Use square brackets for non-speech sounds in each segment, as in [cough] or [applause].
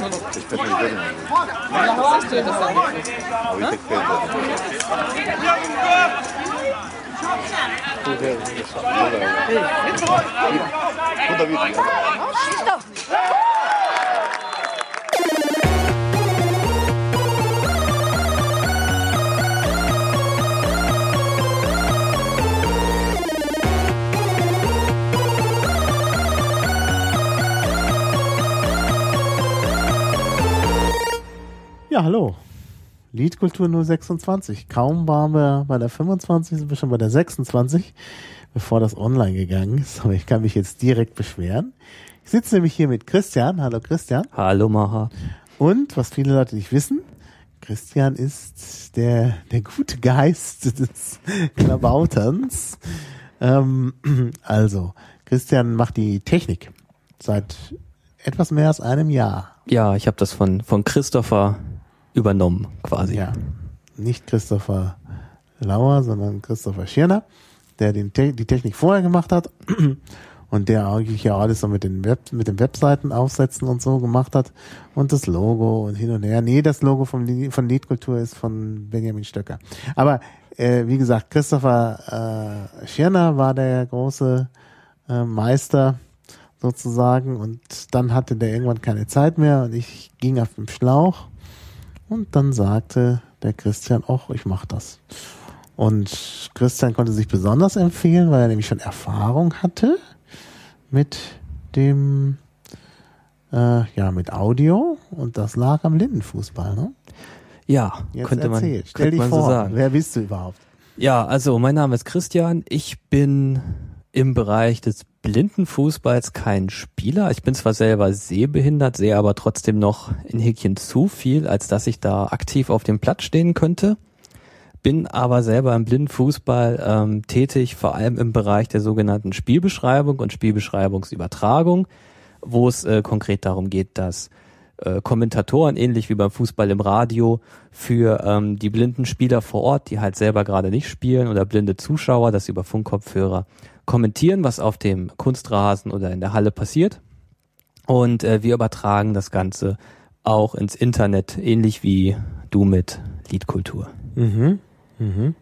ものっるのに置いてきてるんだですか Ja, hallo. Liedkultur 026. Kaum waren wir bei der 25, sind wir schon bei der 26, bevor das online gegangen ist. Aber ich kann mich jetzt direkt beschweren. Ich sitze nämlich hier mit Christian. Hallo Christian. Hallo Maha. Und, was viele Leute nicht wissen, Christian ist der, der gute Geist des Klabauterns. Ähm, also, Christian macht die Technik seit etwas mehr als einem Jahr. Ja, ich habe das von, von Christopher übernommen quasi. Ja, nicht Christopher Lauer, sondern Christopher Schirner, der den Te die Technik vorher gemacht hat [clears throat] und der eigentlich ja alles so mit den Web mit den Webseiten aufsetzen und so gemacht hat und das Logo und hin und her. Nee, das Logo vom von Liedkultur ist von Benjamin Stöcker. Aber äh, wie gesagt, Christopher äh, Schirner war der große äh, Meister sozusagen und dann hatte der irgendwann keine Zeit mehr und ich ging auf dem Schlauch und dann sagte der Christian, auch ich mach das. Und Christian konnte sich besonders empfehlen, weil er nämlich schon Erfahrung hatte mit dem, äh, ja, mit Audio und das lag am Lindenfußball, ne? Ja, Jetzt könnte man, erzähl, stell könnte dich man vor, so sagen. wer bist du überhaupt? Ja, also mein Name ist Christian. Ich bin im Bereich des Blindenfußballs kein Spieler. Ich bin zwar selber sehbehindert, sehe aber trotzdem noch in Häkchen zu viel, als dass ich da aktiv auf dem Platz stehen könnte. Bin aber selber im Blindenfußball ähm, tätig, vor allem im Bereich der sogenannten Spielbeschreibung und Spielbeschreibungsübertragung, wo es äh, konkret darum geht, dass äh, Kommentatoren, ähnlich wie beim Fußball im Radio, für ähm, die blinden Spieler vor Ort, die halt selber gerade nicht spielen, oder blinde Zuschauer, das über Funkkopfhörer kommentieren, was auf dem Kunstrasen oder in der Halle passiert. Und äh, wir übertragen das Ganze auch ins Internet, ähnlich wie du mit Liedkultur. Mhm. Mhm.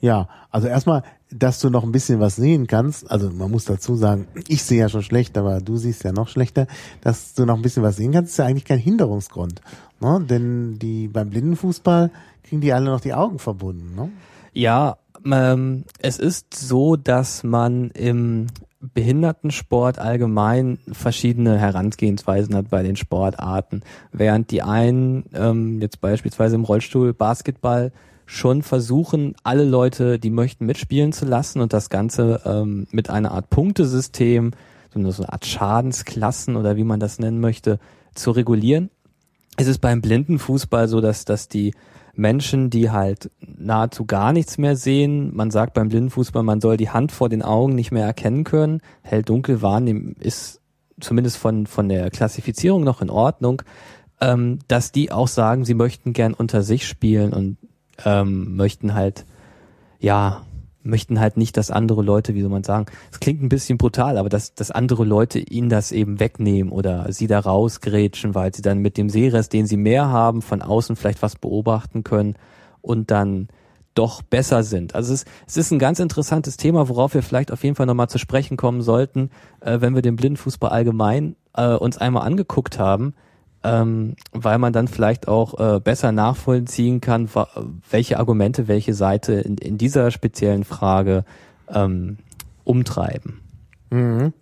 Ja, also erstmal, dass du noch ein bisschen was sehen kannst, also man muss dazu sagen, ich sehe ja schon schlecht, aber du siehst ja noch schlechter, dass du noch ein bisschen was sehen kannst, ist ja eigentlich kein Hinderungsgrund. Ne? Denn die beim Blindenfußball kriegen die alle noch die Augen verbunden. Ne? Ja, ähm, es ist so, dass man im Behindertensport allgemein verschiedene Herangehensweisen hat bei den Sportarten. Während die einen ähm, jetzt beispielsweise im Rollstuhl Basketball schon versuchen, alle Leute, die möchten, mitspielen zu lassen und das Ganze ähm, mit einer Art Punktesystem, so eine, Art Schadensklassen oder wie man das nennen möchte, zu regulieren. Es ist beim Blindenfußball so, dass, dass die Menschen, die halt nahezu gar nichts mehr sehen, man sagt beim Blindenfußball, man soll die Hand vor den Augen nicht mehr erkennen können, hell dunkel wahrnehmen ist zumindest von, von der Klassifizierung noch in Ordnung, ähm, dass die auch sagen, sie möchten gern unter sich spielen und ähm, möchten halt, ja, möchten halt nicht, dass andere Leute, wie soll man sagen, es klingt ein bisschen brutal, aber dass, dass andere Leute ihnen das eben wegnehmen oder sie da rausgrätschen, weil sie dann mit dem Seerest, den sie mehr haben, von außen vielleicht was beobachten können und dann doch besser sind. Also es ist, es ist ein ganz interessantes Thema, worauf wir vielleicht auf jeden Fall nochmal zu sprechen kommen sollten, äh, wenn wir den Blindenfußball allgemein äh, uns einmal angeguckt haben, ähm, weil man dann vielleicht auch äh, besser nachvollziehen kann, welche Argumente welche Seite in, in dieser speziellen Frage ähm, umtreiben. Mhm.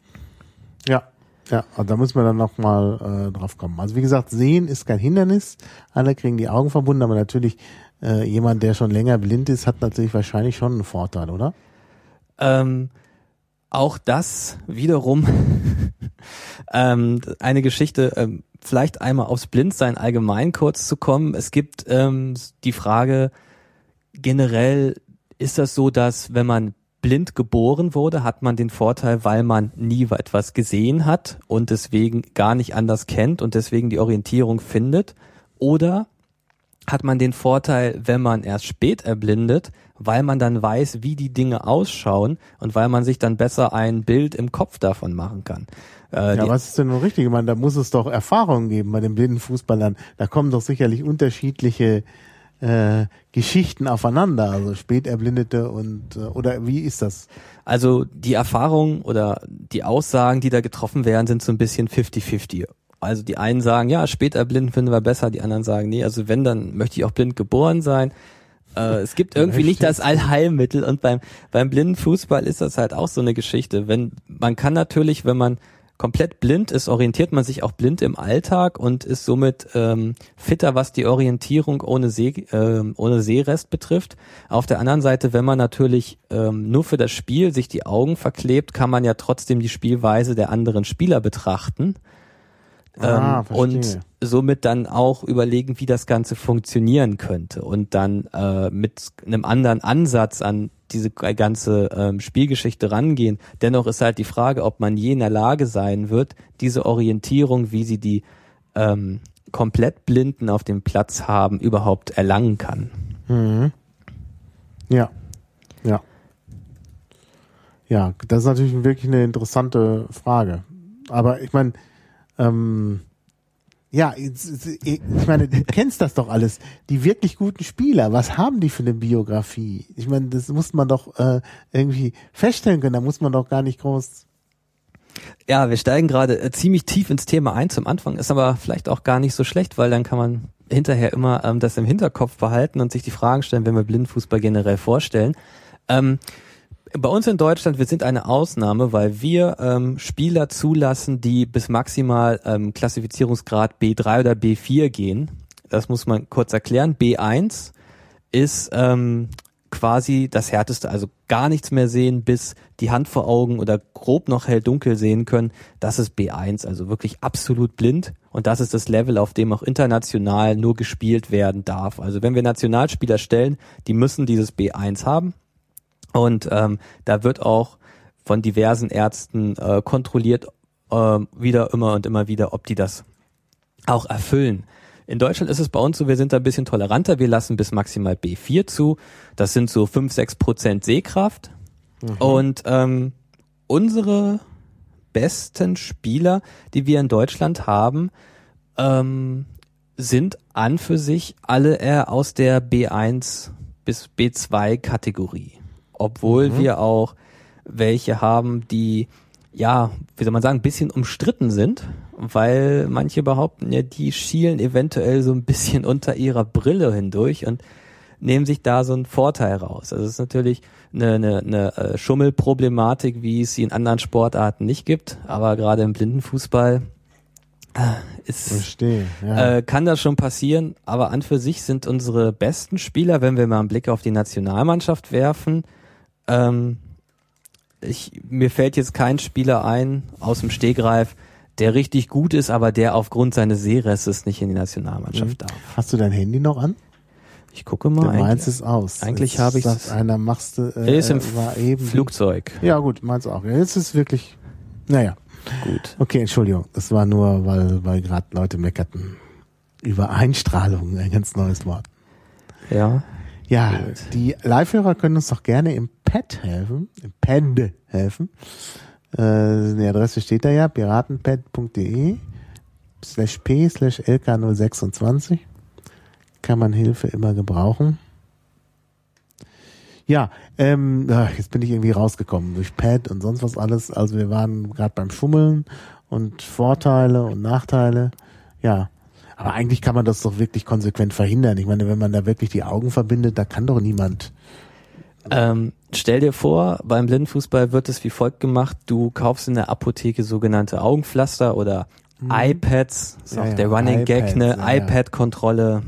Ja, ja, da muss man dann nochmal äh, drauf kommen. Also wie gesagt, sehen ist kein Hindernis. Alle kriegen die Augen verbunden, aber natürlich äh, jemand, der schon länger blind ist, hat natürlich wahrscheinlich schon einen Vorteil, oder? Ähm, auch das wiederum [laughs] ähm, eine Geschichte, ähm, vielleicht einmal aufs Blindsein allgemein kurz zu kommen. Es gibt ähm, die Frage, generell ist das so, dass wenn man blind geboren wurde, hat man den Vorteil, weil man nie etwas gesehen hat und deswegen gar nicht anders kennt und deswegen die Orientierung findet? Oder hat man den Vorteil, wenn man erst spät erblindet, weil man dann weiß, wie die Dinge ausschauen und weil man sich dann besser ein Bild im Kopf davon machen kann. Äh, Ja, was ist denn nun richtig? Ich meine, da muss es doch Erfahrungen geben bei den blinden Fußballern. Da kommen doch sicherlich unterschiedliche äh, Geschichten aufeinander, also Späterblindete und äh, oder wie ist das? Also die Erfahrungen oder die Aussagen, die da getroffen werden, sind so ein bisschen 50-50. Also die einen sagen, ja, später blind finden wir besser, die anderen sagen, nee, also wenn, dann möchte ich auch blind geboren sein. Äh, es gibt [laughs] irgendwie nicht das Allheilmittel und beim, beim blinden Fußball ist das halt auch so eine Geschichte. Wenn, man kann natürlich, wenn man komplett blind ist, orientiert man sich auch blind im Alltag und ist somit ähm, fitter, was die Orientierung ohne, See, ähm, ohne Sehrest betrifft. Auf der anderen Seite, wenn man natürlich ähm, nur für das Spiel sich die Augen verklebt, kann man ja trotzdem die Spielweise der anderen Spieler betrachten. Ah, Ähm, und somit dann auch überlegen, wie das Ganze funktionieren könnte und dann äh, mit einem anderen Ansatz an diese ganze ähm, Spielgeschichte rangehen. Dennoch ist halt die Frage, ob man je in der Lage sein wird, diese Orientierung, wie sie die ähm, komplett Blinden auf dem Platz haben, überhaupt erlangen kann. Mhm. Ja, ja. Ja, das ist natürlich wirklich eine interessante Frage. Aber ich meine, ähm, ja, ich meine, du kennst das doch alles. Die wirklich guten Spieler, was haben die für eine Biografie? Ich meine, das muss man doch äh, irgendwie feststellen können. Da muss man doch gar nicht groß. Ja, wir steigen gerade äh, ziemlich tief ins Thema ein zum Anfang, ist aber vielleicht auch gar nicht so schlecht, weil dann kann man hinterher immer ähm, das im Hinterkopf behalten und sich die Fragen stellen, wenn wir Blindenfußball generell vorstellen. Ähm, bei uns in Deutschland, wir sind eine Ausnahme, weil wir ähm, Spieler zulassen, die bis maximal ähm, Klassifizierungsgrad B3 oder B4 gehen. Das muss man kurz erklären. B1 ist ähm, quasi das härteste, also gar nichts mehr sehen, bis die Hand vor Augen oder grob noch hell dunkel sehen können. Das ist B1, also wirklich absolut blind. Und das ist das Level, auf dem auch international nur gespielt werden darf. Also wenn wir Nationalspieler stellen, die müssen dieses B1 haben. Und ähm, da wird auch von diversen Ärzten äh, kontrolliert, äh, wieder immer und immer wieder, ob die das auch erfüllen. In Deutschland ist es bei uns so, wir sind da ein bisschen toleranter. Wir lassen bis maximal B4 zu. Das sind so 5, 6 Prozent Sehkraft. Und ähm, unsere besten Spieler, die wir in Deutschland haben, ähm, sind an für sich alle eher aus der B1 bis B2 Kategorie. Obwohl wir auch welche haben, die ja, wie soll man sagen, ein bisschen umstritten sind, weil manche behaupten ja, die schielen eventuell so ein bisschen [laughs] unter ihrer Brille hindurch und nehmen sich da so einen Vorteil raus. Also es ist natürlich eine, eine, eine äh, Schummelproblematik, wie es sie in anderen Sportarten nicht gibt, aber gerade im Blindenfußball äh, ist Verstehe. Ja. äh, kann das schon passieren, aber an für sich sind unsere besten Spieler, wenn wir mal einen Blick auf die Nationalmannschaft werfen, ähm, ich, mir fällt jetzt kein Spieler ein aus dem Stegreif, der richtig gut ist, aber der aufgrund seines Sehrestes nicht in die Nationalmannschaft darf. Hast du dein Handy noch an? Ich gucke Du mal. meinst Eigentlich, es aus. eigentlich habe ich's- sagt einer, machst du, äh, er ist im war eben. Flugzeug. Ja, gut, meinst auch. Ja, Jetzt ist wirklich, naja. Gut. Okay, Entschuldigung. Das war nur, weil, weil gerade Leute meckerten. Über Einstrahlung, ein ganz neues Wort. Ja. Ja, Gut. die Live-Hörer können uns doch gerne im Pad helfen, im Pad helfen. Äh, die Adresse steht da ja, piratenpad.de slash p slash lk026. Kann man Hilfe immer gebrauchen. Ja, ähm, jetzt bin ich irgendwie rausgekommen durch Pad und sonst was alles. Also wir waren gerade beim Schummeln und Vorteile und Nachteile. Ja, aber eigentlich kann man das doch wirklich konsequent verhindern. Ich meine, wenn man da wirklich die Augen verbindet, da kann doch niemand. Ähm, stell dir vor, beim Blindenfußball wird es wie folgt gemacht. Du kaufst in der Apotheke sogenannte Augenpflaster oder iPads. Ist. Ja, auch ja, der Running Gag, iPads, eine ja, ja. iPad-Kontrolle.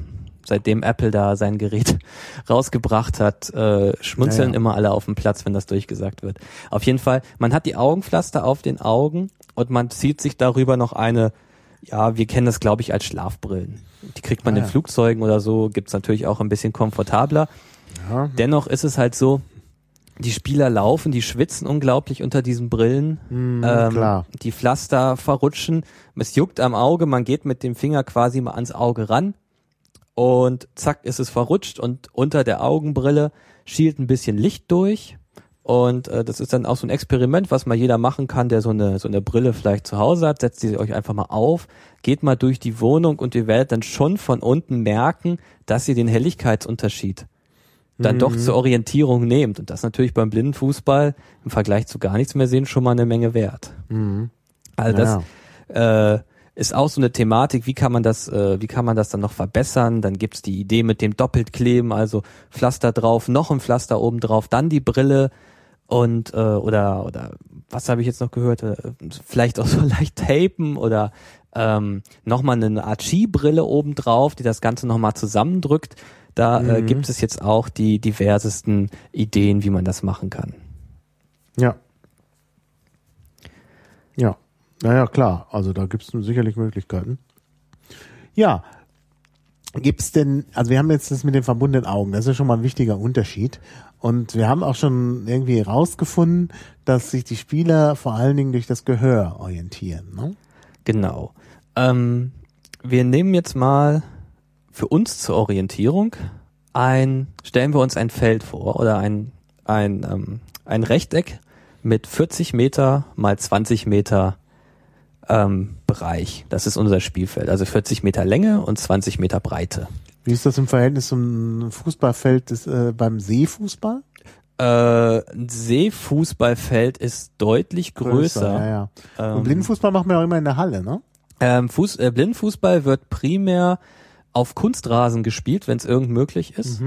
Seitdem Apple da sein Gerät [laughs] rausgebracht hat, äh, schmunzeln immer alle auf dem Platz, wenn das durchgesagt wird. Auf jeden Fall, man hat die Augenpflaster auf den Augen und man zieht sich darüber noch eine, ja, wir kennen das glaube ich als Schlafbrillen. Die kriegt man Ah, in ja. Flugzeugen oder so, gibt's natürlich auch ein bisschen komfortabler. Ja, Dennoch ist es halt so, die Spieler laufen, die schwitzen unglaublich unter diesen Brillen. hm, ähm, klar. Die Pflaster verrutschen. Es juckt am Auge, man geht mit dem Finger quasi mal ans Auge ran und zack ist es verrutscht und unter der Augenbrille schielt ein bisschen Licht durch Und äh, das ist dann auch so ein Experiment, was mal jeder machen kann, der so eine so eine Brille vielleicht zu Hause hat. Setzt sie euch einfach mal auf, geht mal durch die Wohnung und ihr werdet dann schon von unten merken, dass ihr den Helligkeitsunterschied dann doch zur Orientierung nehmt. Und das natürlich beim Blindenfußball im Vergleich zu gar nichts mehr sehen schon mal eine Menge wert. Also das äh, ist auch so eine Thematik, wie kann man das, äh, wie kann man das dann noch verbessern? Dann gibt's die Idee mit dem Doppeltkleben, also Pflaster drauf, noch ein Pflaster oben drauf, dann die Brille und äh, oder oder was habe ich jetzt noch gehört? Äh, vielleicht auch so [laughs] leicht tapen oder ähm, nochmal eine Art Skibrille oben drauf, die das Ganze nochmal zusammendrückt. Da äh, gibt es jetzt auch die diversesten Ideen, wie man das machen kann. Ja. Ja. Naja, klar. Also da gibt es sicherlich Möglichkeiten. Ja. Gibt's denn, also wir haben jetzt das mit den verbundenen Augen, das ist schon mal ein wichtiger Unterschied. Und wir haben auch schon irgendwie herausgefunden, dass sich die Spieler vor allen Dingen durch das Gehör orientieren. Ne? Genau. Ähm, wir nehmen jetzt mal für uns zur Orientierung ein, stellen wir uns ein Feld vor oder ein, ein, ähm, ein Rechteck mit 40 Meter mal 20 Meter ähm, Bereich. Das ist unser Spielfeld. Also 40 Meter Länge und 20 Meter Breite. Wie ist das im Verhältnis zum Fußballfeld des, äh, beim Seefußball? Äh, ein Seefußballfeld ist deutlich größer. Ja, ja. Ähm, Und Blindenfußball machen wir auch immer in der Halle, ne? Ähm, Fuß, äh, Blindenfußball wird primär auf Kunstrasen gespielt, wenn es irgend möglich ist.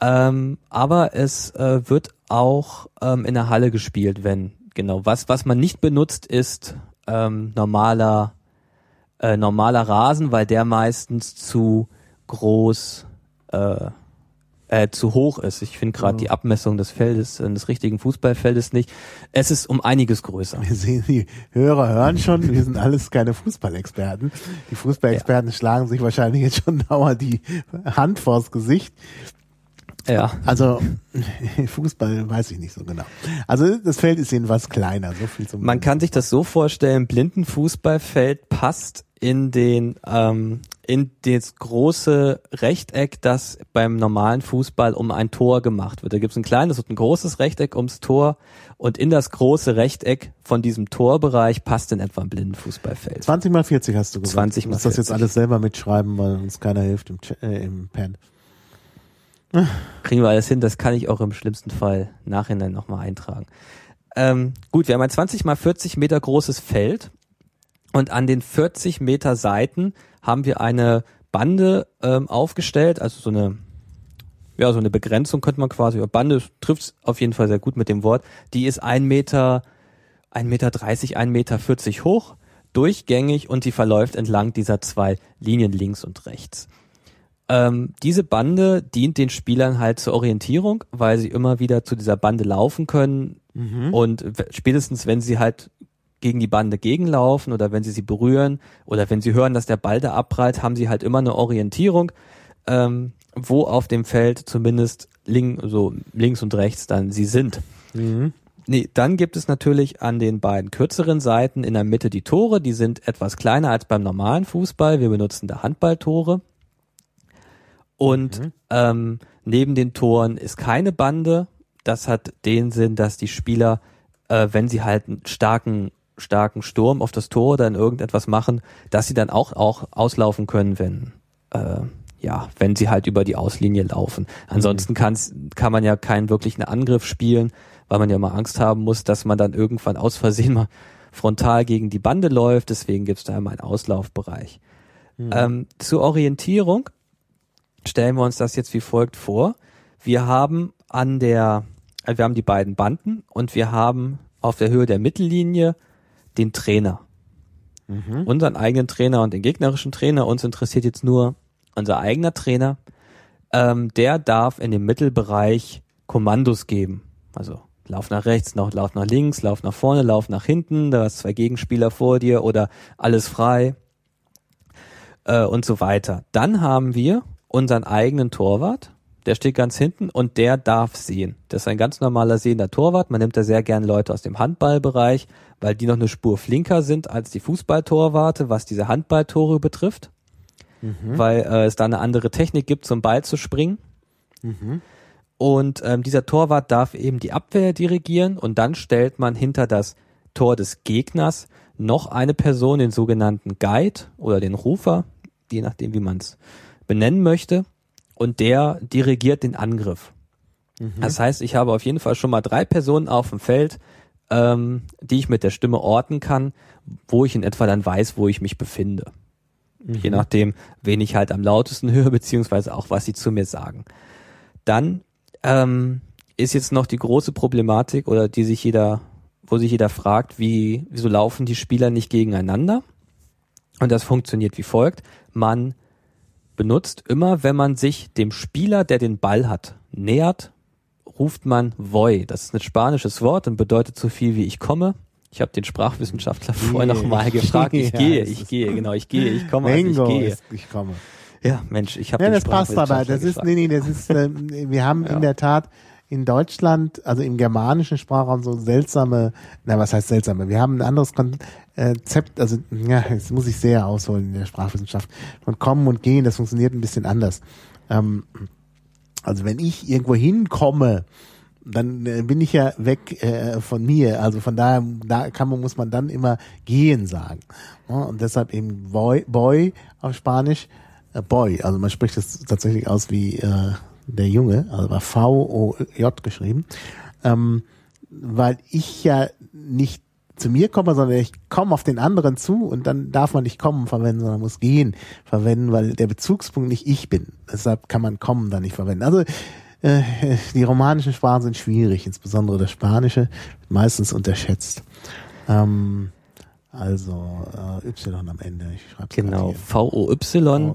Ähm, aber es äh, wird auch ähm, in der Halle gespielt, wenn genau was was man nicht benutzt ist ähm, normaler äh, normaler Rasen, weil der meistens zu groß äh, äh, zu hoch ist. Ich finde gerade die Abmessung des Feldes, äh, des richtigen Fußballfeldes nicht. Es ist um einiges größer. Wir sehen, die Hörer hören schon, wir sind alles keine Fußballexperten. Die Fußballexperten schlagen sich wahrscheinlich jetzt schon dauernd die Hand vors Gesicht. Ja. Also Fußball weiß ich nicht so genau. Also das Feld ist jedenfalls kleiner, so viel zum Man kann sich das so vorstellen, Blindenfußballfeld passt in den ähm, in das große Rechteck, das beim normalen Fußball um ein Tor gemacht wird. Da gibt es ein kleines und ein großes Rechteck ums Tor und in das große Rechteck von diesem Torbereich passt in etwa ein Blindenfußballfeld. 20 mal 40 hast du gesagt. 20 Du mal musst das jetzt 40. alles selber mitschreiben, weil uns keiner hilft im, äh, im Pen. Kriegen wir alles hin, das kann ich auch im schlimmsten Fall nachhinein nochmal eintragen. Ähm, gut, wir haben ein 20 mal 40 Meter großes Feld und an den 40 Meter Seiten haben wir eine Bande ähm, aufgestellt, also so eine ja, so eine Begrenzung könnte man quasi, Bande trifft auf jeden Fall sehr gut mit dem Wort, die ist ein Meter, ein Meter dreißig, ein Meter vierzig hoch, durchgängig und die verläuft entlang dieser zwei Linien links und rechts. Ähm, diese Bande dient den Spielern halt zur Orientierung, weil sie immer wieder zu dieser Bande laufen können und w- spätestens wenn sie halt gegen die Bande gegenlaufen oder wenn sie sie berühren oder wenn sie hören, dass der Ball da abprallt, haben sie halt immer eine Orientierung, ähm, wo auf dem Feld zumindest link, so links und rechts dann sie sind. Nee, dann gibt es natürlich an den beiden kürzeren Seiten in der Mitte die Tore, die sind etwas kleiner als beim normalen Fußball. Wir benutzen da Handballtore. Und ähm, neben den Toren ist keine Bande. Das hat den Sinn, dass die Spieler, äh, wenn sie halt einen starken, starken Sturm auf das Tor oder in irgendetwas machen, dass sie dann auch, auch auslaufen können, wenn, äh, ja, wenn sie halt über die Auslinie laufen. Ansonsten kann's, kann man ja keinen wirklichen Angriff spielen, weil man ja mal Angst haben muss, dass man dann irgendwann aus Versehen mal frontal gegen die Bande läuft. Deswegen gibt's da immer einen Auslaufbereich. Ähm, zur Orientierung stellen wir uns das jetzt wie folgt vor. Wir haben an der, äh, wir haben die beiden Banden und wir haben auf der Höhe der Mittellinie den Trainer. Unseren eigenen Trainer und den gegnerischen Trainer. Uns interessiert jetzt nur unser eigener Trainer. Ähm, der darf in dem Mittelbereich Kommandos geben. Also lauf nach rechts, noch, lauf nach links, lauf nach vorne, lauf nach hinten, da hast zwei Gegenspieler vor dir oder alles frei äh, und so weiter. Dann haben wir unseren eigenen Torwart, der steht ganz hinten und der darf sehen. Das ist ein ganz normaler sehender Torwart. Man nimmt da sehr gern Leute aus dem Handballbereich, weil die noch eine Spur flinker sind als die Fußballtorwarte, was diese Handballtore betrifft. Weil äh, es da eine andere Technik gibt, zum Ball zu springen. Und ähm, dieser Torwart darf eben die Abwehr dirigieren und dann stellt man hinter das Tor des Gegners noch eine Person, den sogenannten Guide oder den Rufer, je nachdem, wie man es benennen möchte. Und der dirigiert den Angriff. Das heißt, ich habe auf jeden Fall schon mal drei Personen auf dem Feld, ähm, die ich mit der Stimme orten kann, wo ich in etwa dann weiß, wo ich mich befinde. Je nachdem, wen ich halt am lautesten [laughs] höre, beziehungsweise auch, was sie zu mir sagen. Dann ähm, ist jetzt noch die große Problematik oder die sich jeder, wo sich jeder fragt, wie, wieso laufen die Spieler nicht gegeneinander? Und das funktioniert wie folgt. Man benutzt immer, wenn man sich dem Spieler, der den Ball hat, nähert, ruft man voy. Das ist ein spanisches Wort und bedeutet so viel wie ich komme. Ich habe den Sprachwissenschaftler [laughs] vorher noch mal gefragt. Ich [laughs] Ja, gehe, ich gehe, genau, ich gehe, ich komme, also Bingo, ich gehe. ist, ich komme. Ja, Mensch, ich habe Ja, den das passt aber. Das ist, nee, nee, das ist, ähm, wir haben [laughs] in der Tat in Deutschland, also im germanischen Sprachraum so seltsame, na was heißt seltsame? Wir haben ein anderes Konzept, also ja, jetzt muss ich sehr ausholen in der Sprachwissenschaft. Von kommen und gehen, das funktioniert ein bisschen anders. Ähm, also wenn ich irgendwo hinkomme, dann äh, bin ich ja weg äh, von mir. Also von daher, da kann man, muss man dann immer gehen sagen. Und deshalb eben boy, boy auf Spanisch, äh, boy. Also man spricht es tatsächlich aus wie äh, der Junge, also war V-O-J geschrieben. Ähm, weil ich ja nicht zu mir komme, sondern ich komme auf den anderen zu und dann darf man nicht kommen verwenden, sondern muss gehen verwenden, weil der Bezugspunkt nicht ich bin. Deshalb kann man kommen dann nicht verwenden. Also äh, die romanischen Sprachen sind schwierig, insbesondere das Spanische, meistens unterschätzt. Ähm, also äh, Y am Ende. Ich schreib's grad Genau. V-O-Y.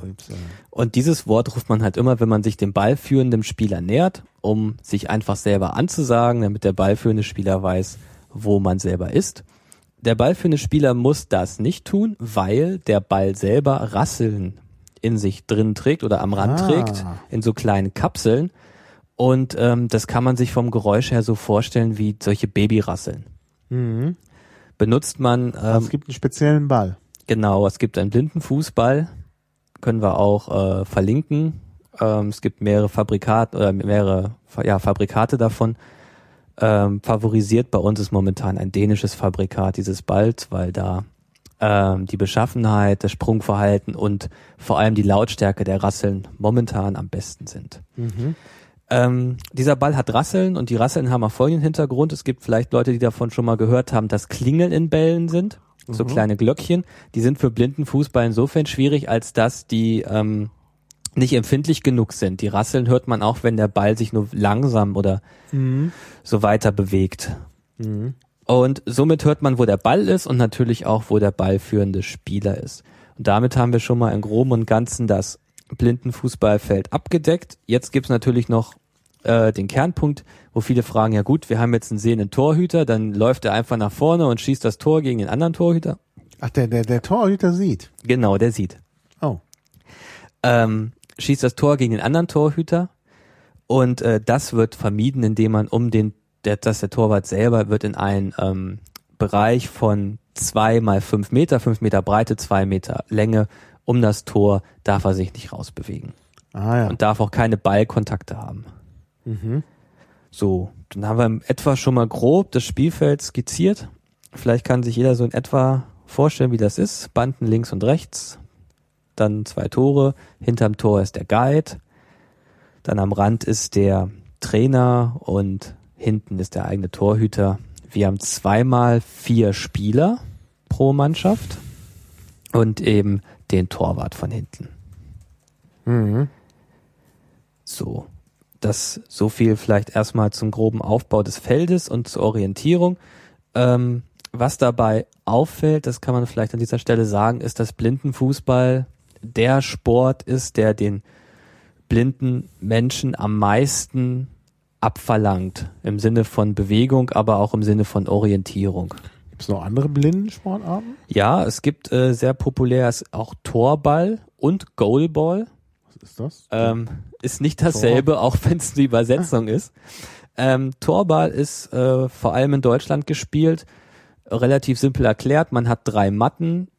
Und dieses Wort ruft man halt immer, wenn man sich dem ballführenden Spieler nähert, um sich einfach selber anzusagen, damit der ballführende Spieler weiß, wo man selber ist. Der ballführende Spieler muss das nicht tun, weil der Ball selber Rasseln in sich drin trägt oder am Rand Ah. trägt, in so kleinen Kapseln. Und ähm, das kann man sich vom Geräusch her so vorstellen wie solche Babyrasseln. Mhm. Benutzt man ähm, es gibt einen speziellen Ball. Genau, es gibt einen Blindenfußball, können wir auch äh, verlinken. Ähm, es gibt mehrere Fabrikate oder mehrere ja, Fabrikate davon. Ähm, favorisiert bei uns ist momentan ein dänisches Fabrikat dieses Balls, weil da ähm, die Beschaffenheit, das Sprungverhalten und vor allem die Lautstärke der Rasseln momentan am besten sind. Ähm, dieser Ball hat Rasseln und die Rasseln haben auch folgenden Hintergrund. Es gibt vielleicht Leute, die davon schon mal gehört haben, dass Klingeln in Bällen sind. So kleine Glöckchen. Die sind für blinden Fußball insofern schwierig, als dass die ähm, nicht empfindlich genug sind. Die Rasseln hört man auch, wenn der Ball sich nur langsam oder so weiter bewegt. Und somit hört man, wo der Ball ist und natürlich auch, wo der ballführende Spieler ist. Und damit haben wir schon mal im Groben und Ganzen das Blindenfußballfeld abgedeckt. Jetzt gibt's natürlich noch äh, den Kernpunkt, wo viele fragen, ja gut, wir haben jetzt einen sehenden Torhüter, dann läuft er einfach nach vorne und schießt das Tor gegen den anderen Torhüter. Ach, der, der, der Torhüter sieht. Genau, der sieht. Oh. ähm, schießt das Tor gegen den anderen Torhüter und äh, das wird vermieden, indem man um den, der, dass der Torwart selber wird in einen ähm, Bereich von zwei mal fünf Meter, fünf Meter Breite, zwei Meter Länge um das Tor darf er sich nicht rausbewegen Ah ja. und darf auch keine Ballkontakte haben. So, dann haben wir in etwa schon mal grob das Spielfeld skizziert. Vielleicht kann sich jeder so in etwa vorstellen, wie das ist. Banden links und rechts, dann zwei Tore. Hinterm Tor ist der Guide. Dann am Rand ist der Trainer und hinten ist der eigene Torhüter. Wir haben zweimal vier Spieler pro Mannschaft und eben den Torwart von hinten. Mhm. So, das so viel vielleicht erstmal zum groben Aufbau des Feldes und zur Orientierung. Ähm, was dabei auffällt, das kann man vielleicht an dieser Stelle sagen, ist, dass Blindenfußball der Sport ist, der den blinden Menschen am meisten abverlangt. Im Sinne von Bewegung, aber auch im Sinne von Orientierung. Gibt es noch andere Blindensportarten? Ja, es gibt äh, sehr populär ist auch Torball und Goalball. Was ist das? Ähm, ist nicht dasselbe, auch wenn es die Übersetzung ist. Ähm, Torball ist äh, vor allem in Deutschland gespielt. Relativ simpel erklärt. Man hat drei Matten.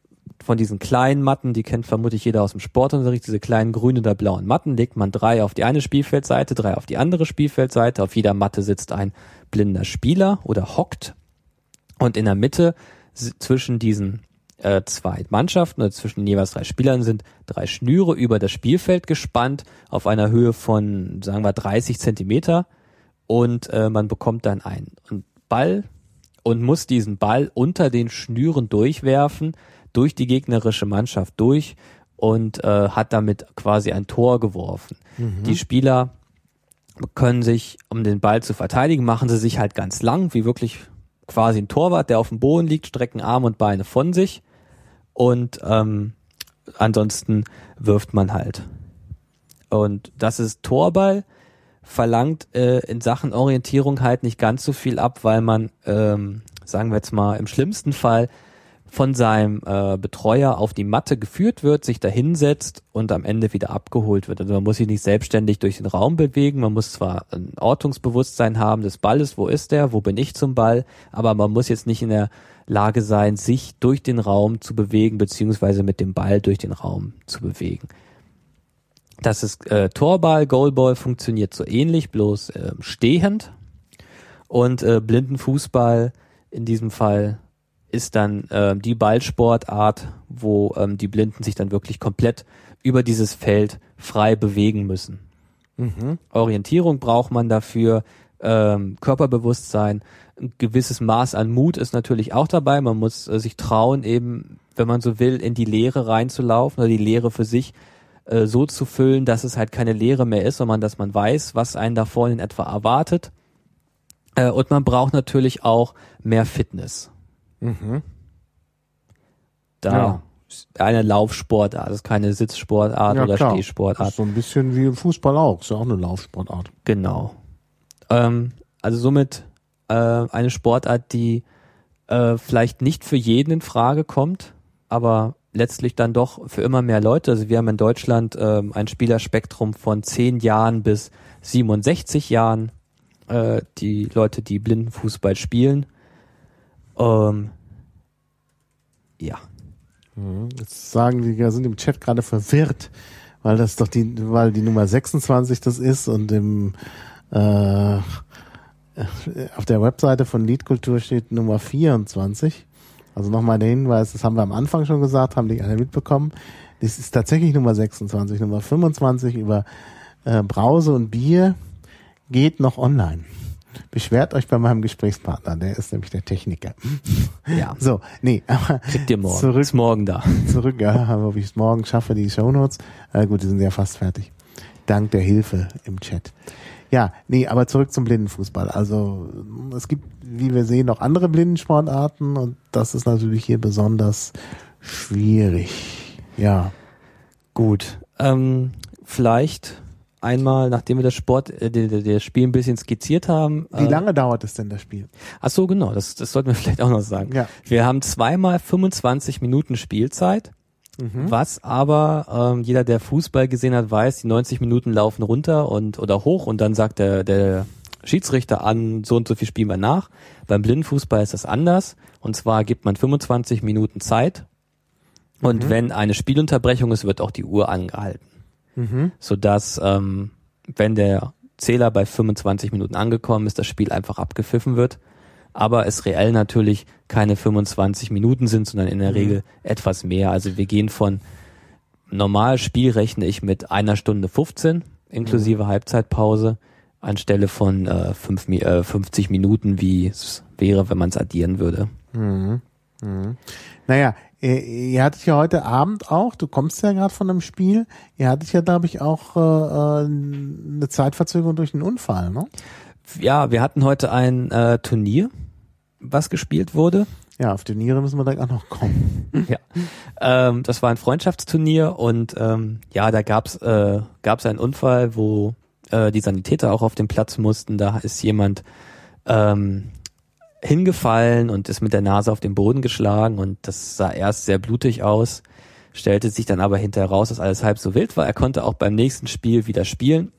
von diesen kleinen Matten, die kennt vermutlich jeder aus dem Sportunterricht, diese kleinen grünen oder blauen Matten, legt man drei auf die eine Spielfeldseite, drei auf die andere Spielfeldseite. Auf jeder Matte sitzt ein blinder Spieler oder hockt. Und in der Mitte zwischen diesen äh, zwei Mannschaften oder zwischen jeweils drei Spielern sind drei Schnüre über das Spielfeld gespannt auf einer Höhe von, sagen wir, 30 Zentimeter. Und äh, man bekommt dann einen Ball und muss diesen Ball unter den Schnüren durchwerfen, durch die gegnerische Mannschaft durch und äh, hat damit quasi ein Tor geworfen. Die Spieler können sich, um den Ball zu verteidigen, machen sie sich halt ganz lang, wie wirklich quasi ein Torwart, der auf dem Boden liegt, strecken Arm und Beine von sich und ähm, ansonsten wirft man halt. Und das ist Torball, verlangt äh, in Sachen Orientierung halt nicht ganz so viel ab, weil man, ähm, sagen wir jetzt mal, im schlimmsten Fall von seinem äh, Betreuer auf die Matte geführt wird, sich da hinsetzt und am Ende wieder abgeholt wird. Also man muss sich nicht selbstständig durch den Raum bewegen, man muss zwar ein Ortungsbewusstsein haben des Balles, wo ist der, wo bin ich zum Ball, aber man muss jetzt nicht in der Lage sein, sich durch den Raum zu bewegen, beziehungsweise mit dem Ball durch den Raum zu bewegen. Das ist äh, Torball, Goalball funktioniert so ähnlich, bloß äh, stehend. Und äh, Blindenfußball in diesem Fall ist dann äh, die Ballsportart, wo ähm, die Blinden sich dann wirklich komplett über dieses Feld frei bewegen müssen. Orientierung braucht man dafür, ähm, Körperbewusstsein, ein gewisses Maß an Mut ist natürlich auch dabei. Man muss äh, sich trauen, eben, wenn man so will, in die Leere reinzulaufen oder die Leere für sich äh, so zu füllen, dass es halt keine Leere mehr ist, sondern dass man weiß, was einen da vorne in etwa erwartet. Äh, und man braucht natürlich auch mehr Fitness. Da Ja. ist eine Laufsportart, das ist keine Sitzsportart oder klar. Das Stehsportart. ist so ein bisschen wie im Fußball auch. Ist ja auch eine Laufsportart. Genau. Ähm, also somit äh, eine Sportart, die äh, vielleicht nicht für jeden in Frage kommt, aber letztlich dann doch für immer mehr Leute. Also wir haben in Deutschland ähm, ein Spielerspektrum von 10 Jahren bis 67 Jahren, äh, die Leute, die Blindenfußball spielen. Ähm, ja. Jetzt sagen die, sind im Chat gerade verwirrt, weil das doch die, weil die Nummer 26 das ist und im äh, auf der Webseite von Liedkultur steht Nummer 24. Also nochmal der Hinweis, das haben wir am Anfang schon gesagt, haben die alle mitbekommen. Das ist tatsächlich Nummer 26. Nummer 25 über äh, Brause und Bier geht noch online. Beschwert euch bei meinem Gesprächspartner, der ist nämlich der Techniker. Ja. [laughs] So, nee, aber Kriegt ihr morgen. Zurück Ist morgen da. [laughs] zurück, ja, aber [laughs] ob ich es morgen schaffe, die Shownotes. Äh, gut, die sind ja fast fertig. Dank der Hilfe im Chat. Ja, nee, aber zurück zum Blindenfußball. Also es gibt, wie wir sehen, noch andere Blindensportarten und das ist natürlich hier besonders schwierig. Ja. Gut. Ähm, vielleicht einmal, nachdem wir das Sport, äh, das Spiel ein bisschen skizziert haben. Wie äh, lange dauert es denn das Spiel? Ach so, genau, das, das sollten wir [laughs] vielleicht auch noch sagen. Ja. Wir haben zweimal 25 Minuten Spielzeit, Mhm. was aber ähm, jeder, der Fußball gesehen hat, weiß, die 90 Minuten laufen runter und oder hoch und dann sagt der, der Schiedsrichter an, so und so viel spielen wir nach. Beim Blindenfußball ist das anders und zwar gibt man 25 Minuten Zeit und wenn eine Spielunterbrechung ist, wird auch die Uhr angehalten Mhm. sodass, ähm, wenn der Zähler bei 25 Minuten angekommen ist, das Spiel einfach abgepfiffen wird. Aber es reell natürlich keine 25 Minuten sind, sondern in der Regel etwas mehr. Also wir gehen von normal Spiel rechne ich mit einer Stunde 15 inklusive Halbzeitpause anstelle von äh, fünf, äh, 50 Minuten, wie es wäre, wenn man es addieren würde. Naja, ihr, ihr hattet ja heute Abend auch, du kommst ja gerade von einem Spiel, ihr hattet ja, glaube ich, auch äh, äh, eine Zeitverzögerung durch einen Unfall, ne? Ja, wir hatten heute ein äh, Turnier, was gespielt wurde. Ja, auf Turniere müssen wir direkt auch noch kommen. [laughs] Ja, ähm, das war ein Freundschaftsturnier und ähm, ja, da gab's äh, gab's einen Unfall, wo äh, die Sanitäter auch auf den Platz mussten. Da ist jemand ähm, hingefallen und ist mit der Nase auf den Boden geschlagen und das sah erst sehr blutig aus, stellte sich dann aber hinterher raus, dass alles halb so wild war. Er konnte auch beim nächsten Spiel wieder spielen,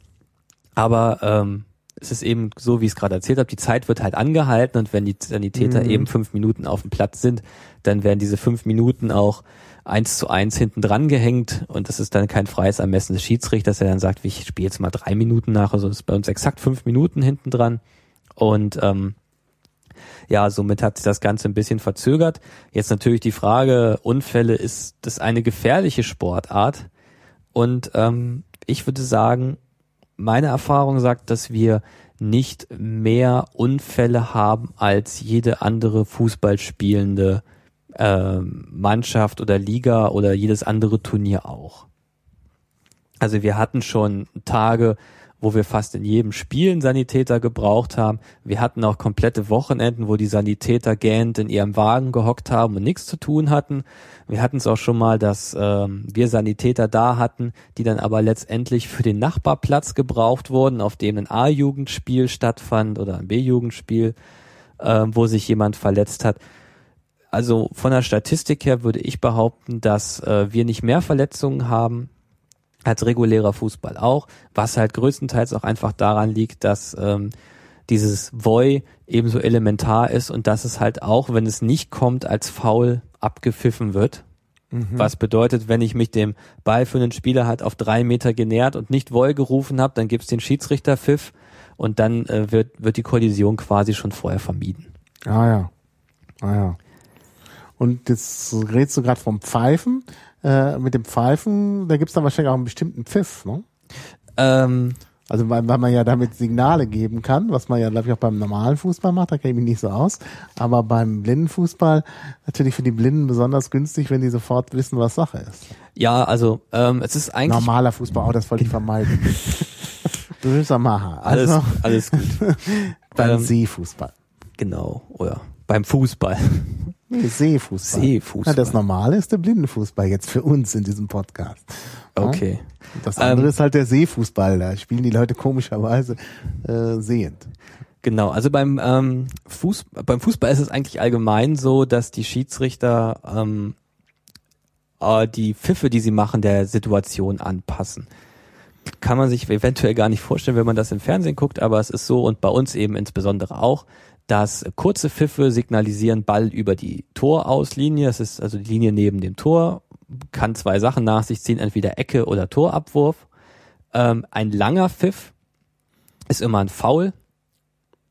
aber ähm, es ist eben so, wie ich es gerade erzählt habe, die Zeit wird halt angehalten und wenn die Sanitäter Mhm. eben fünf Minuten auf dem Platz sind, dann werden diese fünf Minuten auch eins zu eins hinten dran gehängt und das ist dann kein freies Ermessen des Schiedsrichters, der dann sagt, ich spiele jetzt mal drei Minuten nach, also ist bei uns exakt fünf Minuten hinten dran und ähm, ja, somit hat sich das Ganze ein bisschen verzögert. Jetzt natürlich die Frage, Unfälle, ist das eine gefährliche Sportart? Und ähm, ich würde sagen, meine Erfahrung sagt, dass wir nicht mehr Unfälle haben als jede andere Fußballspielende äh, Mannschaft oder Liga oder jedes andere Turnier auch. Also wir hatten schon Tage, wo wir fast in jedem Spiel einen Sanitäter gebraucht haben. Wir hatten auch komplette Wochenenden, wo die Sanitäter gähnt in ihrem Wagen gehockt haben und nichts zu tun hatten. Wir hatten es auch schon mal, dass ähm, wir Sanitäter da hatten, die dann aber letztendlich für den Nachbarplatz gebraucht wurden, auf dem ein A-Jugendspiel stattfand oder ein B-Jugendspiel, äh, wo sich jemand verletzt hat. Also von der Statistik her würde ich behaupten, dass äh, wir nicht mehr Verletzungen haben als regulärer Fußball auch, was halt größtenteils auch einfach daran liegt, dass ähm, dieses Voy ebenso elementar ist und dass es halt auch, wenn es nicht kommt, als Foul abgepfiffen wird. Mhm. Was bedeutet, wenn ich mich dem Ball für einen Spieler halt auf drei Meter genähert und nicht Voy gerufen habe, dann gibt's den Schiedsrichterpfiff und dann äh, wird, wird die Kollision quasi schon vorher vermieden. Ah ja. Ah ja. Und jetzt redest du gerade vom Pfeifen äh, mit dem Pfeifen, da gibt's dann wahrscheinlich auch einen bestimmten Pfiff, ne? Ähm, also weil, weil man ja damit Signale geben kann, was man ja, glaube ich, auch beim normalen Fußball macht, da kenne ich mich nicht so aus. Aber beim Blindenfußball natürlich für die Blinden besonders günstig, wenn die sofort wissen, was Sache ist. Ja, also ähm, es ist eigentlich. Normaler Fußball, auch das wollte ich vermeiden. [laughs] Böser Macher. Also, alles, alles gut. [laughs] beim ähm, Seefußball. Genau, oder beim Fußball. Nee, Seefußball. Seefußball. Ja, das Normale ist der Blindenfußball jetzt für uns in diesem Podcast. Okay. Das andere ähm, ist halt der Seefußball. Da spielen die Leute komischerweise äh, sehend. Genau, also beim ähm, Fuß, beim Fußball ist es eigentlich allgemein so, dass die Schiedsrichter ähm, äh, die Pfiffe, die sie machen, der Situation anpassen. Kann man sich eventuell gar nicht vorstellen, wenn man das im Fernsehen guckt, aber es ist so und bei uns eben insbesondere auch, dass kurze Pfiffe signalisieren Ball über die Torauslinie. Das ist also die Linie neben dem Tor. Kann zwei Sachen nach sich ziehen, entweder Ecke oder Torabwurf. Ähm, ein langer Pfiff ist immer ein Foul.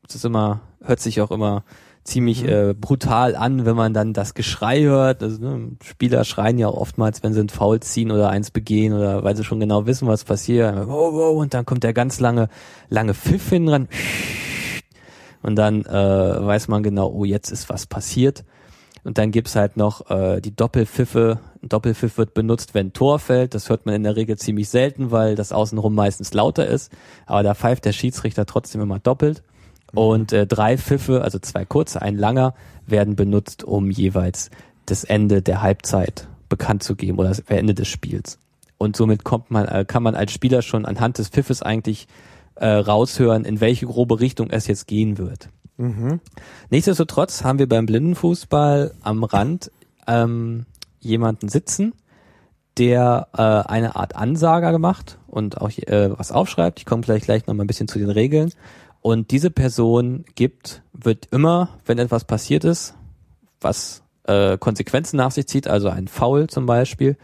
Das ist immer, hört sich auch immer ziemlich mhm. äh, brutal an, wenn man dann das Geschrei hört. Also, ne, Spieler schreien ja oftmals, wenn sie ein Foul ziehen oder eins begehen oder weil sie schon genau wissen, was passiert. Und dann kommt der ganz lange, lange Pfiff hin ran und dann äh, weiß man genau, oh, jetzt ist was passiert. Und dann gibt's halt noch äh, die Doppelpfiffe. Ein Doppelpfiff wird benutzt, wenn Tor fällt. Das hört man in der Regel ziemlich selten, weil das außenrum meistens lauter ist. Aber da pfeift der Schiedsrichter trotzdem immer doppelt. Mhm. Und äh, drei Pfiffe, also zwei kurze, ein langer, werden benutzt, um jeweils das Ende der Halbzeit bekannt zu geben oder das Ende des Spiels. Und somit kommt man, äh, kann man als Spieler schon anhand des Pfiffes eigentlich äh, raushören, in welche grobe Richtung es jetzt gehen wird. Mhm. Nichtsdestotrotz haben wir beim Blindenfußball am Rand ähm, jemanden sitzen, der äh, eine Art Ansager gemacht und auch äh, was aufschreibt. Ich komme gleich gleich noch mal ein bisschen zu den Regeln. Und diese Person gibt, wird immer, wenn etwas passiert ist, was äh, Konsequenzen nach sich zieht, also ein Foul zum Beispiel,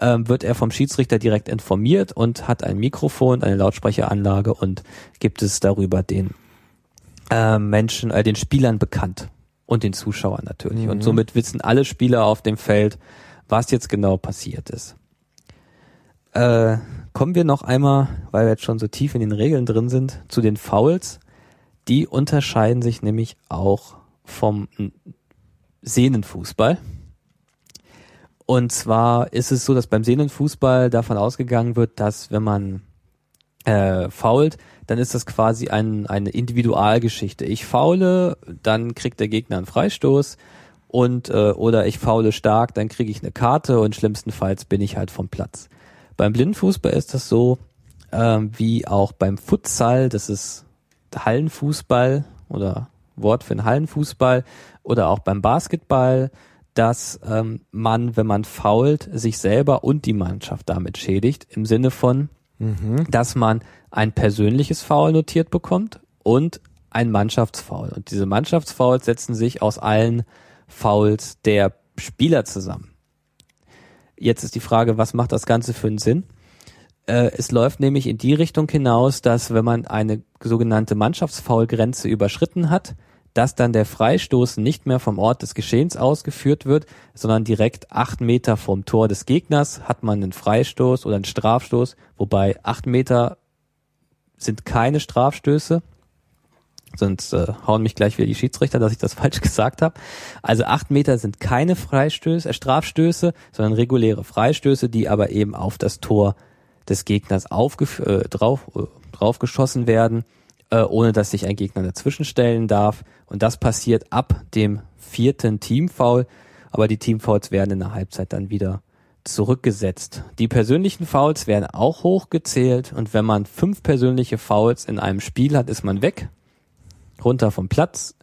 ähm, wird er vom Schiedsrichter direkt informiert und hat ein Mikrofon, eine Lautsprecheranlage und gibt es darüber den äh, Menschen, äh, den Spielern bekannt und den Zuschauern natürlich. Mhm. Und somit wissen alle Spieler auf dem Feld, was jetzt genau passiert ist. Äh, kommen wir noch einmal, weil wir jetzt schon so tief in den Regeln drin sind, zu den Fouls. Die unterscheiden sich nämlich auch vom Sehnenfußball. Und zwar ist es so, dass beim Sehnenfußball davon ausgegangen wird, dass wenn man äh, fault, dann ist das quasi ein, eine Individualgeschichte. Ich faule, dann kriegt der Gegner einen Freistoß und äh, oder ich faule stark, dann kriege ich eine Karte und schlimmstenfalls bin ich halt vom Platz. Beim Blindenfußball ist das so, äh, wie auch beim Futsal, das ist Hallenfußball oder Wort für einen Hallenfußball oder auch beim Basketball dass ähm, man, wenn man fault, sich selber und die Mannschaft damit schädigt, im Sinne von, mhm. dass man ein persönliches Foul notiert bekommt und ein Mannschaftsfoul. Und diese Mannschaftsfouls setzen sich aus allen Fouls der Spieler zusammen. Jetzt ist die Frage, was macht das Ganze für einen Sinn? Äh, es läuft nämlich in die Richtung hinaus, dass wenn man eine sogenannte Mannschaftsfaulgrenze überschritten hat, dass dann der Freistoß nicht mehr vom Ort des Geschehens ausgeführt wird, sondern direkt acht Meter vom Tor des Gegners hat man einen Freistoß oder einen Strafstoß, wobei acht Meter sind keine Strafstöße. Sonst äh, hauen mich gleich wieder die Schiedsrichter, dass ich das [laughs] falsch gesagt habe. Also acht Meter sind keine Freistöße, äh, Strafstöße, sondern reguläre Freistöße, die aber eben auf das Tor des Gegners aufgef äh, drauf, äh, draufgeschossen werden, äh, ohne dass sich ein Gegner dazwischen stellen darf. Und das passiert ab dem vierten Teamfoul. Aber die Teamfouls werden in der Halbzeit dann wieder zurückgesetzt. Die persönlichen Fouls werden auch hochgezählt und wenn man fünf persönliche Fouls in einem Spiel hat, ist man weg, runter vom Platz.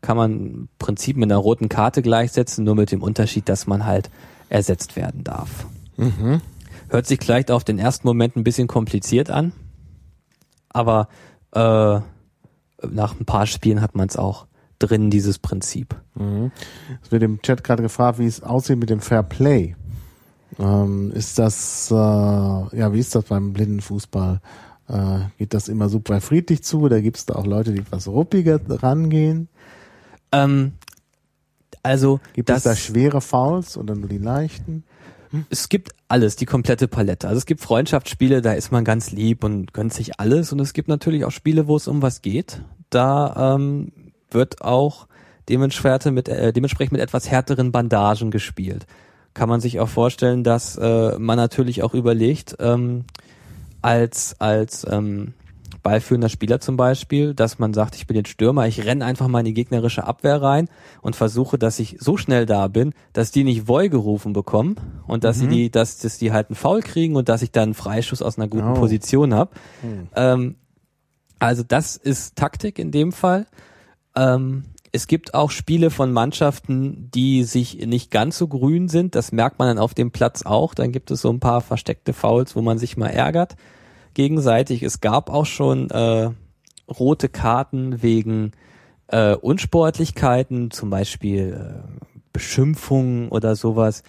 Kann man im Prinzip mit einer roten Karte gleichsetzen, nur mit dem Unterschied, dass man halt ersetzt werden darf. Hört sich vielleicht auf den ersten Moment ein bisschen kompliziert an, aber äh, nach ein paar Spielen hat man es auch drin, dieses Prinzip. Es wird im Chat gerade gefragt, wie es aussieht mit dem Fair Play. Ähm, ist das, äh, ja, wie ist das beim Blindenfußball? Äh, geht das immer super friedlich zu oder gibt es da auch Leute, die etwas ruppiger rangehen? Ähm, also Gibt das, es da schwere Fouls oder nur die leichten? es gibt alles, die komplette Palette. Also es gibt Freundschaftsspiele, da ist man ganz lieb und gönnt sich alles. Und es gibt natürlich auch Spiele, wo es um was geht. Da ähm, wird auch dementsprechend mit, äh, dementsprechend mit etwas härteren Bandagen gespielt. Kann man sich auch vorstellen, dass äh, man natürlich auch überlegt, ähm, als, als ähm, ballführender Spieler zum Beispiel, dass man sagt, ich bin jetzt Stürmer, ich renne einfach mal in die gegnerische Abwehr rein und versuche, dass ich so schnell da bin, dass die nicht Voll gerufen bekommen und dass sie die, dass, dass die halt einen Foul kriegen und dass ich dann einen Freischuss aus einer guten Oh. Position habe. Ähm, also das ist Taktik in dem Fall. Ähm, es gibt auch Spiele von Mannschaften, die sich nicht ganz so grün sind. Das merkt man dann auf dem Platz auch. Dann gibt es so ein paar versteckte Fouls, wo man sich mal ärgert gegenseitig. Es gab auch schon äh, rote Karten wegen äh, Unsportlichkeiten, zum Beispiel äh, Beschimpfungen oder sowas.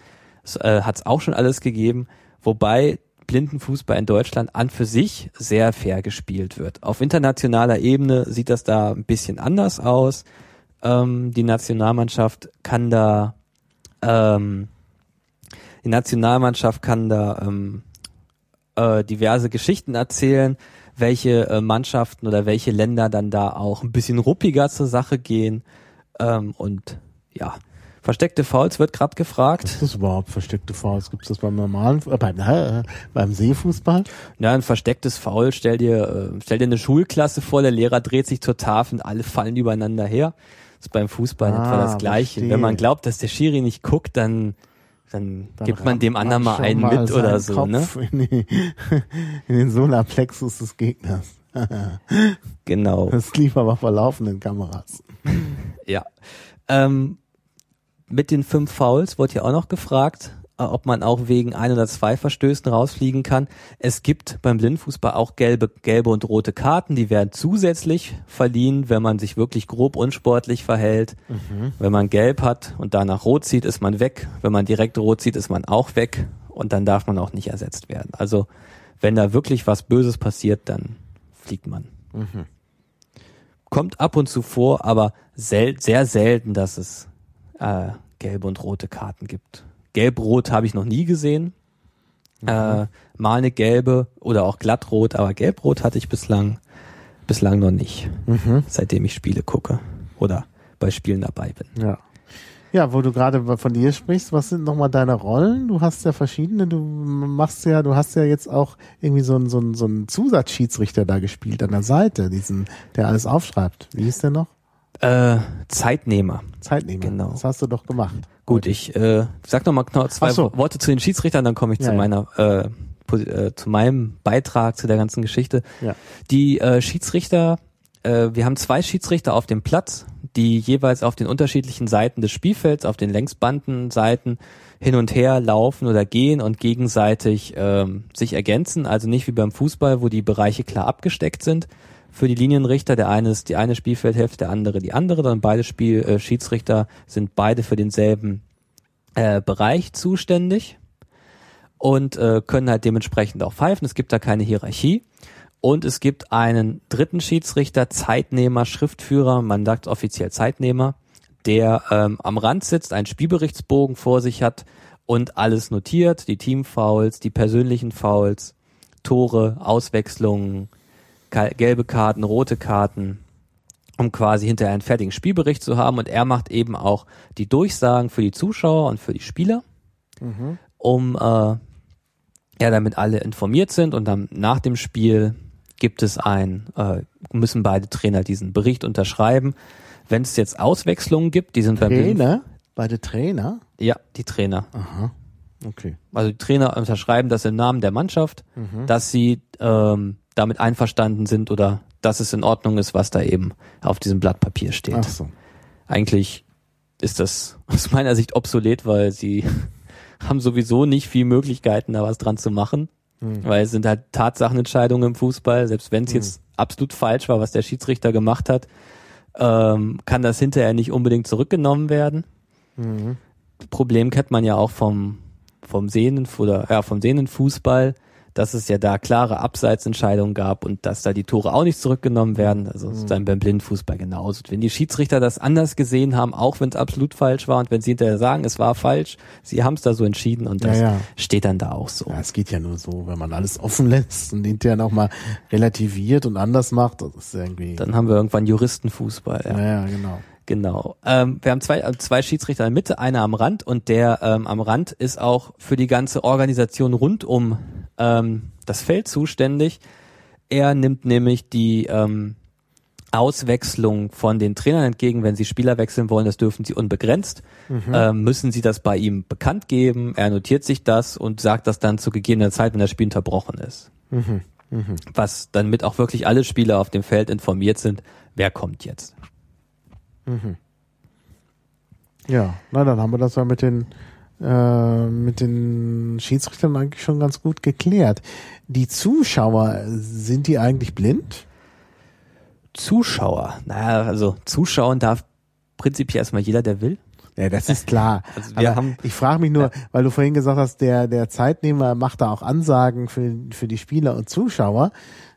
Es äh, hat es auch schon alles gegeben, wobei Blindenfußball in Deutschland an für sich sehr fair gespielt wird. Auf internationaler Ebene sieht das da ein bisschen anders aus. Ähm, die Nationalmannschaft kann da ähm, die Nationalmannschaft kann da ähm, äh, diverse Geschichten erzählen, welche äh, Mannschaften oder welche Länder dann da auch ein bisschen ruppiger zur Sache gehen. Ähm, und ja, versteckte Fouls wird gerade gefragt. Was ist das überhaupt versteckte Fouls? Gibt es das beim normalen, äh, beim, äh, beim Seefußball? Ja, ein verstecktes Foul, stell dir, äh, stell dir eine Schulklasse vor, der Lehrer dreht sich zur Tafel und alle fallen übereinander her. Das ist beim Fußball Ah, etwa das Gleiche. verstehe. Wenn man glaubt, dass der Schiri nicht guckt, dann, dann, Dann gibt man dem anderen mal einen mal mit oder so, ne? Kopf [laughs] In, die, in den Solarplexus des Gegners. Genau. Das lief aber vor laufenden Kameras. Ja. Ähm, mit den fünf Fouls wurde ja auch noch gefragt, äh, ob man auch wegen ein oder zwei Verstößen rausfliegen kann. Es gibt beim Blindfußball auch gelbe, gelbe und rote Karten, die werden zusätzlich verliehen, wenn man sich wirklich grob unsportlich verhält. Wenn man gelb hat und danach rot zieht, ist man weg. Wenn man direkt rot zieht, ist man auch weg und dann darf man auch nicht ersetzt werden. Also wenn da wirklich was Böses passiert, dann fliegt man kommt ab und zu vor, aber sel sehr selten, dass es äh, gelbe und rote Karten gibt. Gelb-rot habe ich noch nie gesehen. Äh, mal eine gelbe oder auch glattrot, aber gelb-rot hatte ich bislang bislang noch nicht, seitdem ich Spiele gucke oder bei Spielen dabei bin. Ja. Ja, wo du gerade von dir sprichst, was sind nochmal deine Rollen? Du hast ja verschiedene, du machst ja, du hast ja jetzt auch irgendwie so einen, so einen, so einen Zusatzschiedsrichter da gespielt an der Seite, diesen, der alles aufschreibt. Wie hieß der noch? Äh, Zeitnehmer. Zeitnehmer. Genau. Das hast du doch gemacht. Gut, ich äh, sag noch mal genau zwei so. Worte zu den Schiedsrichtern, dann komme ich Ja, zu meiner äh, äh, zu meinem Beitrag zu der ganzen Geschichte. Ja. Die äh, Schiedsrichter, äh, wir haben zwei Schiedsrichter auf dem Platz, die jeweils auf den unterschiedlichen Seiten des Spielfelds, auf den Längsbandenseiten hin und her laufen oder gehen und gegenseitig ähm, sich ergänzen. Also nicht wie beim Fußball, wo die Bereiche klar abgesteckt sind. Für die Linienrichter, der eine ist die eine Spielfeldhälfte, der andere die andere, dann beide Spiel, äh, Schiedsrichter sind beide für denselben äh, Bereich zuständig. und äh, können halt dementsprechend auch pfeifen. Es gibt da keine Hierarchie. Und es gibt einen dritten Schiedsrichter, Zeitnehmer, Schriftführer, man sagt offiziell Zeitnehmer, der ähm, am Rand sitzt, einen Spielberichtsbogen vor sich hat und alles notiert, die Teamfouls, die persönlichen Fouls, Tore, Auswechslungen, gelbe Karten, rote Karten, um quasi hinterher einen fertigen Spielbericht zu haben. Und er macht eben auch die Durchsagen für die Zuschauer und für die Spieler, um äh, ja, damit alle informiert sind und dann nach dem Spiel gibt es ein, äh, müssen beide Trainer diesen Bericht unterschreiben. Wenn es jetzt Auswechslungen gibt, die sind beim Trainer? Beide Trainer? ja, die Trainer. Aha. Okay. Also die Trainer unterschreiben das im Namen der Mannschaft, dass sie ähm, damit einverstanden sind oder dass es in Ordnung ist, was da eben auf diesem Blatt Papier steht. Ach so. Eigentlich ist das aus meiner Sicht obsolet, weil sie [laughs] haben sowieso nicht viel Möglichkeiten, da was dran zu machen. Weil es sind halt Tatsachenentscheidungen im Fußball, selbst wenn es jetzt absolut falsch war, was der Schiedsrichter gemacht hat, ähm, kann das hinterher nicht unbedingt zurückgenommen werden. Problem kennt man ja auch vom, vom Sehnen oder ja, vom Sehnenfußball, dass es ja da klare Abseitsentscheidungen gab und dass da die Tore auch nicht zurückgenommen werden. Also es ist dann beim Blindenfußball genauso. Wenn die Schiedsrichter das anders gesehen haben, auch wenn es absolut falsch war und wenn sie hinterher sagen, es war falsch, sie haben es da so entschieden und das Ja, ja. steht dann da auch so. Ja, es geht ja nur so, wenn man alles offen lässt und hinterher nochmal relativiert und anders macht. Das ist irgendwie. Dann haben wir irgendwann Juristenfußball. Ja. ja, ja, genau. Genau. Ähm, wir haben zwei, äh, zwei Schiedsrichter in der Mitte, einer am Rand und der ähm, am Rand ist auch für die ganze Organisation rund um ähm, das Feld zuständig. Er nimmt nämlich die ähm, Auswechslung von den Trainern entgegen, wenn sie Spieler wechseln wollen, das dürfen sie unbegrenzt, ähm, müssen sie das bei ihm bekannt geben, er notiert sich das und sagt das dann zu gegebener Zeit, wenn das Spiel unterbrochen ist. Was dann mit auch wirklich alle Spieler auf dem Feld informiert sind, wer kommt jetzt. Ja, na dann haben wir das ja mit den äh, mit den Schiedsrichtern eigentlich schon ganz gut geklärt. Die Zuschauer, sind die eigentlich blind? Zuschauer. Naja, also zuschauen darf prinzipiell erstmal jeder, der will. Ja, das ist klar. [laughs] Also wir Aber haben- ich frage mich nur, weil du vorhin gesagt hast, der, der Zeitnehmer macht da auch Ansagen für, für die Spieler und Zuschauer.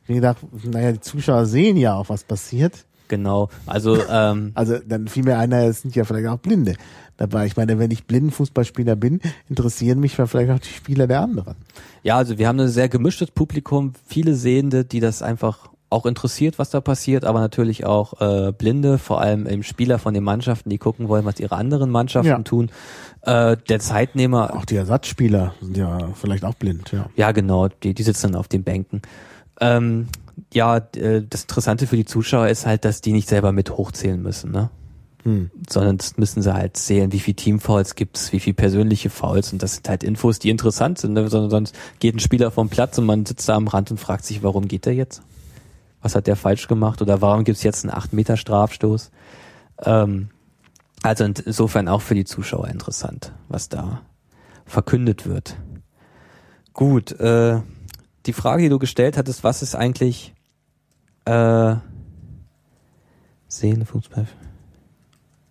Ich gedacht, naja, die Zuschauer sehen ja auch, was passiert. Genau. Also ähm, [laughs] Also dann fiel mir einer, es sind ja vielleicht auch Blinde dabei. Ich meine, wenn ich Blindenfußballspieler bin, interessieren mich vielleicht auch die Spieler der anderen. ja, also wir haben ein sehr gemischtes Publikum, viele Sehende, die das einfach auch interessiert, was da passiert, aber natürlich auch äh, Blinde, vor allem eben Spieler von den Mannschaften, die gucken wollen, was ihre anderen Mannschaften Ja. tun. Äh, der Zeitnehmer, Auch die Ersatzspieler sind ja vielleicht auch blind, ja. Ja, genau, die, die sitzen dann auf den Bänken. Ähm, ja, äh, das Interessante für die Zuschauer ist halt, dass die nicht selber mit hochzählen müssen, ne? Hm. Sondern das müssen sie halt zählen, wie viel Teamfouls gibt's, wie viel persönliche Fouls und das sind halt Infos, die interessant sind, ne? Sondern sonst geht ein Spieler vom Platz und man sitzt da am Rand und fragt sich, warum geht der jetzt? Was hat der falsch gemacht? Oder warum gibt's jetzt einen 8 Meter Strafstoß? Ähm, also insofern auch für die Zuschauer interessant, was da verkündet wird. Gut, äh, die Frage, die du gestellt hattest, was ist eigentlich äh, Sehen, Fußball?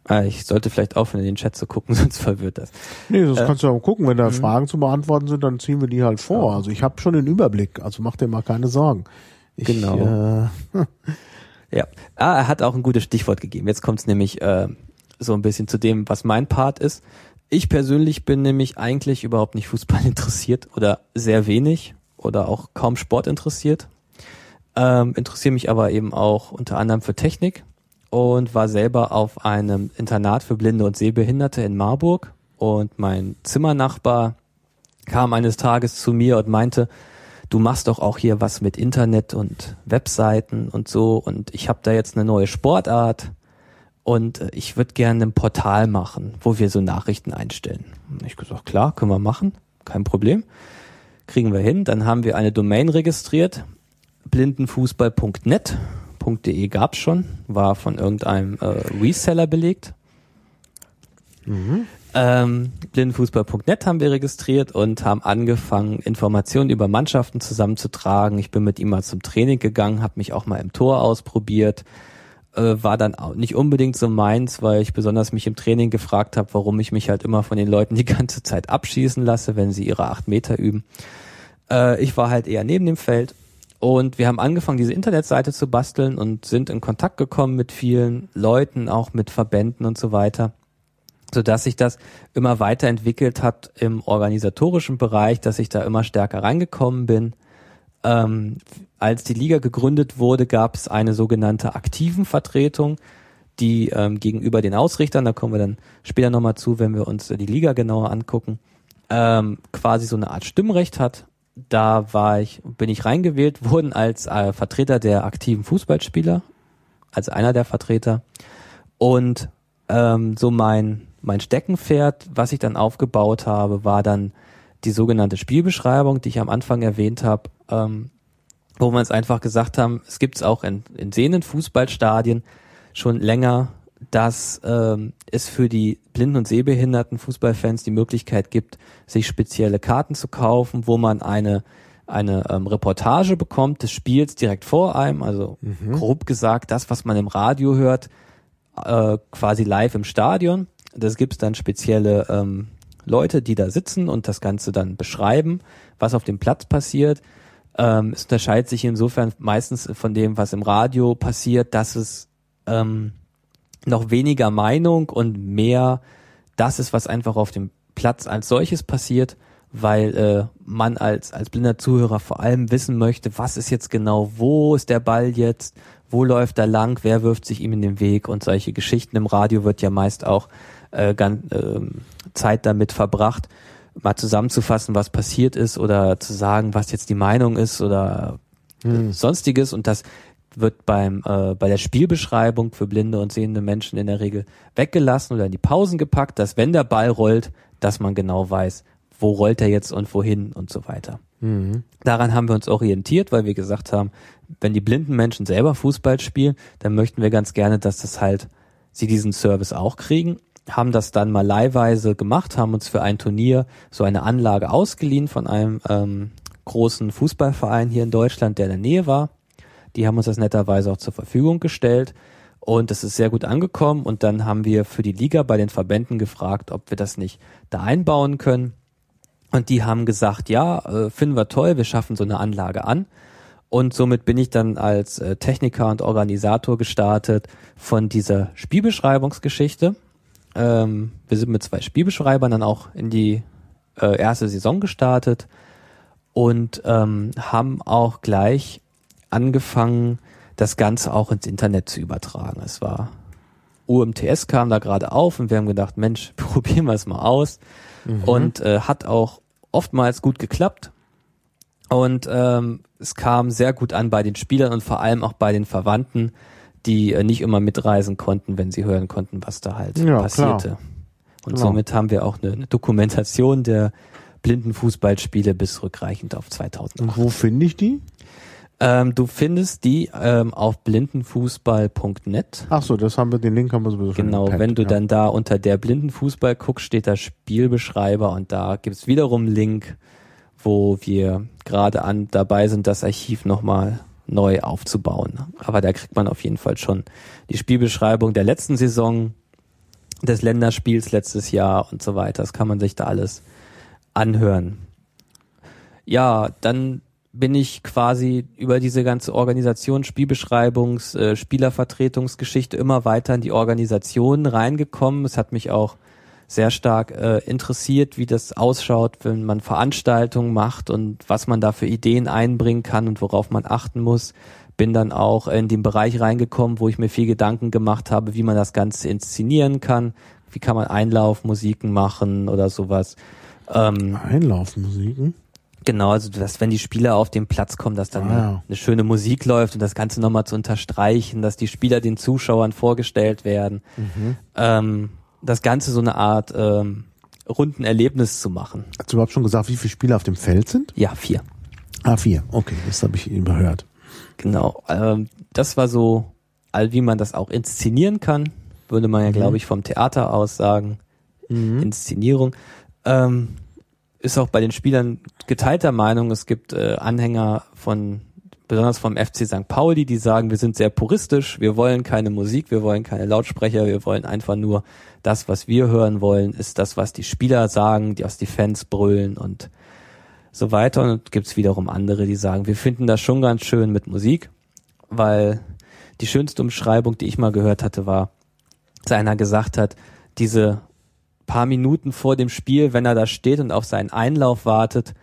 Ah, ich sollte vielleicht aufhören, in den Chat zu gucken, [laughs] sonst verwirrt das. Nee, das Äh, kannst du ja mal gucken. Wenn da Fragen zu beantworten sind, dann ziehen wir die halt vor. Also ich habe schon den Überblick, also mach dir mal keine Sorgen. Ich, Genau. Äh, [laughs] Ja. Ah, er hat auch ein gutes Stichwort gegeben. Jetzt kommt es nämlich äh, so ein bisschen zu dem, was mein Part ist. Ich persönlich bin nämlich eigentlich überhaupt nicht Fußball [laughs] interessiert oder sehr wenig oder auch kaum Sport interessiert. Ähm, interessiere mich aber eben auch unter anderem für Technik und war selber auf einem Internat für Blinde und Sehbehinderte in Marburg. Und mein Zimmernachbar kam eines Tages zu mir und meinte, du machst doch auch hier was mit Internet und Webseiten und so und ich habe da jetzt eine neue Sportart und äh, ich würde gerne ein Portal machen, wo wir so Nachrichten einstellen. Und ich gesagt, klar, können wir machen, kein Problem. Kriegen wir hin. Dann haben wir eine Domain registriert, blindenfußball.net. .de gab's schon, war von irgendeinem äh, Reseller belegt. Ähm, blindenfußball.net haben wir registriert und haben angefangen, Informationen über Mannschaften zusammenzutragen. Ich bin mit ihm mal zum Training gegangen, habe mich auch mal im Tor ausprobiert. Äh, war dann auch nicht unbedingt so meins, weil ich besonders mich im Training gefragt habe, warum ich mich halt immer von den Leuten die ganze Zeit abschießen lasse, wenn sie ihre acht Meter üben. Äh, ich war halt eher neben dem Feld und wir haben angefangen, diese Internetseite zu basteln und sind in Kontakt gekommen mit vielen Leuten, auch mit Verbänden und so weiter so dass sich das immer weiterentwickelt hat im organisatorischen Bereich, dass ich da immer stärker reingekommen bin. Ähm, als die Liga gegründet wurde, gab es eine sogenannte aktiven Vertretung, die ähm, gegenüber den Ausrichtern, da kommen wir dann später nochmal zu, wenn wir uns die Liga genauer angucken, ähm, quasi so eine Art Stimmrecht hat. Da war ich, bin ich reingewählt worden als äh, Vertreter der aktiven Fußballspieler, als einer der Vertreter. Und ähm, so mein mein Steckenpferd, was ich dann aufgebaut habe, war dann die sogenannte Spielbeschreibung, die ich am Anfang erwähnt habe, ähm, wo wir uns einfach gesagt haben, es gibt es auch in, in sehenden Fußballstadien schon länger, dass ähm, es für die blinden und sehbehinderten Fußballfans die Möglichkeit gibt, sich spezielle Karten zu kaufen, wo man eine eine ähm, Reportage bekommt des Spiels direkt vor einem, also mhm. grob gesagt das, was man im Radio hört, äh, quasi live im Stadion das gibt's dann spezielle ähm, Leute, die da sitzen und das Ganze dann beschreiben, was auf dem Platz passiert. Ähm, es unterscheidet sich insofern meistens von dem, was im Radio passiert, dass es ähm, noch weniger Meinung und mehr das ist, was einfach auf dem Platz als solches passiert, weil äh, man als, als blinder Zuhörer vor allem wissen möchte, was ist jetzt genau, wo ist der Ball jetzt, wo läuft er lang, wer wirft sich ihm in den Weg und solche Geschichten. Im Radio wird ja meist auch äh, ganz, äh, Zeit damit verbracht, mal zusammenzufassen, was passiert ist oder zu sagen, was jetzt die Meinung ist oder hm. sonstiges und das wird beim äh, bei der Spielbeschreibung für blinde und sehende Menschen in der Regel weggelassen oder in die Pausen gepackt, dass wenn der Ball rollt, dass man genau weiß, wo rollt er jetzt und wohin und so weiter. Mhm. Daran haben wir uns orientiert, weil wir gesagt haben, wenn die blinden Menschen selber Fußball spielen, dann möchten wir ganz gerne, dass das halt sie diesen Service auch kriegen haben das dann mal leihweise gemacht, haben uns für ein Turnier so eine Anlage ausgeliehen von einem ähm, großen Fußballverein hier in Deutschland, der in der Nähe war. Die haben uns das netterweise auch zur Verfügung gestellt und es ist sehr gut angekommen und dann haben wir für die Liga bei den Verbänden gefragt, ob wir das nicht da einbauen können. Und die haben gesagt, ja, äh, finden wir toll, wir schaffen so eine Anlage an. Und somit bin ich dann als äh, Techniker und Organisator gestartet von dieser Spielbeschreibungsgeschichte. Ähm, wir sind mit zwei Spielbeschreibern dann auch in die äh, erste Saison gestartet und ähm, haben auch gleich angefangen, das Ganze auch ins Internet zu übertragen. Es war UMTS kam da gerade auf und wir haben gedacht, Mensch, [laughs] probieren wir es mal aus. Mhm. Und äh, hat auch oftmals gut geklappt. Und ähm, es kam sehr gut an bei den Spielern und vor allem auch bei den Verwandten, die äh, nicht immer mitreisen konnten, wenn sie hören konnten, was da halt ja, passierte. Klar. Und genau. somit haben wir auch eine, eine Dokumentation der blinden Fußballspiele bis rückreichend auf 2008. Und wo finde ich die? Ähm, du findest die ähm, auf blindenfußball.net. Ach so, das haben wir, den Link haben wir sowieso schon Genau, wenn du ja. dann da unter der Blindenfußball guckst, steht da Spielbeschreiber und da gibt's wiederum einen Link, wo wir gerade an dabei sind, das Archiv nochmal neu aufzubauen. Aber da kriegt man auf jeden Fall schon die Spielbeschreibung der letzten Saison, des Länderspiels letztes Jahr und so weiter. Das kann man sich da alles anhören. Ja, dann bin ich quasi über diese ganze Organisation, Spielbeschreibungs, äh, Spielervertretungsgeschichte immer weiter in die Organisation reingekommen. Es hat mich auch sehr stark äh, interessiert, wie das ausschaut, wenn man Veranstaltungen macht und was man da für Ideen einbringen kann und worauf man achten muss. Bin dann auch in den Bereich reingekommen, wo ich mir viel Gedanken gemacht habe, wie man das Ganze inszenieren kann. Wie kann man Einlaufmusiken machen oder sowas. Ähm, Einlaufmusiken? Genau, also dass wenn die Spieler auf den Platz kommen, dass dann ah, ja. eine schöne Musik läuft und das Ganze nochmal zu unterstreichen, dass die Spieler den Zuschauern vorgestellt werden. Mhm. Ähm, das Ganze so eine Art ähm, runden Erlebnis zu machen. Hast du überhaupt schon gesagt, wie viele Spieler auf dem Feld sind? Ja, vier. Ah, vier. Okay, das habe ich überhört. Genau. Ähm, das war so, all wie man das auch inszenieren kann, würde man ja, mhm. glaube ich, vom Theater aus sagen. Mhm. Inszenierung. Ähm, ist auch bei den Spielern geteilter Meinung. Es gibt äh, Anhänger von besonders vom FC St. Pauli, die sagen, wir sind sehr puristisch, wir wollen keine Musik, wir wollen keine Lautsprecher, wir wollen einfach nur das, was wir hören wollen, ist das, was die Spieler sagen, die aus die Fans brüllen und so weiter. Und gibt's wiederum andere, die sagen, wir finden das schon ganz schön mit Musik, weil die schönste Umschreibung, die ich mal gehört hatte, war, dass einer gesagt hat, diese paar Minuten vor dem Spiel, wenn er da steht und auf seinen Einlauf wartet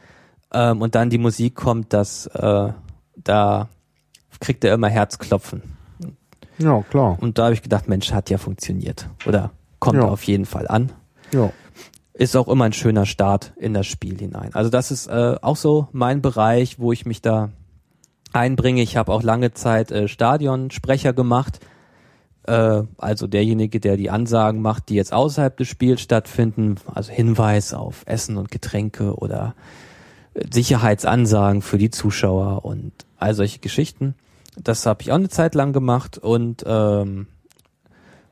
ähm, und dann die Musik kommt, dass äh, da kriegt er immer Herzklopfen. Ja, klar. Und da habe ich gedacht, Mensch, hat ja funktioniert. Oder kommt Ja. auf jeden Fall an. Ja. Ist auch immer ein schöner Start in das Spiel hinein. Also das ist äh, auch so mein Bereich, wo ich mich da einbringe. Ich habe auch lange Zeit äh, Stadionsprecher gemacht. Äh, also derjenige, der die Ansagen macht, die jetzt außerhalb des Spiels stattfinden. Also Hinweis auf Essen und Getränke oder äh, Sicherheitsansagen für die Zuschauer und all solche Geschichten. Das habe ich auch eine Zeit lang gemacht und ähm,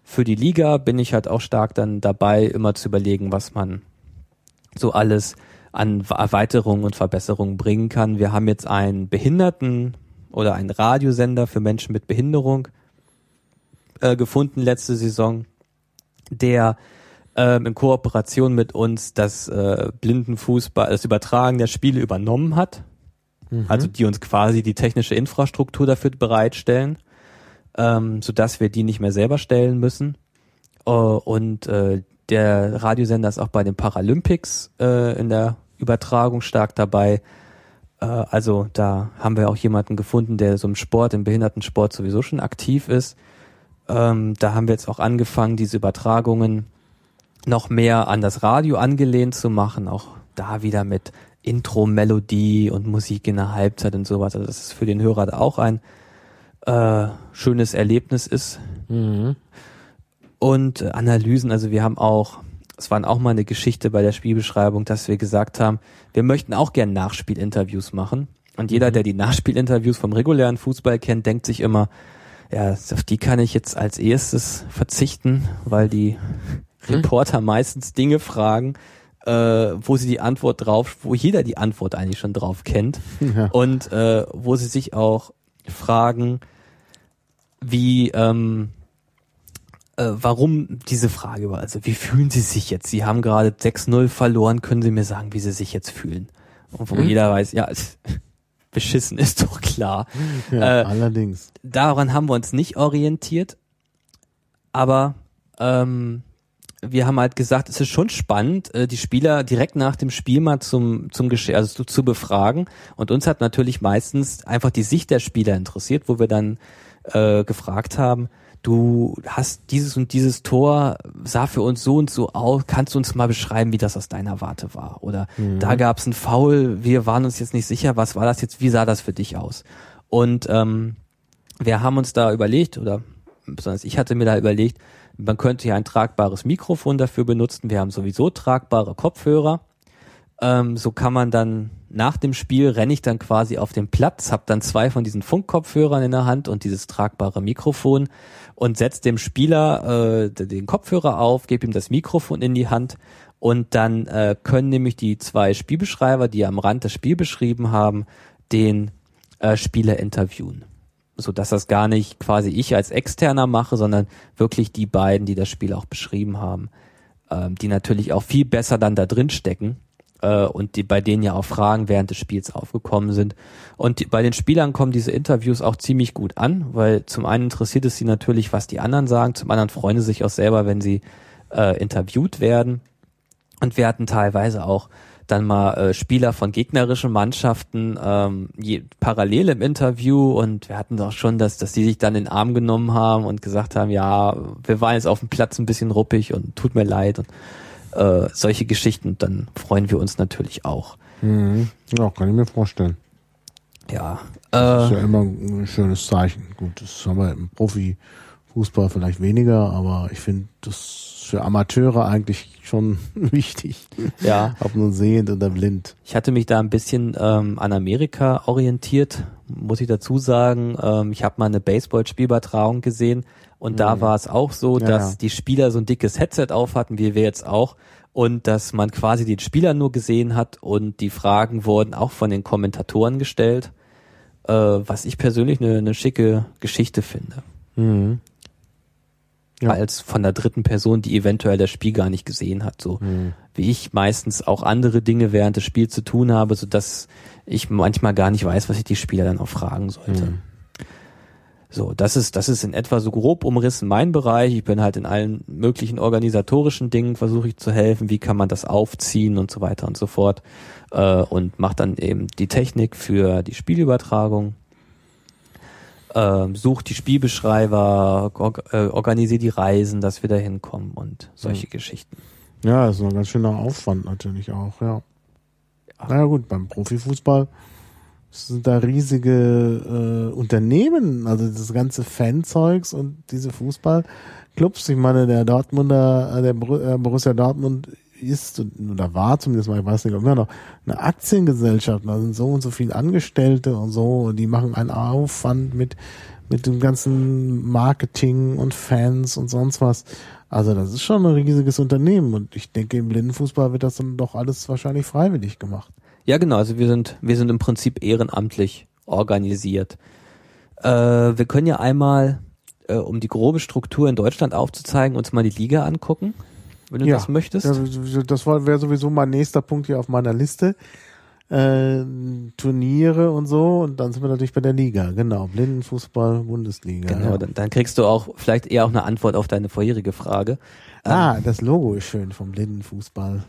für die Liga bin ich halt auch stark dann dabei, immer zu überlegen, was man so alles an Erweiterungen und Verbesserungen bringen kann. Wir haben jetzt einen Behinderten oder einen Radiosender für Menschen mit Behinderung äh, gefunden letzte Saison, der ähm, in Kooperation mit uns das äh, Blindenfußball, das Übertragen der Spiele übernommen hat. Also die uns quasi die technische Infrastruktur dafür bereitstellen, ähm, sodass wir die nicht mehr selber stellen müssen. Äh, und äh, der Radiosender ist auch bei den Paralympics äh, in der Übertragung stark dabei. Äh, also da haben wir auch jemanden gefunden, der so im Sport, im Behindertensport sowieso schon aktiv ist. Ähm, da haben wir jetzt auch angefangen, diese Übertragungen noch mehr an das Radio angelehnt zu machen, auch da wieder mit Intro-Melodie und Musik in der Halbzeit und sowas. Also das ist für den Hörer auch ein äh, schönes Erlebnis ist. Mhm. Und äh, Analysen, also wir haben auch, es waren auch mal eine Geschichte bei der Spielbeschreibung, dass wir gesagt haben, wir möchten auch gern Nachspielinterviews machen. Und jeder, der die Nachspielinterviews vom regulären Fußball kennt, denkt sich immer, ja, auf die kann ich jetzt als erstes verzichten, weil die Reporter meistens Dinge fragen, äh, wo sie die Antwort drauf, wo jeder die Antwort eigentlich schon drauf kennt [laughs] Ja. und äh, wo sie sich auch fragen, wie ähm, äh, warum diese Frage war. Also wie fühlen Sie sich jetzt? Sie haben gerade 6-0 verloren, können Sie mir sagen, wie Sie sich jetzt fühlen? Und wo jeder weiß, ja, [laughs] beschissen ist doch klar. [laughs] Ja, Äh, allerdings. daran haben wir uns nicht orientiert, aber ähm, wir haben halt gesagt, es ist schon spannend, äh, die Spieler direkt nach dem Spiel mal zum zum Gesche also zu, zu befragen. Und uns hat natürlich meistens einfach die Sicht der Spieler interessiert, wo wir dann äh, gefragt haben, du hast dieses und dieses Tor sah für uns so und so aus, kannst du uns mal beschreiben, wie das aus deiner Warte war? Oder da gab es einen Foul, wir waren uns jetzt nicht sicher, was war das jetzt, wie sah das für dich aus? Und ähm, wir haben uns da überlegt, oder besonders ich hatte mir da überlegt, man könnte ja ein tragbares Mikrofon dafür benutzen. Wir haben sowieso tragbare Kopfhörer. Ähm, so kann man dann nach dem Spiel renne ich dann quasi auf den Platz, habe dann zwei von diesen Funkkopfhörern in der Hand und dieses tragbare Mikrofon und setze dem Spieler äh, den Kopfhörer auf, gebe ihm das Mikrofon in die Hand und dann äh, können nämlich die zwei Spielbeschreiber, die am Rand das Spiel beschrieben haben, den äh, Spieler interviewen so dass das gar nicht quasi ich als Externer mache, sondern wirklich die beiden, die das Spiel auch beschrieben haben, ähm, die natürlich auch viel besser dann da drin stecken äh, und die bei denen ja auch Fragen während des Spiels aufgekommen sind. Und die, bei den Spielern kommen diese Interviews auch ziemlich gut an, weil zum einen interessiert es sie natürlich, was die anderen sagen, zum anderen freuen sie sich auch selber, wenn sie äh, interviewt werden. Und wir hatten teilweise auch dann mal äh, Spieler von gegnerischen Mannschaften ähm, je, parallel im Interview und wir hatten doch schon, dass, dass die sich dann in den Arm genommen haben und gesagt haben, ja, wir waren jetzt auf dem Platz ein bisschen ruppig und tut mir leid und äh, solche Geschichten, dann freuen wir uns natürlich auch. Mhm. Ja, kann ich mir vorstellen. Ja, Das ist äh, ja immer ein schönes Zeichen. Gut, das haben wir im Profifußball vielleicht weniger, aber ich finde das für Amateure eigentlich schon [laughs] wichtig. ja. Ob nun sehend oder blind. Ich hatte mich da ein bisschen ähm, an Amerika orientiert, muss ich dazu sagen. Ähm, ich habe mal eine Baseball-Spielübertragung gesehen und da war es auch so, Ja, dass ja. die Spieler so ein dickes Headset auf hatten, wie wir jetzt auch, und dass man quasi den Spieler nur gesehen hat und die Fragen wurden auch von den Kommentatoren gestellt. äh, was ich persönlich eine, eine schicke Geschichte finde. Mhm. Ja. Als von der dritten Person, die eventuell das Spiel gar nicht gesehen hat, so Mhm. wie ich meistens auch andere Dinge während des Spiels zu tun habe, so dass ich manchmal gar nicht weiß, was ich die Spieler dann auch fragen sollte. Mhm. So, das ist, das ist in etwa so grob umrissen mein Bereich. Ich bin halt in allen möglichen organisatorischen Dingen versuche ich zu helfen. Wie kann man das aufziehen und so weiter und so fort. Äh, und mache dann eben die Technik für die Spielübertragung. Ähm, sucht die Spielbeschreiber, org äh, organisiert die Reisen, dass wir da hinkommen und solche Geschichten. Ja, das ist ein ganz schöner Aufwand natürlich auch, ja. Naja gut, beim Profifußball sind da riesige äh, Unternehmen, also das ganze Fanzeugs und diese Fußballclubs. Ich meine, der Dortmunder, äh, der äh, Borussia Dortmund ist oder war zumindest mal, ich weiß nicht, immer noch eine Aktiengesellschaft. Da sind so und so viele Angestellte und so, und die machen einen Aufwand mit mit dem ganzen Marketing und Fans und sonst was. Also das ist schon ein riesiges Unternehmen und ich denke, im Blindenfußball wird das dann doch alles wahrscheinlich freiwillig gemacht. Ja, genau. Also wir sind, wir sind im Prinzip ehrenamtlich organisiert. Äh, wir können ja einmal, äh, um die grobe Struktur in Deutschland aufzuzeigen, uns mal die Liga angucken, wenn du Ja. das möchtest. Das wäre sowieso mein nächster Punkt hier auf meiner Liste. Äh, Turniere und so und dann sind wir natürlich bei der Liga, genau. Blindenfußball, Bundesliga. Genau, ja. dann, dann kriegst du auch vielleicht eher auch eine Antwort auf deine vorherige Frage. Ah, das Logo ist schön vom Blindenfußball.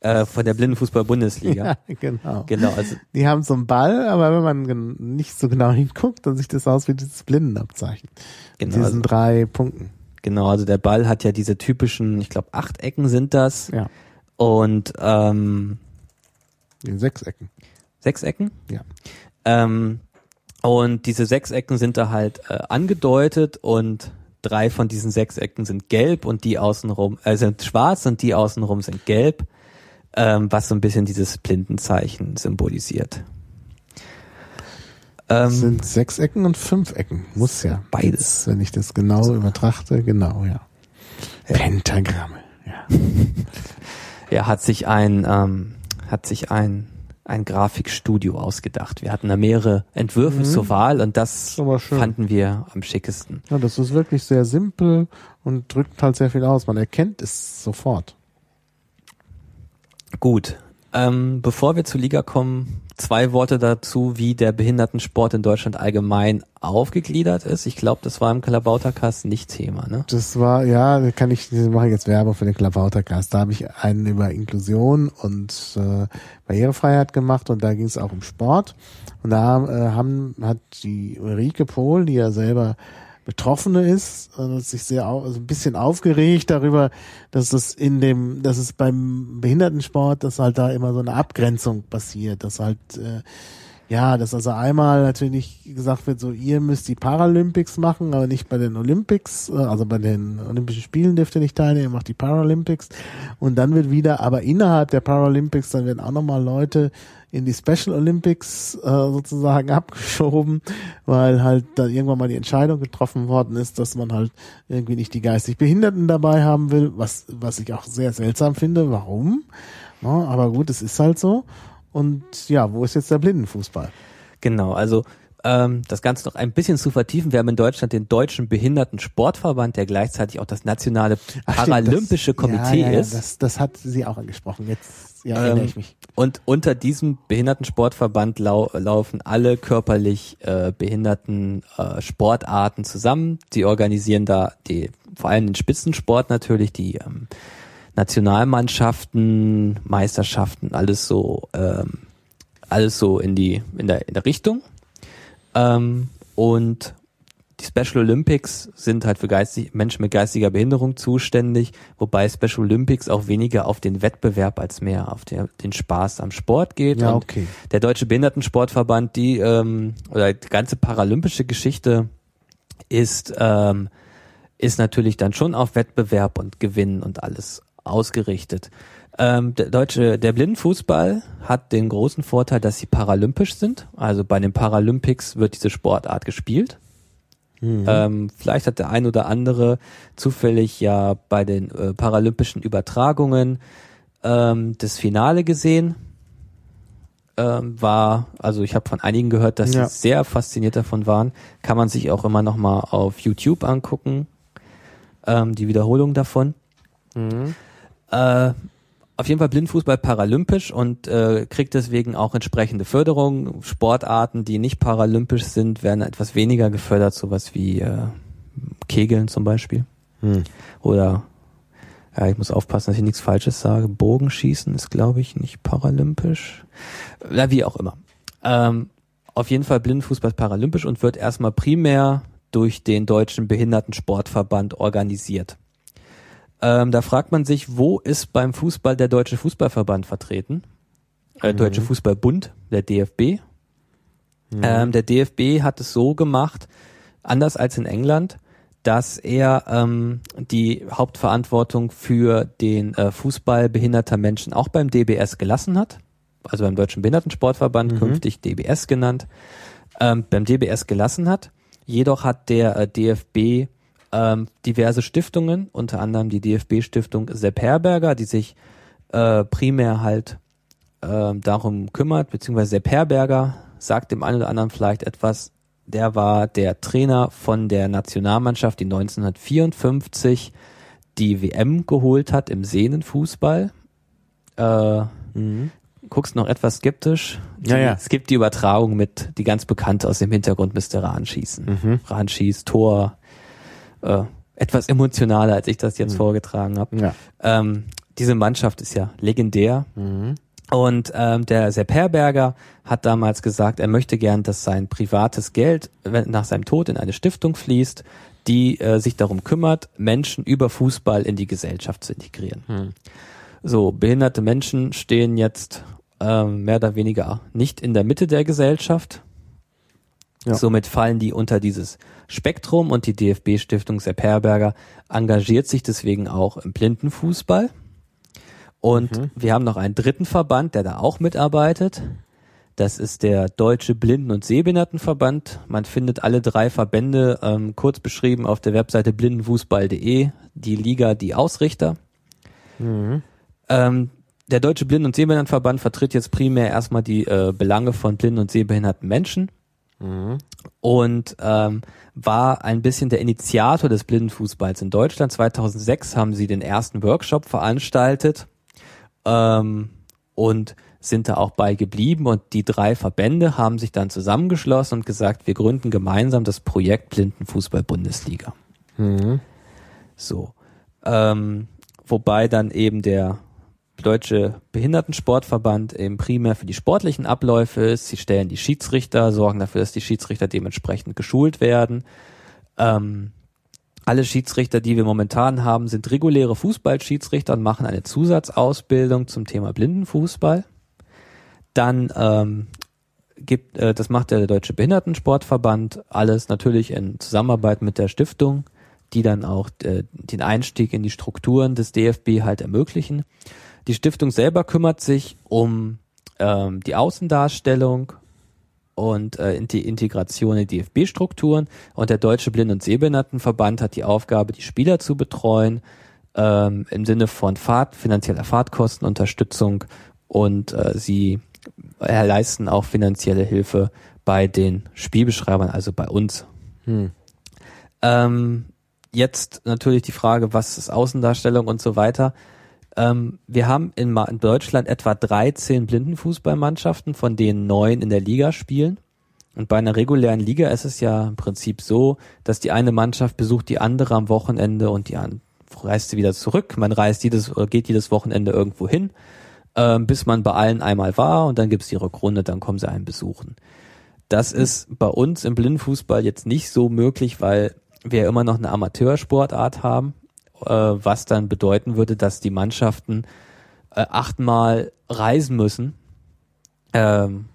Äh, von der Blindenfußball-Bundesliga. [laughs] Ja, genau. Genau, also Die haben so einen Ball, aber wenn man nicht so genau [laughs] hinguckt, dann sieht das aus wie dieses Blindenabzeichen. Genau, Mit also, diesen drei Punkten. Genau, also der Ball hat ja diese typischen, ich glaube, acht Ecken sind das. Ja, Und ähm, in Sechsecken. sechs Ecken? Ja. Ähm, und diese Sechsecken sind da halt äh, angedeutet und drei von diesen Sechsecken sind gelb und die außenrum, äh, sind schwarz und die außenrum sind gelb, ähm, was so ein bisschen dieses Blindenzeichen symbolisiert. Ähm, sind Sechsecken und Fünfecken. Muss ja. Beides. Wenn ich das genau übertrachte, genau, ja. Pentagramme, ja. [laughs] er hat sich ein, ähm, hat sich ein, ein Grafikstudio ausgedacht. Wir hatten da mehrere Entwürfe zur Wahl und das fanden wir am schickesten. ja. Das ist wirklich sehr simpel und drückt halt sehr viel aus. Man erkennt es sofort. Gut. Ähm, bevor wir zur Liga kommen, zwei Worte dazu, wie der Behindertensport in Deutschland allgemein aufgegliedert ist. Ich glaube, das war im Kalabautercast nicht Thema, ne? Das war, ja, da kann ich, ich mache jetzt Werbung für den Klabautercast. Da habe ich einen über Inklusion und äh, Barrierefreiheit gemacht und da ging es auch um Sport. Und da äh, haben, hat die Ulrike Pohl, die ja selber Betroffene ist, äh, sich sehr also ein bisschen aufgeregt darüber, dass es in dem, dass es beim Behindertensport, dass halt da immer so eine Abgrenzung passiert, dass halt äh, ja, dass also einmal natürlich gesagt wird, so ihr müsst die Paralympics machen, aber nicht bei den Olympics, äh, also bei den Olympischen Spielen dürft ihr nicht teilnehmen, ihr macht die Paralympics und dann wird wieder, aber innerhalb der Paralympics, dann werden auch nochmal Leute in die Special Olympics äh, sozusagen [laughs] abgeschoben, weil halt da irgendwann mal die Entscheidung getroffen worden ist, dass man halt irgendwie nicht die geistig Behinderten dabei haben will, was, was ich auch sehr seltsam finde. Warum? Ja, aber gut, es ist halt so. Und ja, wo ist jetzt der Blindenfußball? Genau, also ähm, das Ganze noch ein bisschen zu vertiefen. Wir haben in Deutschland den Deutschen Behindertensportverband, der gleichzeitig auch das nationale Ach, Paralympische das, Komitee ja, ja, ja, ist. Das, das hat sie auch angesprochen. Jetzt ja, erinnere Ähm, ich mich. Und unter diesem Behindertensportverband lau laufen alle körperlich äh, behinderten äh, Sportarten zusammen. Die organisieren da die, vor allem den Spitzensport natürlich, die ähm, Nationalmannschaften, Meisterschaften, alles so, ähm, alles so in die in der in der Richtung. Ähm, und die Special Olympics sind halt für geistig, Menschen mit geistiger Behinderung zuständig, wobei Special Olympics auch weniger auf den Wettbewerb als mehr auf der, den Spaß am Sport geht. Ja, Und okay. der Deutsche Behindertensportverband, die ähm, oder die ganze paralympische Geschichte ist ähm, ist natürlich dann schon auf Wettbewerb und Gewinn und alles ausgerichtet. Ähm, der deutsche, der Blindenfußball hat den großen Vorteil, dass sie paralympisch sind. Also bei den Paralympics wird diese Sportart gespielt. Mhm. Ähm, vielleicht hat der ein oder andere zufällig ja bei den äh, paralympischen Übertragungen ähm, das Finale gesehen. ähm, war, also ich habe von einigen gehört, dass Ja. sie sehr fasziniert davon waren. Kann man sich auch immer noch mal auf YouTube angucken, ähm, die Wiederholung davon. Äh, auf jeden Fall Blindfußball paralympisch und äh, kriegt deswegen auch entsprechende Förderung. Sportarten, die nicht paralympisch sind, werden etwas weniger gefördert, sowas wie äh, Kegeln zum Beispiel. Hm. Oder ja, ich muss aufpassen, dass ich nichts Falsches sage. Bogenschießen ist, glaube ich, nicht paralympisch. Ja, wie auch immer. Ähm, auf jeden Fall Blindfußball paralympisch und wird erstmal primär durch den Deutschen Behindertensportverband organisiert. Ähm, da fragt man sich, wo ist beim Fußball der Deutsche Fußballverband vertreten? Äh, Deutsche Fußballbund, der DFB. Ähm, der DFB hat es so gemacht, anders als in England, dass er ähm, die Hauptverantwortung für den äh, Fußball behinderter Menschen auch beim DBS gelassen hat, also beim Deutschen Behindertensportverband, künftig DBS genannt, ähm, beim DBS gelassen hat. Jedoch hat der äh, DFB ähm, diverse Stiftungen, unter anderem die DFB-Stiftung Sepp Herberger, die sich äh, primär halt ähm, darum kümmert, beziehungsweise Sepp Herberger sagt dem einen oder anderen vielleicht etwas. Der war der Trainer von der Nationalmannschaft, die 1954 die WM geholt hat im Sehnenfußball. Äh, Guckst noch etwas skeptisch. Mhm. Ja, ja. Es gibt die Übertragung mit, die ganz bekannte aus dem Hintergrund müsste Rahn schießen. Mhm. Rahn schießt, Tor, äh, etwas emotionaler, als ich das jetzt vorgetragen habe. Mhm. Ja. Ähm, diese Mannschaft ist ja legendär. Und ähm, der Sepp Herberger hat damals gesagt, er möchte gern, dass sein privates Geld nach seinem Tod in eine Stiftung fließt, die äh, sich darum kümmert, Menschen über Fußball in die Gesellschaft zu integrieren. So, behinderte Menschen stehen jetzt ähm, mehr oder weniger nicht in der Mitte der Gesellschaft. Ja. Somit fallen die unter dieses Spektrum und die DFB-Stiftung Sepp Herberger engagiert sich deswegen auch im Blindenfußball. Und wir haben noch einen dritten Verband, der da auch mitarbeitet. Das ist der Deutsche Blinden- und Sehbehindertenverband. Man findet alle drei Verbände ähm, kurz beschrieben auf der Webseite blindenfußball.de, die Liga, die Ausrichter. Ähm, der Deutsche Blinden- und Sehbehindertenverband vertritt jetzt primär erstmal die äh, Belange von blinden und sehbehinderten Menschen und ähm, war ein bisschen der Initiator des Blindenfußballs in Deutschland. 2006 haben sie den ersten Workshop veranstaltet ähm, und sind da auch bei geblieben und die drei Verbände haben sich dann zusammengeschlossen und gesagt, wir gründen gemeinsam das Projekt Blindenfußball Bundesliga. So. Ähm, wobei dann eben der Deutsche Behindertensportverband eben primär für die sportlichen Abläufe ist. Sie stellen die Schiedsrichter, sorgen dafür, dass die Schiedsrichter dementsprechend geschult werden. Ähm, alle Schiedsrichter, die wir momentan haben, sind reguläre Fußballschiedsrichter und machen eine Zusatzausbildung zum Thema Blindenfußball. Dann ähm, gibt, äh, das macht der Deutsche Behindertensportverband, alles natürlich in Zusammenarbeit mit der Stiftung, die dann auch äh, den Einstieg in die Strukturen des DFB halt ermöglichen. Die Stiftung selber kümmert sich um ähm, die Außendarstellung und äh, die Integration in DFB-Strukturen und der Deutsche Blind- und Sehbehindertenverband hat die Aufgabe, die Spieler zu betreuen ähm, im Sinne von Fahrt, finanzieller Fahrtkostenunterstützung und äh, sie äh, leisten auch finanzielle Hilfe bei den Spielbeschreibern, also bei uns. Ähm, jetzt natürlich die Frage, was ist Außendarstellung und so weiter. Ähm, wir haben in, in Deutschland etwa 13 Blindenfußballmannschaften, von denen neun in der Liga spielen. Und bei einer regulären Liga ist es ja im Prinzip so, dass die eine Mannschaft besucht die andere am Wochenende und die an, reist sie wieder zurück. Man reist jedes, geht jedes Wochenende irgendwo hin, ähm, bis man bei allen einmal war und dann gibt's die Rückrunde, dann kommen sie einen besuchen. Das ist bei uns im Blindenfußball jetzt nicht so möglich, weil wir immer noch eine Amateursportart haben, äh, was dann bedeuten würde, dass die Mannschaften äh, achtmal reisen müssen. Ähm,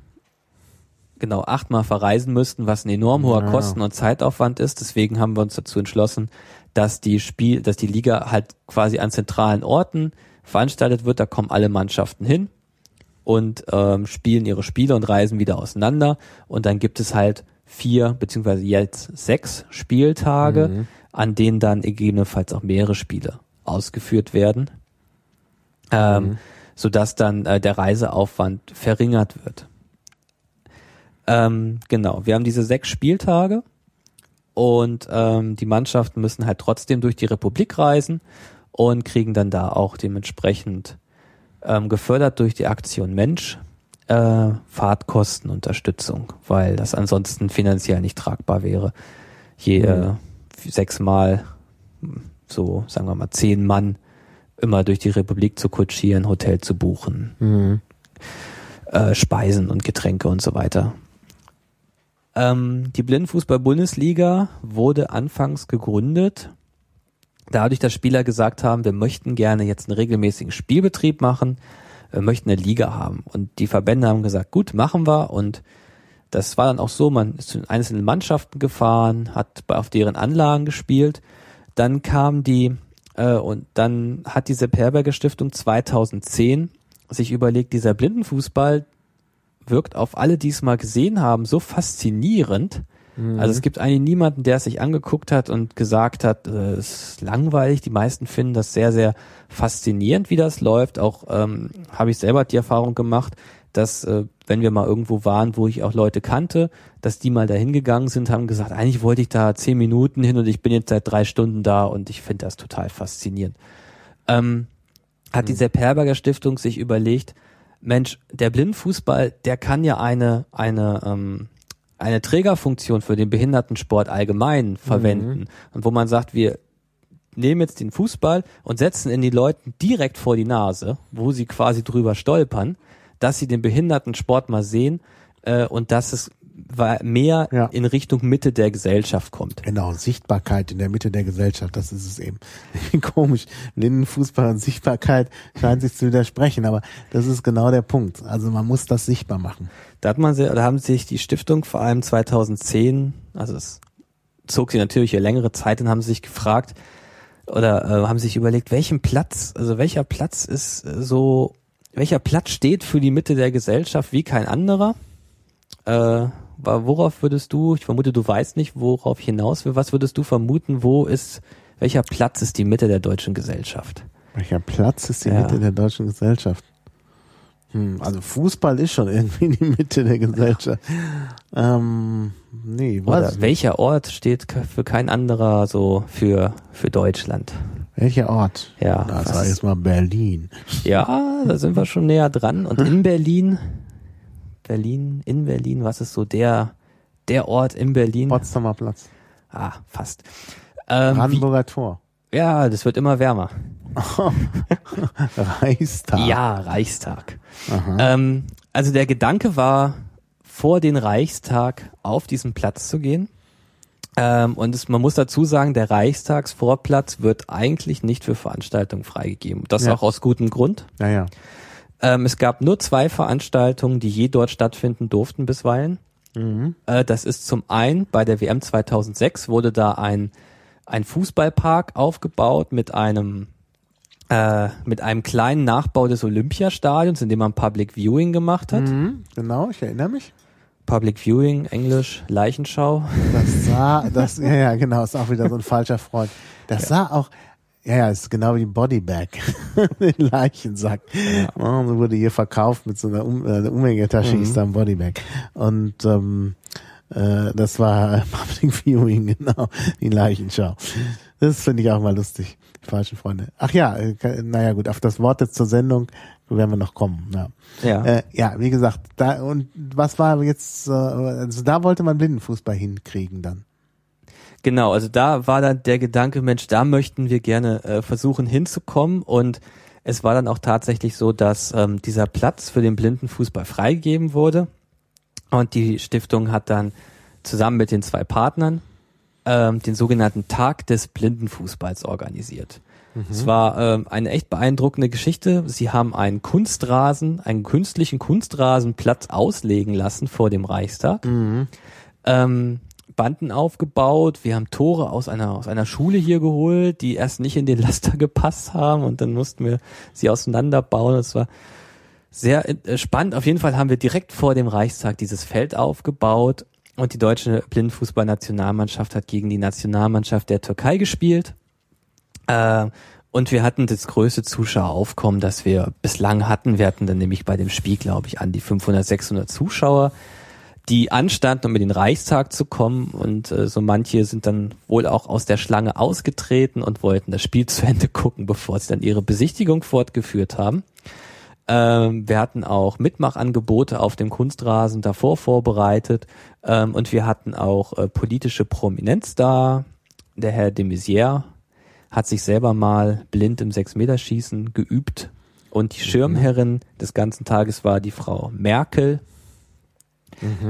genau, achtmal verreisen müssten, was ein enorm hoher Ja. Kosten- und Zeitaufwand ist. Deswegen haben wir uns dazu entschlossen, dass die Spiel, dass die Liga halt quasi an zentralen Orten veranstaltet wird. Da kommen alle Mannschaften hin und ähm, spielen ihre Spiele und reisen wieder auseinander. Und dann gibt es halt vier beziehungsweise jetzt sechs Spieltage, an denen dann gegebenenfalls auch mehrere Spiele ausgeführt werden. Ähm, sodass dann äh, der Reiseaufwand verringert wird. Ähm, genau, wir haben diese sechs Spieltage und ähm, die Mannschaften müssen halt trotzdem durch die Republik reisen und kriegen dann da auch dementsprechend ähm, gefördert durch die Aktion Mensch äh, Fahrtkostenunterstützung, weil das ansonsten finanziell nicht tragbar wäre. Je äh, sechsmal, so sagen wir mal zehn Mann immer durch die Republik zu kutschieren, Hotel zu buchen, Mhm. äh, Speisen und Getränke und so weiter. Ähm, die Blindenfußball-Bundesliga wurde anfangs gegründet, dadurch, dass Spieler gesagt haben, wir möchten gerne jetzt einen regelmäßigen Spielbetrieb machen, wir möchten eine Liga haben. Und die Verbände haben gesagt, gut, machen wir. Und das war dann auch so, man ist zu den einzelnen Mannschaften gefahren, hat auf deren Anlagen gespielt. Dann kam die, äh, und dann hat diese Perberger Stiftung 2010 sich überlegt, dieser Blindenfußball wirkt auf alle, die es mal gesehen haben, so faszinierend. Also es gibt eigentlich niemanden, der es sich angeguckt hat und gesagt hat, äh, es ist langweilig. Die meisten finden das sehr, sehr faszinierend, wie das läuft. Auch ähm, habe ich selber die Erfahrung gemacht, dass äh, wenn wir mal irgendwo waren, wo ich auch Leute kannte, dass die mal dahin gegangen sind, haben gesagt, eigentlich wollte ich da zehn Minuten hin und ich bin jetzt seit drei Stunden da und ich finde das total faszinierend. Ähm, hat die Sepp Herberger Stiftung sich überlegt, Mensch, der Blindfußball, der kann ja eine, eine, ähm, eine Trägerfunktion für den Behindertensport allgemein verwenden. Und wo man sagt, wir nehmen jetzt den Fußball und setzen in die Leuten direkt vor die Nase, wo sie quasi drüber stolpern, dass sie den Behindertensport mal sehen äh, und dass es mehr Ja. in Richtung Mitte der Gesellschaft kommt. Genau, Sichtbarkeit in der Mitte der Gesellschaft, das ist es eben. [laughs] Komisch. Blindenfußball und Sichtbarkeit scheint sich zu widersprechen, aber das ist genau der Punkt. Also man muss das sichtbar machen. Da hat man, da haben sich die Stiftung vor allem 2010, also es zog sie natürlich eine längere Zeit und haben sich gefragt oder äh, haben sich überlegt, welchen Platz, also welcher Platz ist äh, so, welcher Platz steht für die Mitte der Gesellschaft wie kein anderer? Äh, worauf würdest du, ich vermute, du weißt nicht, worauf ich hinaus will, was würdest du vermuten, wo ist, welcher Platz ist die Mitte der deutschen Gesellschaft? Welcher Platz ist die Ja. Mitte der deutschen Gesellschaft? Hm, also Fußball ist schon [laughs] irgendwie die Mitte der Gesellschaft. Ähm, nee, Oder welcher Ort steht für kein anderer so für, für Deutschland? Welcher Ort? Ja, Da was- sag ich jetzt mal Berlin. Ja, da sind wir schon näher dran. Und in Berlin, Berlin, in Berlin, was ist so der, der Ort in Berlin? Potsdamer Platz. Ah, fast. Ähm, wie, Brandenburger Tor. ja, das wird immer wärmer. [laughs] Reichstag. Ja, Reichstag. Ähm, also der Gedanke war, vor den Reichstag auf diesen Platz zu gehen. Ähm, und es, man muss dazu sagen, der Reichstagsvorplatz wird eigentlich nicht für Veranstaltungen freigegeben. Das Ja. auch aus gutem Grund. Ja, ja. Ähm, es gab nur zwei Veranstaltungen, die je dort stattfinden durften bisweilen. Äh, das ist zum einen bei der WM 2006 wurde da ein, ein Fußballpark aufgebaut mit einem äh, mit einem kleinen Nachbau des Olympiastadions, in dem man Public Viewing gemacht hat. Mhm, genau, ich erinnere mich. Public Viewing, Englisch, Leichenschau. Das sah, [laughs] das, ja, ja, genau, ist auch wieder so ein falscher Freund. Das sah auch, ja, ja, ist genau wie ein Bodybag. [laughs] Den Leichensack. Ja. so wurde hier verkauft mit so einer um äh, eine Umhängetasche, hieß da ein Bodybag. Und, ähm, äh, das war [laughs] Public Viewing, genau, die Leichenschau. Das finde ich auch mal lustig, die falschen Freunde. Ach ja, äh, naja gut, auf das Wort jetzt zur Sendung werden wir noch kommen. Ja. Ja. Äh, ja, wie gesagt, da und was war jetzt, äh, also da wollte man Blindenfußball hinkriegen dann. Genau, also da war dann der Gedanke, Mensch, da möchten wir gerne äh, versuchen hinzukommen und es war dann auch tatsächlich so, dass ähm, dieser Platz für den Blindenfußball freigegeben wurde und die Stiftung hat dann zusammen mit den zwei Partnern ähm, den sogenannten Tag des Blindenfußballs organisiert. Es war ähm, eine echt beeindruckende Geschichte. Sie haben einen Kunstrasen, einen künstlichen Kunstrasenplatz auslegen lassen vor dem Reichstag ähm, Banden aufgebaut. Wir haben Tore aus einer, aus einer Schule hier geholt, die erst nicht in den Laster [laughs] gepasst haben und dann mussten wir sie auseinanderbauen. Das war sehr äh, spannend. Auf jeden Fall haben wir direkt vor dem Reichstag dieses Feld aufgebaut und die deutsche Blindenfußballnationalmannschaft hat gegen die Nationalmannschaft der Türkei gespielt. Äh, Und wir hatten das größte Zuschaueraufkommen, das wir bislang hatten. Wir hatten dann nämlich bei dem Spiel, glaube ich, an die 500, 600 Zuschauer, die anstanden, um in den Reichstag zu kommen. Und äh, so manche sind dann wohl auch aus der Schlange ausgetreten und wollten das Spiel [laughs] zu Ende gucken, bevor sie dann ihre Besichtigung fortgeführt haben. Ähm, wir hatten auch Mitmachangebote auf dem Kunstrasen davor vorbereitet ähm, und wir hatten auch äh, politische Prominenz da. Der Herr de Maizière hat sich selber mal blind im Sechs-Meter-Schießen geübt und die Schirmherrin des ganzen Tages war die Frau Merkel,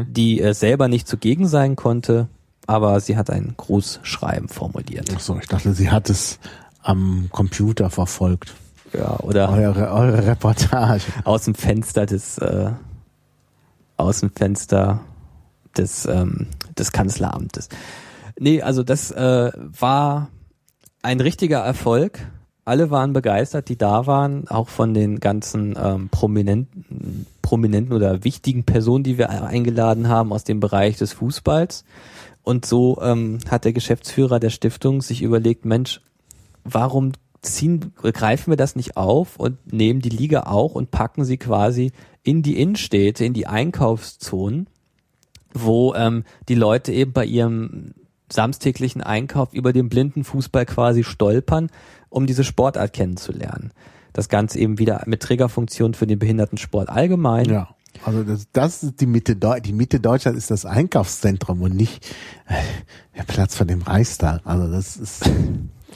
die äh, selber nicht zugegen sein konnte, aber sie hat ein Grußschreiben formuliert. Ach so, ich dachte, sie hat es am Computer verfolgt. Ja, oder Eure, eure Reportage. aus dem Fenster des äh, aus dem Fenster des ähm, des Kanzleramtes. Nee, also das äh, war ein richtiger Erfolg. Alle waren begeistert, die da waren, auch von den ganzen ähm, prominenten, prominenten oder wichtigen Personen, die wir eingeladen haben aus dem Bereich des Fußballs. Und so ähm, hat der Geschäftsführer der Stiftung sich überlegt, Mensch, warum ziehen, greifen wir das nicht auf und nehmen die Liga auch und packen sie quasi in die Innenstädte, in die Einkaufszonen, wo ähm, die Leute eben bei ihrem samstäglichen Einkauf über den blinden Fußball quasi stolpern, um diese Sportart kennenzulernen. Das Ganze eben wieder mit Trägerfunktion für den Behindertensport allgemein. Ja. Also das, das ist die Mitte die Mitte Deutschland ist das Einkaufszentrum und nicht äh, der Platz von dem Reichstag. Also das ist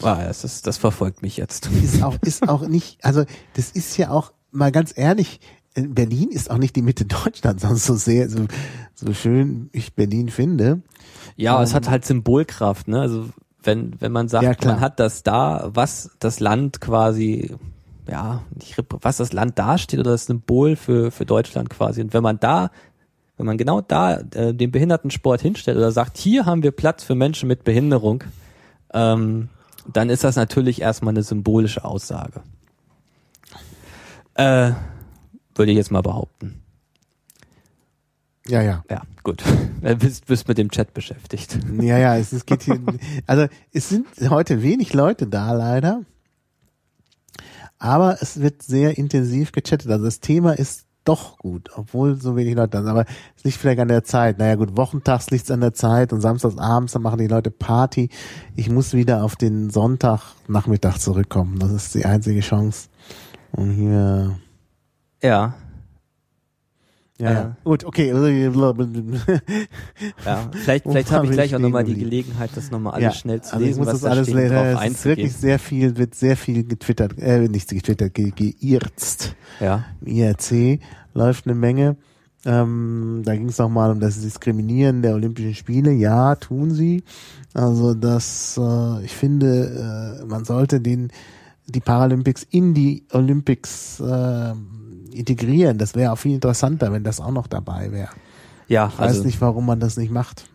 Ah, das, ist, das verfolgt mich jetzt. ist auch ist auch nicht. Also das ist ja auch mal ganz ehrlich. Berlin ist auch nicht die Mitte Deutschlands, sonst so sehr so, so schön ich Berlin finde. Ja, es hat halt Symbolkraft, ne? Also wenn, wenn man sagt, Ja, man hat das da, was das Land quasi, ja, nicht, was das Land dasteht oder das Symbol für, für Deutschland quasi. Und wenn man da, wenn man genau da äh, den Behindertensport hinstellt oder sagt, hier haben wir Platz für Menschen mit Behinderung, ähm, dann ist das natürlich erstmal eine symbolische Aussage. Äh, würde ich jetzt mal behaupten. Ja, ja. Ja, gut. [laughs] Du bist, bist mit dem Chat beschäftigt. Ja, ja, es, es geht hier, [laughs] also es sind heute wenig Leute da leider, aber es wird sehr intensiv gechattet. Also das Thema ist doch gut, obwohl so wenig Leute da sind. Aber es liegt vielleicht an der Zeit. Naja gut, wochentags liegt's an der Zeit und samstags abends, dann machen die Leute Party. Ich muss wieder auf den Sonntagnachmittag zurückkommen. Das ist die einzige Chance. Und hier, Ja, ja, Ja. gut, okay. [laughs] Ja, vielleicht, vielleicht habe ich ich gleich auch nochmal die? Gelegenheit, das nochmal alles schnell zu also ich lesen, muss was das da alles steht, lesen. drauf Es ist wirklich sehr viel, wird sehr viel getwittert, äh, nicht getwittert, ge geirzt. Ja, Im IRC läuft eine Menge. Ähm, da ging es mal um das Diskriminieren der Olympischen Spiele. Ja, tun sie. Also das, äh, ich finde, äh, man sollte den die Paralympics in die Olympics äh, integrieren. Das wäre auch viel interessanter, wenn das auch noch dabei wäre. ja, Ich weiß also, nicht, warum man das nicht macht.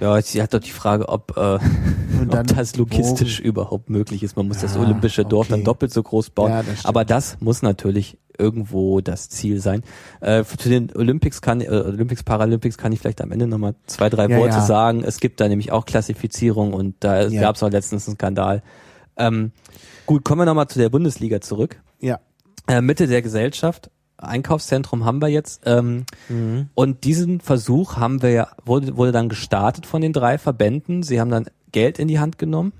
ja, sie hat doch die Frage, ob, äh, [laughs] dann ob das logistisch überhaupt möglich ist. Man muss das Ja, olympische Dorf okay. dann doppelt so groß bauen. Ja, das. Aber das muss natürlich irgendwo das Ziel sein. Äh, zu den Olympics kann, äh, Olympics, Paralympics kann ich vielleicht am Ende nochmal zwei, drei Ja, Worte ja. sagen. Es gibt da nämlich auch Klassifizierung und da Ja. gab es auch letztens einen Skandal. Ähm, gut, kommen wir nochmal zu der Bundesliga zurück. Ja. Äh, Mitte der Gesellschaft. Einkaufszentrum haben wir jetzt. Ähm, Und diesen Versuch haben wir ja, wurde, wurde dann gestartet von den drei Verbänden. Sie haben dann Geld in die Hand genommen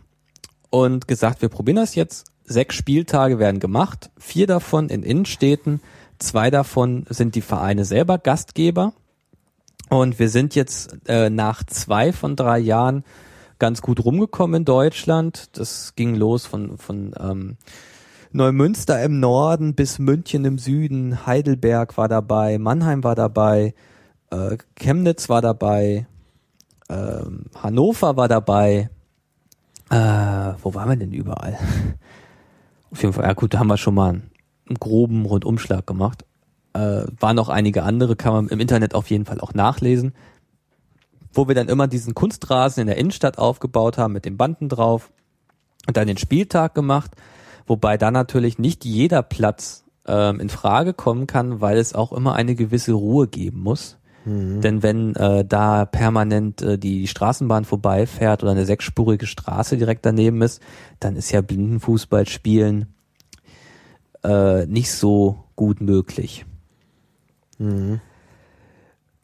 und gesagt, wir probieren das jetzt. Sechs Spieltage werden gemacht, vier davon in Innenstädten, zwei davon sind die Vereine selber Gastgeber. Und wir sind jetzt äh, nach zwei von drei Jahren ganz gut rumgekommen in Deutschland. Das ging los von, von ähm, Neumünster im Norden bis München im Süden, Heidelberg war dabei, Mannheim war dabei, äh, Chemnitz war dabei, ähm, Hannover war dabei. Äh, wo waren wir denn überall? [laughs] Auf jeden Fall, ja gut, da haben wir schon mal einen, einen groben Rundumschlag gemacht. Äh, waren noch einige andere, kann man im Internet auf jeden Fall auch nachlesen. Wo wir dann immer diesen Kunstrasen in der Innenstadt aufgebaut haben mit den Banden drauf und dann den Spieltag gemacht, wobei da natürlich nicht jeder Platz ähm, in Frage kommen kann, weil es auch immer eine gewisse Ruhe geben muss. Denn wenn äh, da permanent äh, die Straßenbahn vorbeifährt oder eine sechsspurige Straße direkt daneben ist, dann ist ja Blindenfußball spielen äh, nicht so gut möglich.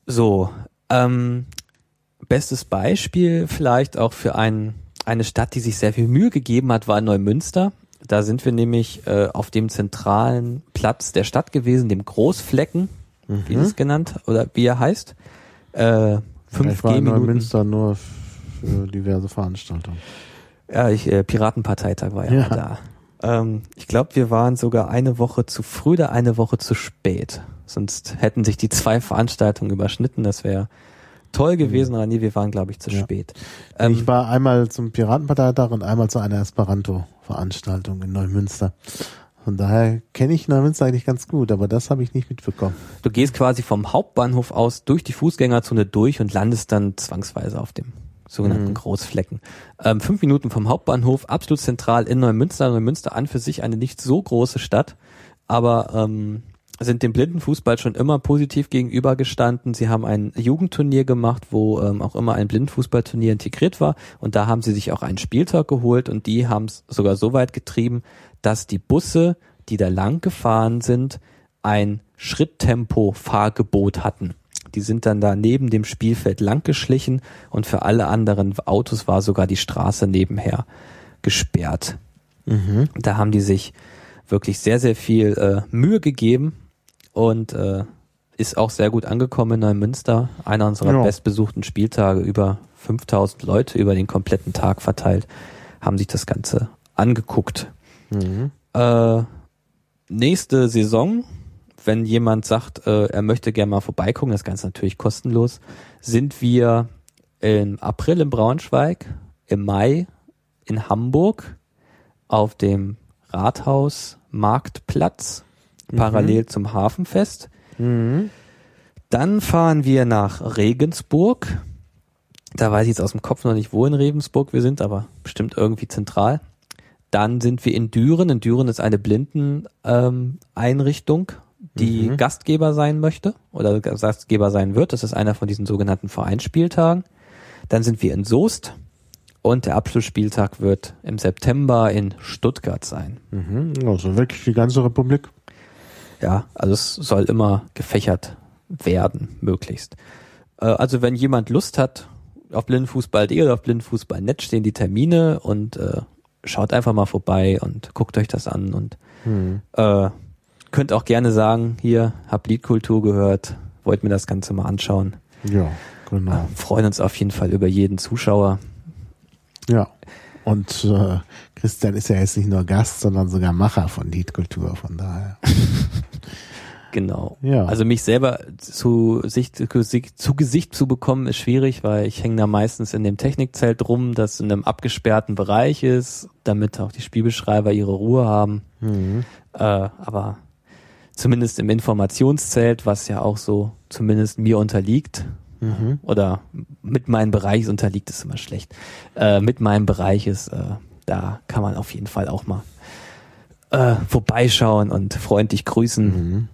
So, ähm, bestes Beispiel vielleicht auch für ein, eine Stadt, die sich sehr viel Mühe gegeben hat, war Neumünster. Da sind wir nämlich äh, auf dem zentralen Platz der Stadt gewesen, dem Großflecken, wie es genannt oder wie er heißt. Äh, fünf ich war in Gehminuten. Neumünster nur für diverse Veranstaltungen. Ja, ich, äh, Piratenparteitag war ja, Ja. da. Ähm, ich glaube, wir waren sogar eine Woche zu früh oder eine Woche zu spät. Sonst hätten sich die zwei Veranstaltungen überschnitten. Das wäre toll gewesen, aber nee, wir waren, glaube ich, zu Ja. spät. Ähm, ich war einmal zum Piratenparteitag und einmal zu einer Esperanto-Veranstaltung in Neumünster. Von daher kenne ich Neumünster eigentlich ganz gut, aber das habe ich nicht mitbekommen. Du gehst quasi vom Hauptbahnhof aus durch die Fußgängerzone durch und landest dann zwangsweise auf dem sogenannten Großflecken. Ähm, fünf Minuten vom Hauptbahnhof, absolut zentral in Neumünster. Neumünster an für sich eine nicht so große Stadt, aber ähm, sind dem Blindenfußball schon immer positiv gegenübergestanden. Sie haben ein Jugendturnier gemacht, wo ähm, auch immer ein Blindenfußballturnier integriert war. Und da haben sie sich auch einen Spieltag geholt und die haben es sogar so weit getrieben, dass die Busse, die da lang gefahren sind, ein Schritttempo-Fahrgebot hatten. Die sind dann da neben dem Spielfeld lang geschlichen und für alle anderen Autos war sogar die Straße nebenher gesperrt. Da haben die sich wirklich sehr, sehr viel äh, Mühe gegeben und äh, ist auch sehr gut angekommen in Neumünster. Einer unserer Ja. bestbesuchten Spieltage, über 5000 Leute über den kompletten Tag verteilt, haben sich das Ganze angeguckt. Äh, nächste Saison, wenn jemand sagt, äh, er möchte gerne mal vorbeigucken, das Ganze natürlich kostenlos, sind wir im April in Braunschweig, im Mai in Hamburg auf dem Rathaus Marktplatz, parallel zum Hafenfest. Dann fahren wir nach Regensburg. Da weiß ich jetzt aus dem Kopf noch nicht, wo in Regensburg wir sind, aber bestimmt irgendwie zentral. Dann sind wir in Düren. In Düren ist eine Blindeneinrichtung, ähm, die Gastgeber sein möchte oder Gastgeber sein wird. Das ist einer von diesen sogenannten Vereinsspieltagen. Dann sind wir in Soest und der Abschlussspieltag wird im September in Stuttgart sein. Mhm. Also wirklich die ganze Republik. Ja, also es soll immer gefächert werden, möglichst. Äh, also wenn jemand Lust hat, auf blindenfußball.de oder auf blindenfußball.net stehen die Termine und äh, schaut einfach mal vorbei und guckt euch das an und äh, könnt auch gerne sagen, hier, hab Liedkultur gehört, wollt mir das Ganze mal anschauen. Ja, genau. Äh, freuen uns auf jeden Fall über jeden Zuschauer. Ja. Und äh, Christian ist ja jetzt nicht nur Gast, sondern sogar Macher von Liedkultur, von daher. [laughs] Genau. Ja. Also mich selber zu, Sicht, zu Gesicht- zu bekommen ist schwierig, weil ich hänge da meistens in dem Technikzelt rum, das in einem abgesperrten Bereich ist, damit auch die Spielbeschreiber ihre Ruhe haben. Äh, aber zumindest im Informationszelt, was ja auch so zumindest mir unterliegt, oder mit meinem Bereich unterliegt ist immer schlecht. Äh, mit meinem Bereich ist, äh, da kann man auf jeden Fall auch mal äh, vorbeischauen und freundlich grüßen.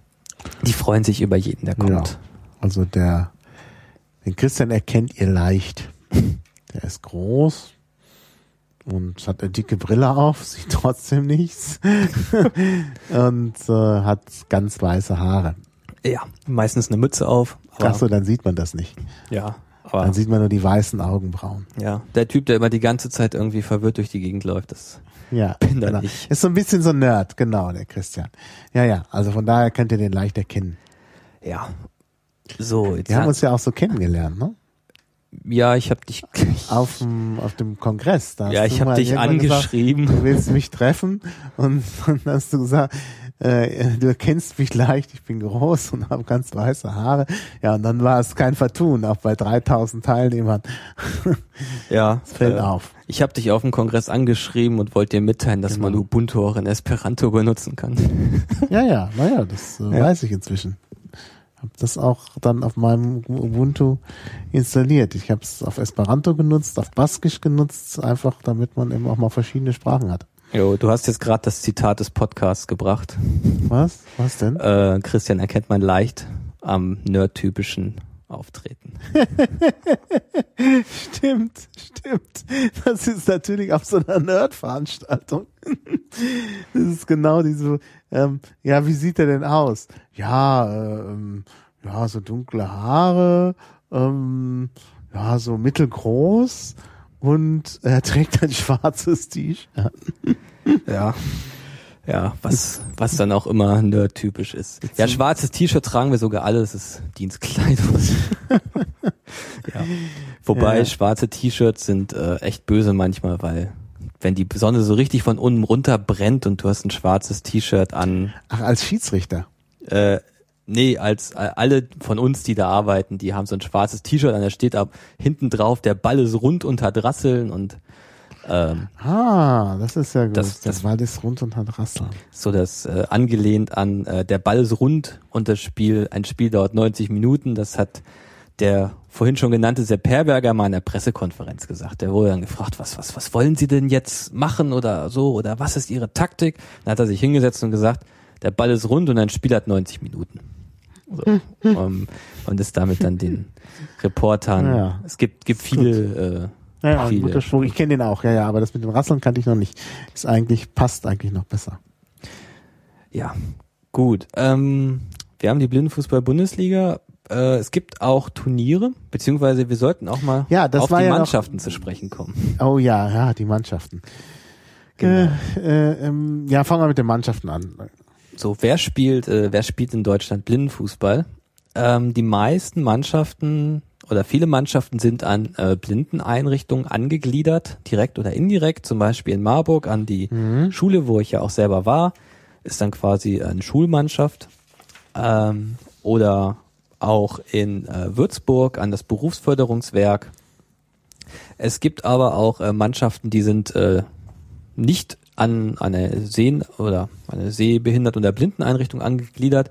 Die freuen sich über jeden, der Ja. kommt. Also der, den Christian erkennt ihr leicht. Der ist groß und hat eine dicke Brille auf, [laughs] sieht trotzdem nichts [laughs] und äh, hat ganz weiße Haare. Ja, meistens eine Mütze auf. Aber, Ach so, dann sieht man das nicht. Ja, aber Dann sieht man nur die weißen Augenbrauen. ja, der Typ, der immer die ganze Zeit irgendwie verwirrt durch die Gegend läuft, das Ja, [laughs] Bin da genau. nicht. ist so ein bisschen so ein Nerd, genau, der Christian. Ja, ja, also von daher könnt ihr den leicht erkennen. ja. So, jetzt Wir haben uns ja auch so kennengelernt, ne? ja, ich habe dich [laughs] Auf dem, auf dem Kongress. Da ja, ich habe dich irgendwann gesagt, angeschrieben. du willst mich treffen und dann hast du gesagt, äh, du erkennst mich leicht, ich bin groß und habe ganz weiße Haare. Ja, und dann war es kein Vertun, auch bei 3000 Teilnehmern. ja, [laughs] Es fällt äh, auf. Ich habe dich auf dem Kongress angeschrieben und wollte dir mitteilen, dass man Genau. Ubuntu auch in Esperanto benutzen kann. [laughs] Ja, ja, naja, das äh, Ja. weiß ich inzwischen. Hab das auch dann auf meinem Ubuntu installiert. Ich habe es auf Esperanto genutzt, auf Baskisch genutzt, einfach damit man eben auch mal verschiedene Sprachen hat. Jo, du hast jetzt gerade das Zitat des Podcasts gebracht. Was? Was denn? Äh, Christian erkennt man leicht am nerdtypischen auftreten. [laughs] Stimmt, stimmt. Das ist natürlich auf so einer Nerd-Veranstaltung. [laughs] Das ist genau diese, ähm, ja, wie sieht er denn aus? Ja, ähm, ja, so dunkle Haare, ähm, ja, so mittelgroß und er trägt ein schwarzes T-Shirt. Ja. Ja, was, was dann auch immer nerd-typisch ist. Ja, schwarzes T-Shirt tragen wir sogar alle, das ist Dienstkleidung. [laughs] ja. Wobei Ja. schwarze T-Shirts sind äh, echt böse manchmal, weil wenn die Sonne so richtig von unten runter brennt und du hast ein schwarzes T-Shirt an, Ach, als Schiedsrichter. äh, nee, als äh, alle von uns, die da arbeiten, die haben so ein schwarzes T-Shirt an, da steht ab hinten drauf, der Ball ist rund und hat Rasseln und ähm, Ah, das ist ja gut. Das- Das, das- war das rund und hat Rasseln. so das äh, angelehnt an äh, der Ball ist rund und das Spiel, ein Spiel dauert 90 Minuten. Das hat der vorhin schon genannte Sepp Herberger mal in der Pressekonferenz gesagt. Der wurde dann gefragt, was, was, was wollen Sie denn jetzt machen oder so oder was ist Ihre Taktik? Dann hat er sich hingesetzt und gesagt, der Ball ist rund und ein Spiel hat 90 Minuten. So. um, und ist damit dann den Reportern, Ja. es gibt, gibt viele, äh, Ja, viele guter Spruch. Ich kenne den auch, ja, ja, aber das mit den Rasseln kannte ich noch nicht. Ist eigentlich, passt eigentlich noch besser. Ja, gut. Ähm, wir haben die Blindenfußball-Bundesliga. Äh, es gibt auch Turniere, beziehungsweise wir sollten auch mal Ja, das auf war die ja noch- Mannschaften zu sprechen kommen. Oh ja, ja, die Mannschaften. Genau. Äh, äh, ähm, ja, fangen wir mit den Mannschaften an. So, wer spielt, äh, wer spielt in Deutschland Blindenfußball? Ähm, die meisten Mannschaften oder viele Mannschaften sind an äh, Blindeneinrichtungen angegliedert, direkt oder indirekt. Zum Beispiel in Marburg an die Schule, wo ich ja auch selber war, ist dann quasi eine Schulmannschaft. Ähm, oder auch in äh, Würzburg an das Berufsförderungswerk. Es gibt aber auch äh, Mannschaften, die sind äh, nicht an eine Sehen- oder eine Sehbehindert- oder Blindeneinrichtung angegliedert,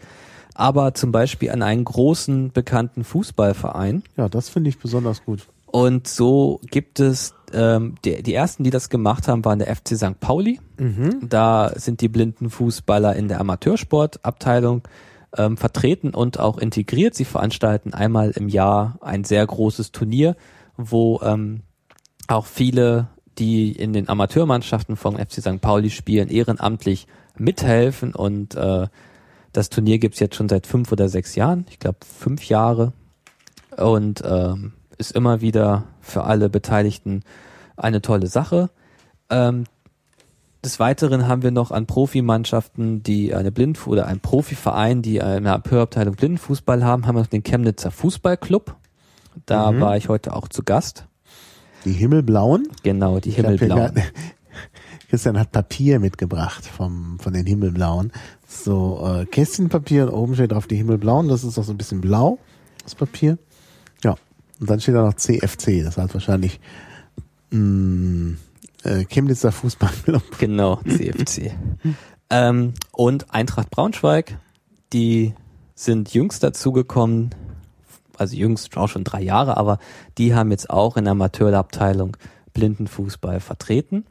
aber zum Beispiel an einen großen bekannten Fußballverein. Ja, das finde ich besonders gut. Und so gibt es ähm, die, die ersten, die das gemacht haben, waren der FC St. Pauli. Da sind die blinden Fußballer in der Amateursportabteilung ähm, vertreten und auch integriert. Sie veranstalten einmal im Jahr ein sehr großes Turnier, wo ähm, auch viele, die in den Amateurmannschaften vom FC St. Pauli spielen, ehrenamtlich mithelfen und äh, das Turnier gibt's jetzt schon seit fünf oder sechs Jahren, ich glaube fünf Jahre und ähm, ist immer wieder für alle Beteiligten eine tolle Sache. Ähm, des Weiteren haben wir noch an Profimannschaften, die eine Blind oder ein Profiverein, die eine Amateurabteilung Blindenfußball haben, haben wir noch den Chemnitzer Fußballclub. Da war ich heute auch zu Gast. Die Himmelblauen. Genau, die Himmelblauen. [laughs] Christian hat Papier mitgebracht vom, von den Himmelblauen. So äh, Kästchenpapier und oben steht drauf die Himmelblauen. Das ist auch so ein bisschen blau, das Papier. Ja, und dann steht da noch CFC. Das heißt wahrscheinlich mh, äh, Chemnitzer Fußballclub. [laughs] Genau, CFC. ähm, und Eintracht Braunschweig, die sind jüngst dazugekommen, also jüngst auch schon drei Jahre, aber die haben jetzt auch in der Amateurabteilung Blindenfußball vertreten.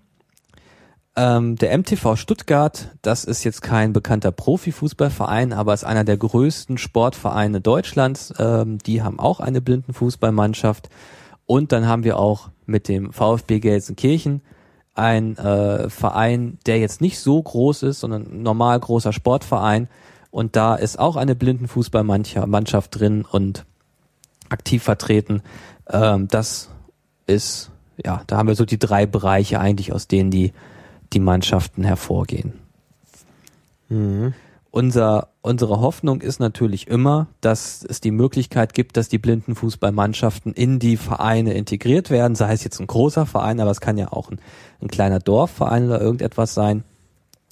Ähm, der MTV Stuttgart, das ist jetzt kein bekannter Profifußballverein, aber ist einer der größten Sportvereine Deutschlands. Ähm, die haben auch eine Blindenfußballmannschaft. Und dann haben wir auch mit dem VfB Gelsenkirchen ein äh, Verein, der jetzt nicht so groß ist, sondern ein normal großer Sportverein. Und da ist auch eine Blindenfußballmannschaft drin und aktiv vertreten. Ähm, das ist, ja, da haben wir so die drei Bereiche eigentlich, aus denen die, die Mannschaften hervorgehen. Unser, unsere Hoffnung ist natürlich immer, dass es die Möglichkeit gibt, dass die Blindenfußballmannschaften in die Vereine integriert werden, sei es jetzt ein großer Verein, aber es kann ja auch ein, ein kleiner Dorfverein oder irgendetwas sein,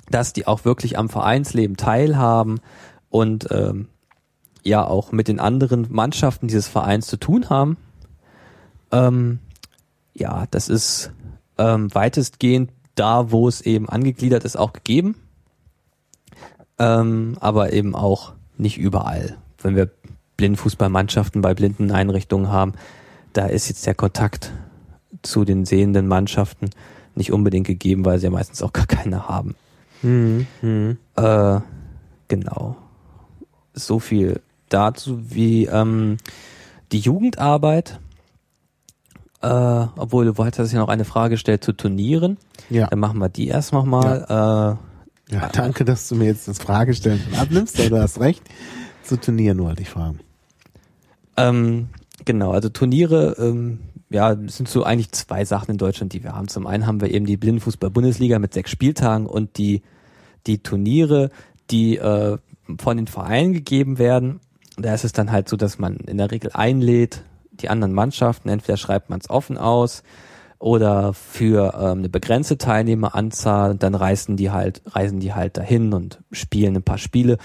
dass die auch wirklich am Vereinsleben teilhaben und ähm, ja auch mit den anderen Mannschaften dieses Vereins zu tun haben. Ähm, ja, das ist ähm, weitestgehend da, wo es eben angegliedert ist, auch gegeben ähm, aber eben auch nicht überall. Wenn wir Blindenfußballmannschaften bei blinden Einrichtungen haben, da ist jetzt der Kontakt zu den sehenden Mannschaften nicht unbedingt gegeben, weil sie ja meistens auch gar keine haben. Äh, genau. So viel dazu, wie ähm, die Jugendarbeit, äh, obwohl du wolltest ja noch eine Frage gestellt zu Turnieren. Ja. Dann machen wir die erst nochmal. Äh, Ja, danke, dass du mir jetzt das Fragestellen schon abnimmst, aber du hast recht. Zu Turnieren wollte ich fragen. Ähm, genau, also Turniere, ähm, ja, sind so eigentlich zwei Sachen in Deutschland, die wir haben. Zum einen haben wir eben die Blindenfußball-Bundesliga mit sechs Spieltagen und die, die Turniere, die äh, von den Vereinen gegeben werden. Da ist es dann halt so, dass man in der Regel einlädt, die anderen Mannschaften, entweder schreibt man es offen aus oder für ähm, eine begrenzte Teilnehmeranzahl, dann reisen die halt, reisen die halt dahin und spielen ein paar Spiele.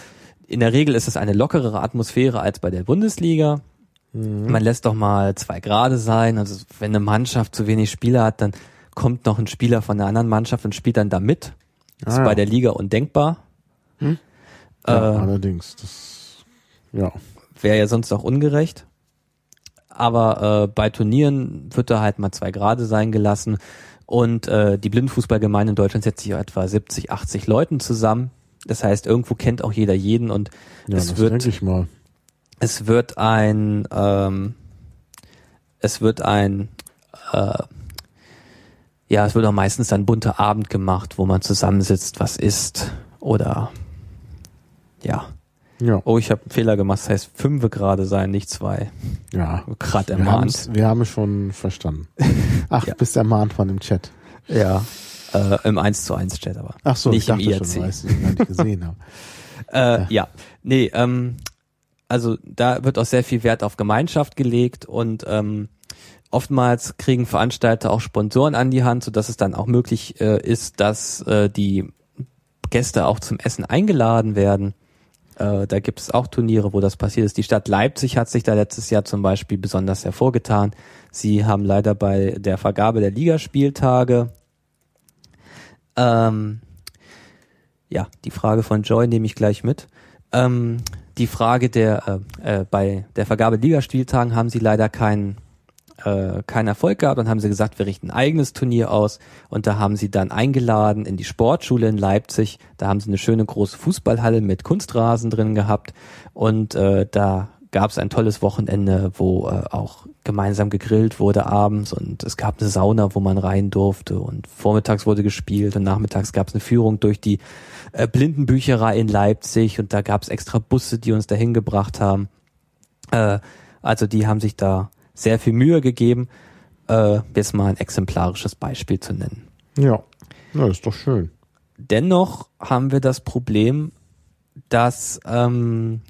In der Regel ist es eine lockerere Atmosphäre als bei der Bundesliga. Man lässt doch mal zwei Grade sein. Also wenn eine Mannschaft zu wenig Spieler hat, dann kommt noch ein Spieler von der anderen Mannschaft und spielt dann da mit. Das Ah, ist bei ja. der Liga undenkbar. Ja, Äh, allerdings. Das, ja. Wäre ja sonst auch ungerecht. Aber äh, bei Turnieren wird da halt mal zwei Grade sein gelassen. Und äh, die Blindenfußballgemeinde in Deutschland setzt sich etwa 70, 80 Leuten zusammen. Das heißt, irgendwo kennt auch jeder jeden und Ja, es wird es wird ein ähm, es wird ein äh, ja, es wird auch meistens ein bunter Abend gemacht, wo man zusammensitzt, was isst oder ja. Ja, Oh, ich habe einen Fehler gemacht. Das heißt, fünfe gerade sein, nicht zwei. ja. Gerade Wir, ermahnt. wir haben es schon verstanden. [laughs] Ach, Ja. bist ermahnt von dem Chat. Ja. Äh, Im 1 zu 1 Chat aber. Ach so, nicht ich dachte im schon, IRC. weil ich gar nicht gesehen habe. [laughs] Äh, ja. Nee, ähm, also da wird auch sehr viel Wert auf Gemeinschaft gelegt und ähm, oftmals kriegen Veranstalter auch Sponsoren an die Hand, sodass es dann auch möglich äh, ist, dass äh, die Gäste auch zum Essen eingeladen werden. Äh, da gibt es auch Turniere, wo das passiert ist. Die Stadt Leipzig hat sich da letztes Jahr zum Beispiel besonders hervorgetan. Sie haben leider bei der Vergabe der Ligaspieltage ähm, ja, die Frage von Joy nehme ich gleich mit. Ähm, die Frage der, äh, äh, bei der Vergabe Ligaspieltagen haben sie leider keinen äh, keinen Erfolg gehabt und haben sie gesagt, wir richten ein eigenes Turnier aus. Und da haben sie dann eingeladen in die Sportschule in Leipzig. Da haben sie eine schöne große Fußballhalle mit Kunstrasen drin gehabt. Und äh, da gab es ein tolles Wochenende, wo äh, auch gemeinsam gegrillt wurde abends. Und es gab eine Sauna, wo man rein durfte. Und vormittags wurde gespielt und nachmittags gab es eine Führung durch die äh, Blindenbücherei in Leipzig. Und da gab es extra Busse, die uns dahin gebracht haben. Äh, also die haben sich da sehr viel Mühe gegeben, äh, jetzt mal ein exemplarisches Beispiel zu nennen. Ja, ja ist doch schön. Dennoch haben wir das Problem, dass ähm,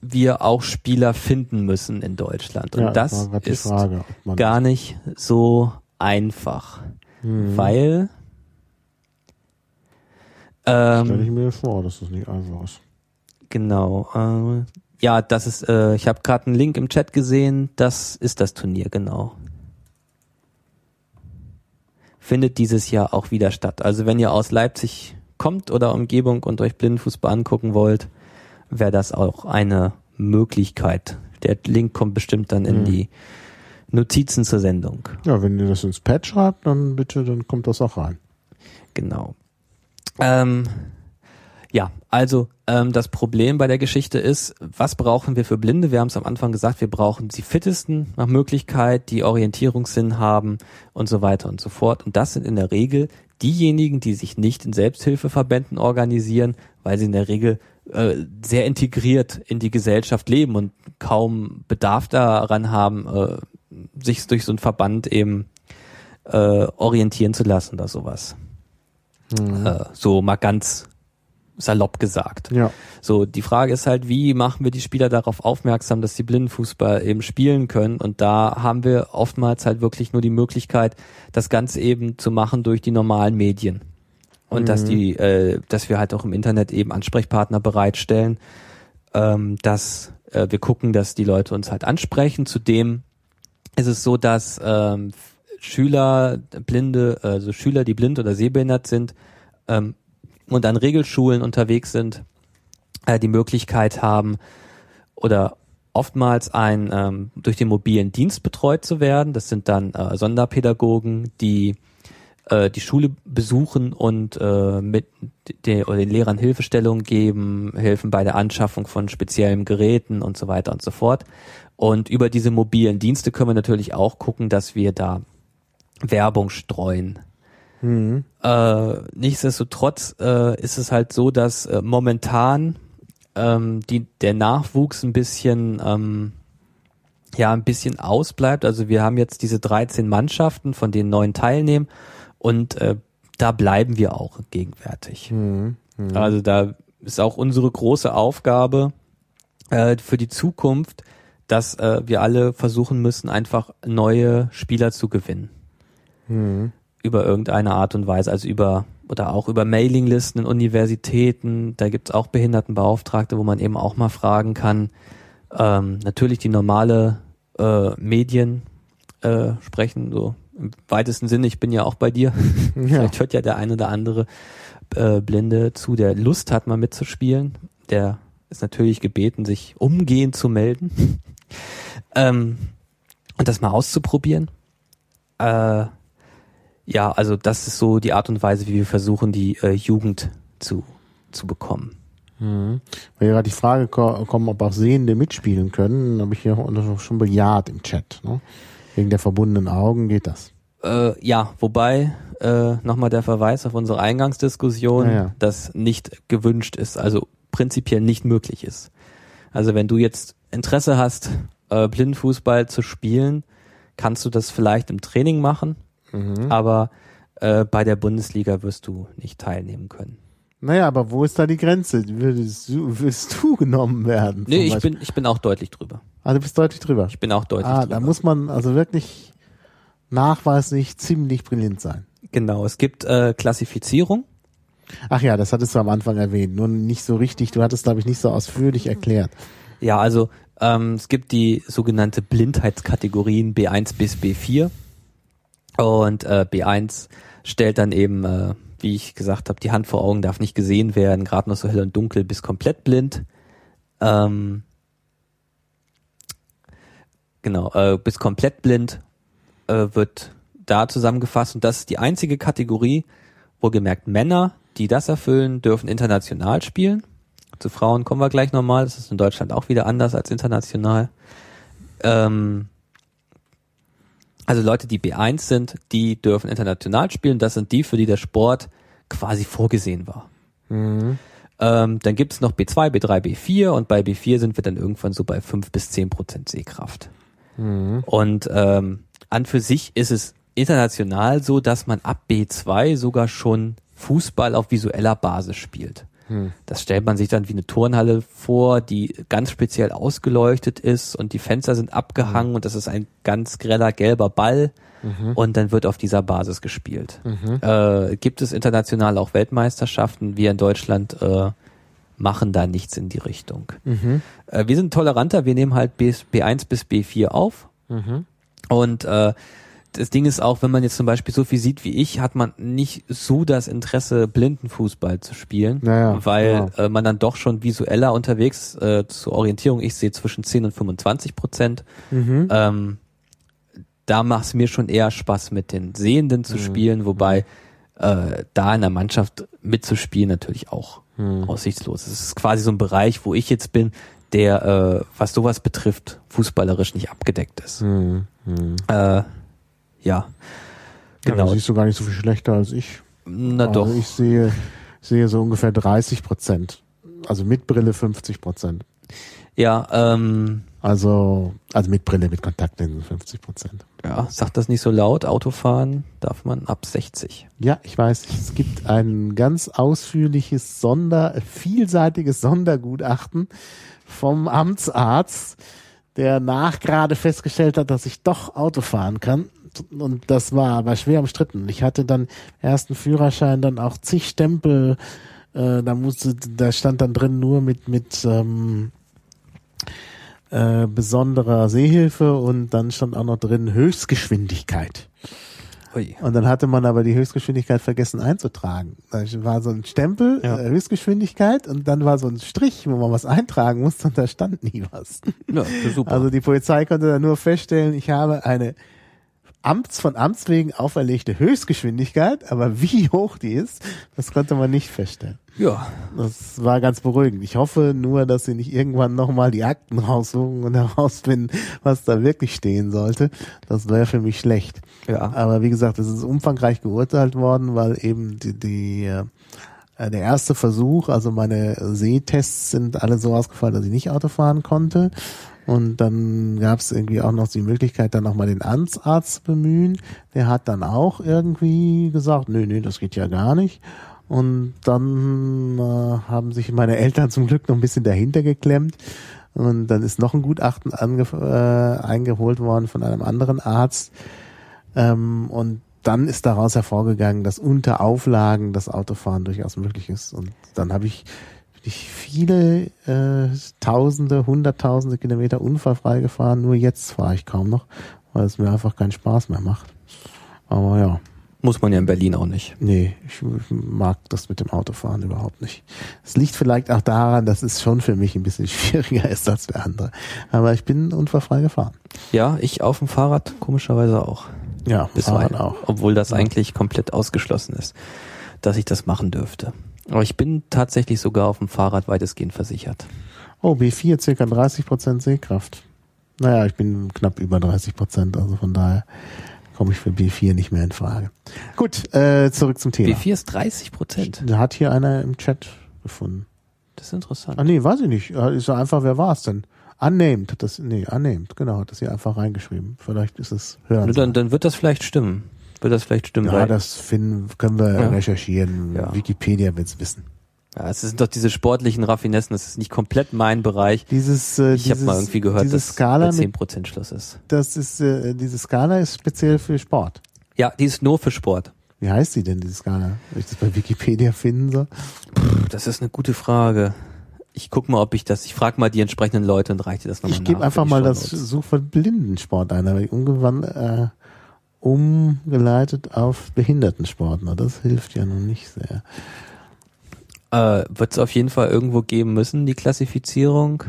wir auch Spieler finden müssen in Deutschland. Und ja, das ist Frage, gar nicht so einfach, Mhm. weil Stelle ich ähm, mir vor, dass das nicht einfach ist. genau äh, ja, das ist äh, ich habe gerade einen Link im Chat gesehen, das ist das Turnier genau. Findet dieses Jahr auch wieder statt. Also wenn ihr aus Leipzig kommt oder Umgebung und euch Blindenfußball angucken wollt, wäre das auch eine Möglichkeit. Der Link kommt bestimmt dann in Mhm. die Notizen zur Sendung. Ja, wenn ihr das ins Pad schreibt, dann bitte, dann kommt das auch rein. Genau. Ähm, ja, also ähm, das Problem bei der Geschichte ist, was brauchen wir für Blinde? Wir haben es am Anfang gesagt, wir brauchen die fittesten nach Möglichkeit, die Orientierungssinn haben und so weiter und so fort. Und das sind in der Regel diejenigen, die sich nicht in Selbsthilfeverbänden organisieren, weil sie in der Regel äh, sehr integriert in die Gesellschaft leben und kaum Bedarf daran haben, äh, sich durch so einen Verband eben äh, orientieren zu lassen oder sowas. Äh, so mal ganz salopp gesagt. Ja, So, die Frage ist halt, wie machen wir die Spieler darauf aufmerksam, dass sie Blindenfußball eben spielen können? Und da haben wir oftmals halt wirklich nur die Möglichkeit, das Ganze eben zu machen durch die normalen Medien. Und dass die, äh, dass wir halt auch im Internet eben Ansprechpartner bereitstellen, ähm, dass äh, wir gucken, dass die Leute uns halt ansprechen. Zudem ist es so, dass ähm, Schüler, Blinde, also Schüler, die blind oder sehbehindert sind, ähm, und an Regelschulen unterwegs sind, äh, die Möglichkeit haben oder oftmals ein ähm, durch den mobilen Dienst betreut zu werden. Das sind dann äh, Sonderpädagogen, die äh, die Schule besuchen und äh, mit den, oder den Lehrern Hilfestellung geben, helfen bei der Anschaffung von speziellen Geräten und so weiter und so fort. Und über diese mobilen Dienste können wir natürlich auch gucken, dass wir da Werbung streuen. Mhm. Äh, nichtsdestotrotz äh, ist es halt so, dass äh, momentan ähm, die, der Nachwuchs ein bisschen ähm, ja ein bisschen ausbleibt. Also wir haben jetzt diese 13 Mannschaften, von denen neun teilnehmen und äh, da bleiben wir auch gegenwärtig. Mhm. Mhm. Also da ist auch unsere große Aufgabe äh, für die Zukunft, dass äh, wir alle versuchen müssen, einfach neue Spieler zu gewinnen Mhm. Über irgendeine Art und Weise, also über oder auch über Mailinglisten in Universitäten, da gibt's auch Behindertenbeauftragte, wo man eben auch mal fragen kann. Ähm, natürlich die normale äh, Medien äh, sprechen, so im weitesten Sinne, ich bin ja auch bei dir. [laughs] Ja. Vielleicht hört ja der ein oder andere äh, Blinde zu, der Lust hat, mal mitzuspielen. Der ist natürlich gebeten, sich umgehend zu melden. [laughs] ähm, und das mal auszuprobieren. Äh, ja, also das ist so die Art und Weise, wie wir versuchen, die äh, Jugend zu, zu bekommen. Mhm. Weil ja gerade die Frage ko kommen, ob auch Sehende mitspielen können, habe ich ja schon bejaht im Chat. Ne? Wegen der verbundenen Augen geht das. Äh, ja, wobei äh, nochmal der Verweis auf unsere Eingangsdiskussion, Ja, ja. das nicht gewünscht ist, also prinzipiell nicht möglich ist. Also wenn du jetzt Interesse hast, äh, Blindenfußball zu spielen, kannst du das vielleicht im Training machen, Mhm. aber äh, bei der Bundesliga wirst du nicht teilnehmen können. Naja, aber wo ist da die Grenze? Würdest du, würdest du genommen werden? Nee, ich Beispiel? bin, ich bin auch deutlich drüber. Ah, du bist deutlich drüber. Ich bin auch deutlich Ah, drüber. da muss man also wirklich nachweislich ziemlich brillant sein. genau, es gibt äh, Klassifizierung. Ach ja, das hattest du am Anfang erwähnt, nur nicht so richtig. Du hattest, glaube ich, nicht so ausführlich erklärt. Ja, also ähm, es gibt die sogenannte Blindheitskategorien B1 bis B4 und äh, B1 stellt dann eben, äh, wie ich gesagt habe, die Hand vor Augen darf nicht gesehen werden, gerade noch so hell und dunkel bis komplett blind. Ähm, genau, äh, bis komplett blind äh, wird da zusammengefasst und das ist die einzige Kategorie, wohlgemerkt Männer, die das erfüllen, dürfen international spielen. Zu Frauen kommen wir gleich nochmal. Das ist in Deutschland auch wieder anders als international. Ähm, also Leute, die B1 sind, die dürfen international spielen. Das sind die, für die der Sport quasi vorgesehen war. Mhm. Ähm, dann gibt es noch B2, B3, B4 und bei B4 sind wir dann irgendwann so bei 5 bis 10 Prozent Sehkraft. Mhm. Und ähm, an für sich ist es international so, dass man ab B2 sogar schon Fußball auf visueller Basis spielt. Hm. Das stellt man sich dann wie eine Turnhalle vor, die ganz speziell ausgeleuchtet ist und die Fenster sind abgehangen und das ist ein ganz greller gelber Ball und dann wird auf dieser Basis gespielt. Äh, gibt es international auch Weltmeisterschaften? Wir in Deutschland äh, machen da nichts in die Richtung. Mhm. Äh, wir sind toleranter, wir nehmen halt B, B1 bis B4 auf. Mhm. Und äh, das Ding ist auch, wenn man jetzt zum Beispiel so viel sieht wie ich, hat man nicht so das Interesse, Blindenfußball zu spielen, Naja, weil genau. äh, man dann doch schon visueller unterwegs äh, zur Orientierung. Ich sehe zwischen 10 und 25 Prozent. Mhm. Ähm, da macht es mir schon eher Spaß, mit den Sehenden Mhm. zu spielen, wobei äh, da in der Mannschaft mitzuspielen natürlich auch Mhm. aussichtslos ist. Es ist quasi so ein Bereich, wo ich jetzt bin, der, äh, was sowas betrifft, fußballerisch nicht abgedeckt ist. Mhm. Mhm. Äh, ja. Ja, Genau. da siehst du gar nicht so viel schlechter als ich. Na also doch. Ich sehe, sehe so ungefähr 30 Prozent. Also mit Brille 50 Prozent. Ja, ähm, Also, also mit Brille, mit Kontaktlinsen 50 Prozent. ja, sag das nicht so laut. Autofahren darf man ab 60. Ja, ich weiß, es gibt ein ganz ausführliches Sonder, vielseitiges Sondergutachten vom Amtsarzt, der nach gerade festgestellt hat, dass ich doch Auto fahren kann. Und das war aber schwer umstritten. Ich hatte dann ersten Führerschein dann auch zig Stempel. Äh, da musste, da stand dann drin nur mit mit ähm, äh, besonderer Sehhilfe und dann stand auch noch drin Höchstgeschwindigkeit. Ui. Und dann hatte man aber die Höchstgeschwindigkeit vergessen einzutragen. Da war so ein Stempel, Ja. äh, Höchstgeschwindigkeit, und dann war so ein Strich, wo man was eintragen musste, und da stand nie was. Ja, super. Also die Polizei konnte dann nur feststellen, ich habe eine Amts von Amts wegen auferlegte Höchstgeschwindigkeit, aber [laughs] wie hoch die ist, das konnte man nicht feststellen. Ja, Das war ganz beruhigend. Ich hoffe nur, dass sie nicht irgendwann nochmal die Akten raussuchen und [laughs] herausfinden, was da wirklich stehen sollte. Das wäre für mich schlecht. ja. Aber wie gesagt, es ist umfangreich geurteilt worden, weil eben die, die äh, der erste Versuch, also meine Sehtests sind alle so ausgefallen, dass ich nicht Auto fahren konnte. Und dann gab es irgendwie auch noch die Möglichkeit, dann nochmal den Amtsarzt zu bemühen. Der hat dann auch irgendwie gesagt, nö, nö, das geht ja gar nicht. Und dann äh, haben sich meine Eltern zum Glück noch ein bisschen dahinter geklemmt. Und dann ist noch ein Gutachten äh, eingeholt worden von einem anderen Arzt. Ähm, und dann ist daraus hervorgegangen, dass unter Auflagen das Autofahren durchaus möglich ist. Und dann habe ich, bin ich viele äh, Tausende, Hunderttausende Kilometer unfallfrei gefahren. Nur jetzt fahre ich kaum noch, weil es mir einfach keinen Spaß mehr macht. Aber ja, Muss man ja in Berlin auch nicht. nee, ich, mag das mit dem Autofahren überhaupt nicht. Es liegt vielleicht auch daran, dass es schon für mich ein bisschen [laughs] schwieriger ist als für andere. Aber ich bin unfallfrei gefahren. Ja, ich auf dem Fahrrad komischerweise auch. Ja, Bisweilen. Fahrrad auch. Obwohl das eigentlich komplett ausgeschlossen ist, dass ich das machen dürfte. Aber ich bin tatsächlich sogar auf dem Fahrrad weitestgehend versichert. Oh, B4 circa 30 Prozent Sehkraft. Naja, ich bin knapp über 30 Prozent, also von daher komme ich für B4 nicht mehr in Frage. Gut, äh, zurück zum Thema. B4 ist 30 Prozent. Da hat hier einer im Chat gefunden. Das ist interessant. Ah nee, weiß ich nicht. Ist ja einfach, wer war es denn? Unnamed hat das, nee, unnamed, genau, hat das hier einfach reingeschrieben. Vielleicht ist es hören. Nur Dann, dann wird das vielleicht stimmen. Wird das vielleicht stimmen. ja, das finden, können wir Ja. recherchieren. Ja. Wikipedia wird's wissen. ja, es sind doch diese sportlichen Raffinessen, das ist nicht komplett mein Bereich. Dieses, äh, Ich habe mal irgendwie gehört, dass Skala bei mit 10% Schluss ist. das ist, äh, diese Skala ist speziell für Sport. Ja, die ist nur für Sport. Wie heißt die denn, diese Skala? Wenn ich das bei Wikipedia finden soll? Das ist eine gute Frage. Ich guck mal, ob ich das, ich frage mal die entsprechenden Leute und reiche dir das nochmal Ich gebe einfach mal das. Suchwort Blindensport ein, aber irgendwann äh, umgeleitet auf Behindertensport. Na, das hilft ja nun nicht sehr. Äh, Wird es auf jeden Fall irgendwo geben müssen, die Klassifizierung.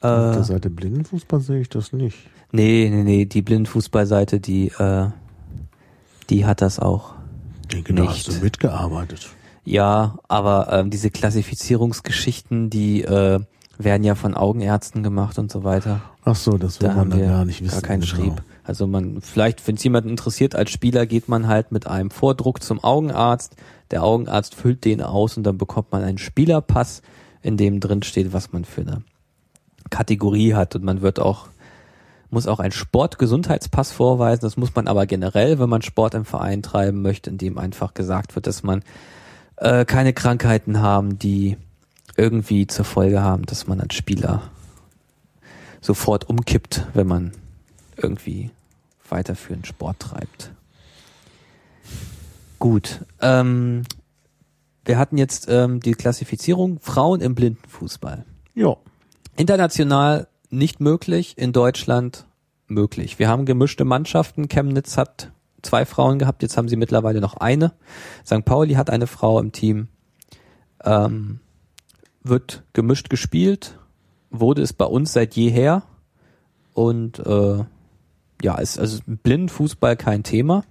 Auf Äh, der Seite Blindenfußball sehe ich das nicht. nee, nee, nee, die Blindenfußballseite, die, äh, die hat das auch. Ich denke, da Nicht. hast du mitgearbeitet. Ja, aber ähm, diese Klassifizierungsgeschichten, die äh, werden ja von Augenärzten gemacht und so weiter. Ach so, das will Da man dann gar nicht wissen. gar keinen genau. Schrieb. Also man, vielleicht, wenn es jemanden interessiert als Spieler, geht man halt mit einem Vordruck zum Augenarzt. Der Augenarzt füllt den aus und dann bekommt man einen Spielerpass, in dem drin steht, was man für eine Kategorie hat. Und man wird auch, muss auch einen Sportgesundheitspass vorweisen. Das muss man aber generell, wenn man Sport im Verein treiben möchte, in dem einfach gesagt wird, dass man äh, keine Krankheiten haben, die irgendwie zur Folge haben, dass man als Spieler sofort umkippt, wenn man irgendwie weiterführend Sport treibt. Gut. Ähm, wir hatten jetzt ähm, die Klassifizierung Frauen im Blindenfußball. Ja. International nicht möglich, in Deutschland möglich. Wir haben gemischte Mannschaften. Chemnitz hat zwei Frauen gehabt, jetzt haben sie mittlerweile noch eine. St. Pauli hat eine Frau im Team. Ähm, wird gemischt gespielt, wurde es bei uns seit jeher. Und äh, ja, ist also Blindenfußball kein Thema.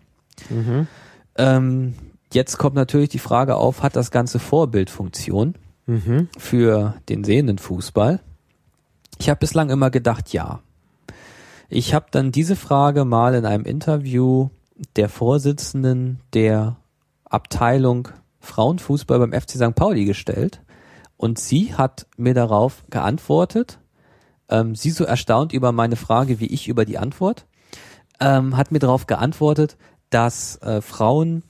Mhm. Ähm, jetzt kommt natürlich die Frage auf, hat das Ganze Vorbildfunktion? Mhm. für den sehenden Fußball? Ich habe bislang immer gedacht, ja. Ich habe dann diese Frage mal in einem Interview der Vorsitzenden der Abteilung Frauenfußball beim FC St. Pauli gestellt und sie hat mir darauf geantwortet. Ähm, sie so erstaunt über meine Frage wie ich über die Antwort, ähm, hat mir darauf geantwortet, dass äh, Frauen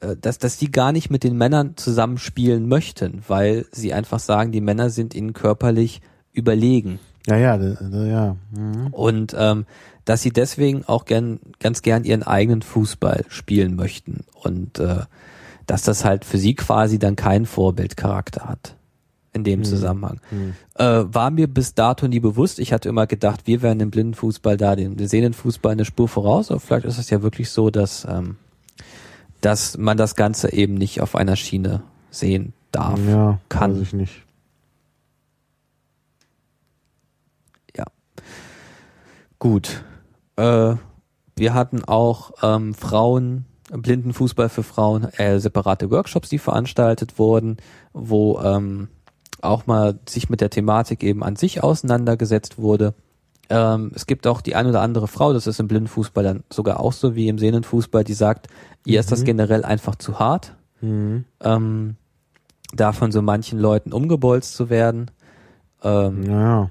äh, dass, dass die gar nicht mit den Männern zusammenspielen möchten, weil sie einfach sagen, die Männer sind ihnen körperlich überlegen. Ja, ja, ja. Mhm. Und ähm, dass sie deswegen auch gern, ganz gern ihren eigenen Fußball spielen möchten. Und äh, dass das halt für sie quasi dann keinen Vorbildcharakter hat in dem Zusammenhang. Äh, war mir bis dato nie bewusst. Ich hatte immer gedacht, wir wären im Blindenfußball da, dem sehenden Fußball eine Spur voraus. Aber vielleicht ist es ja wirklich so, dass, ähm, dass man das Ganze eben nicht auf einer Schiene sehen darf. Ja, kann. weiß ich nicht. Ja. Gut. Äh, wir hatten auch ähm, Frauen, Blindenfußball für Frauen, äh, separate Workshops, die veranstaltet wurden, wo ähm, auch mal sich mit der Thematik eben an sich auseinandergesetzt wurde. Ähm, es gibt auch die ein oder andere Frau, das ist im Blindenfußball dann sogar auch so wie im Sehnenfußball, die sagt, ihr ist das generell einfach zu hart, ähm, da von so manchen Leuten umgebolzt zu werden. Ähm, Ja.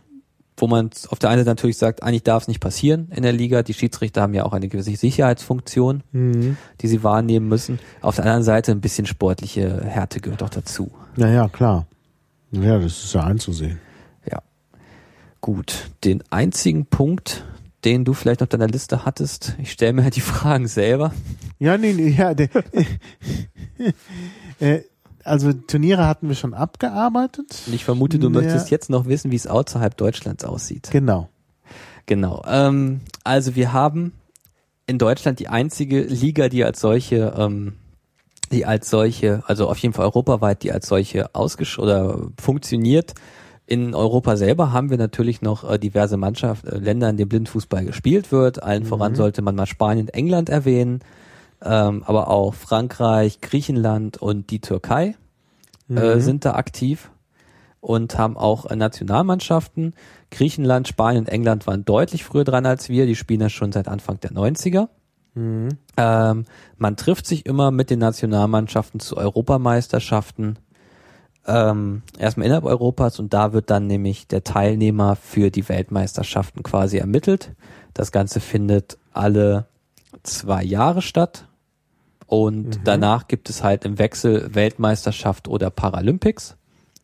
wo man auf der einen Seite natürlich sagt, eigentlich darf es nicht passieren in der Liga. Die Schiedsrichter haben ja auch eine gewisse Sicherheitsfunktion, Mhm. die sie wahrnehmen müssen. Auf der anderen Seite ein bisschen sportliche Härte gehört auch dazu. Ja, ja, klar. Ja, das ist ja einzusehen. Ja. Gut. Den einzigen Punkt, den du vielleicht auf deiner Liste hattest, ich stelle mir halt die [laughs] Fragen selber. Ja, nee, nee, ja, der, [laughs] äh, also Turniere hatten wir schon abgearbeitet. Und ich vermute, du Ja. möchtest jetzt noch wissen, wie es außerhalb Deutschlands aussieht. Genau. Genau. Ähm, also wir haben in Deutschland die einzige Liga, die als solche, ähm, die als solche, also auf jeden Fall europaweit, die als solche ausgesch oder funktioniert. In Europa selber haben wir natürlich noch äh, diverse Mannschaften, äh, Länder, in denen Blindfußball gespielt wird. Allen voran sollte man mal Spanien, England erwähnen, ähm, aber auch Frankreich, Griechenland und die Türkei äh, sind da aktiv und haben auch äh, Nationalmannschaften. Griechenland, Spanien und England waren deutlich früher dran als wir. Die spielen das schon seit Anfang der 90er. Ähm, man trifft sich immer mit den Nationalmannschaften zu Europameisterschaften. Ähm, erstmal innerhalb Europas und da wird dann nämlich der Teilnehmer für die Weltmeisterschaften quasi ermittelt. Das Ganze findet alle zwei Jahre statt und danach gibt es halt im Wechsel Weltmeisterschaft oder Paralympics.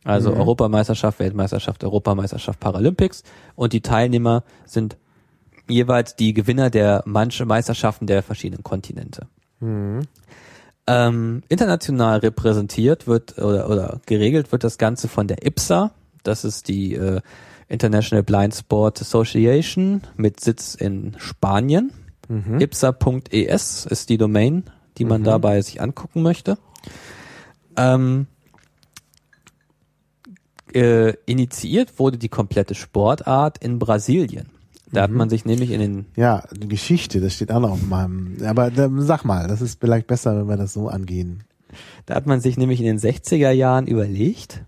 Also Europameisterschaft, Weltmeisterschaft, Europameisterschaft, Paralympics. Und die Teilnehmer sind jeweils die Gewinner der manche Meisterschaften der verschiedenen Kontinente. Ähm, international repräsentiert wird oder, oder geregelt wird das Ganze von der IPSA. Das ist die äh, International Blind Sport Association mit Sitz in Spanien. IPSA.es ist die Domain, die man dabei sich angucken möchte. Ähm, äh, initiiert wurde die komplette Sportart in Brasilien. Da hat man sich nämlich in den Ja, Geschichte, das steht auch noch auf meinem. Aber da, sag mal, das ist vielleicht besser, wenn wir das so angehen. Da hat man sich nämlich in den 60er Jahren überlegt,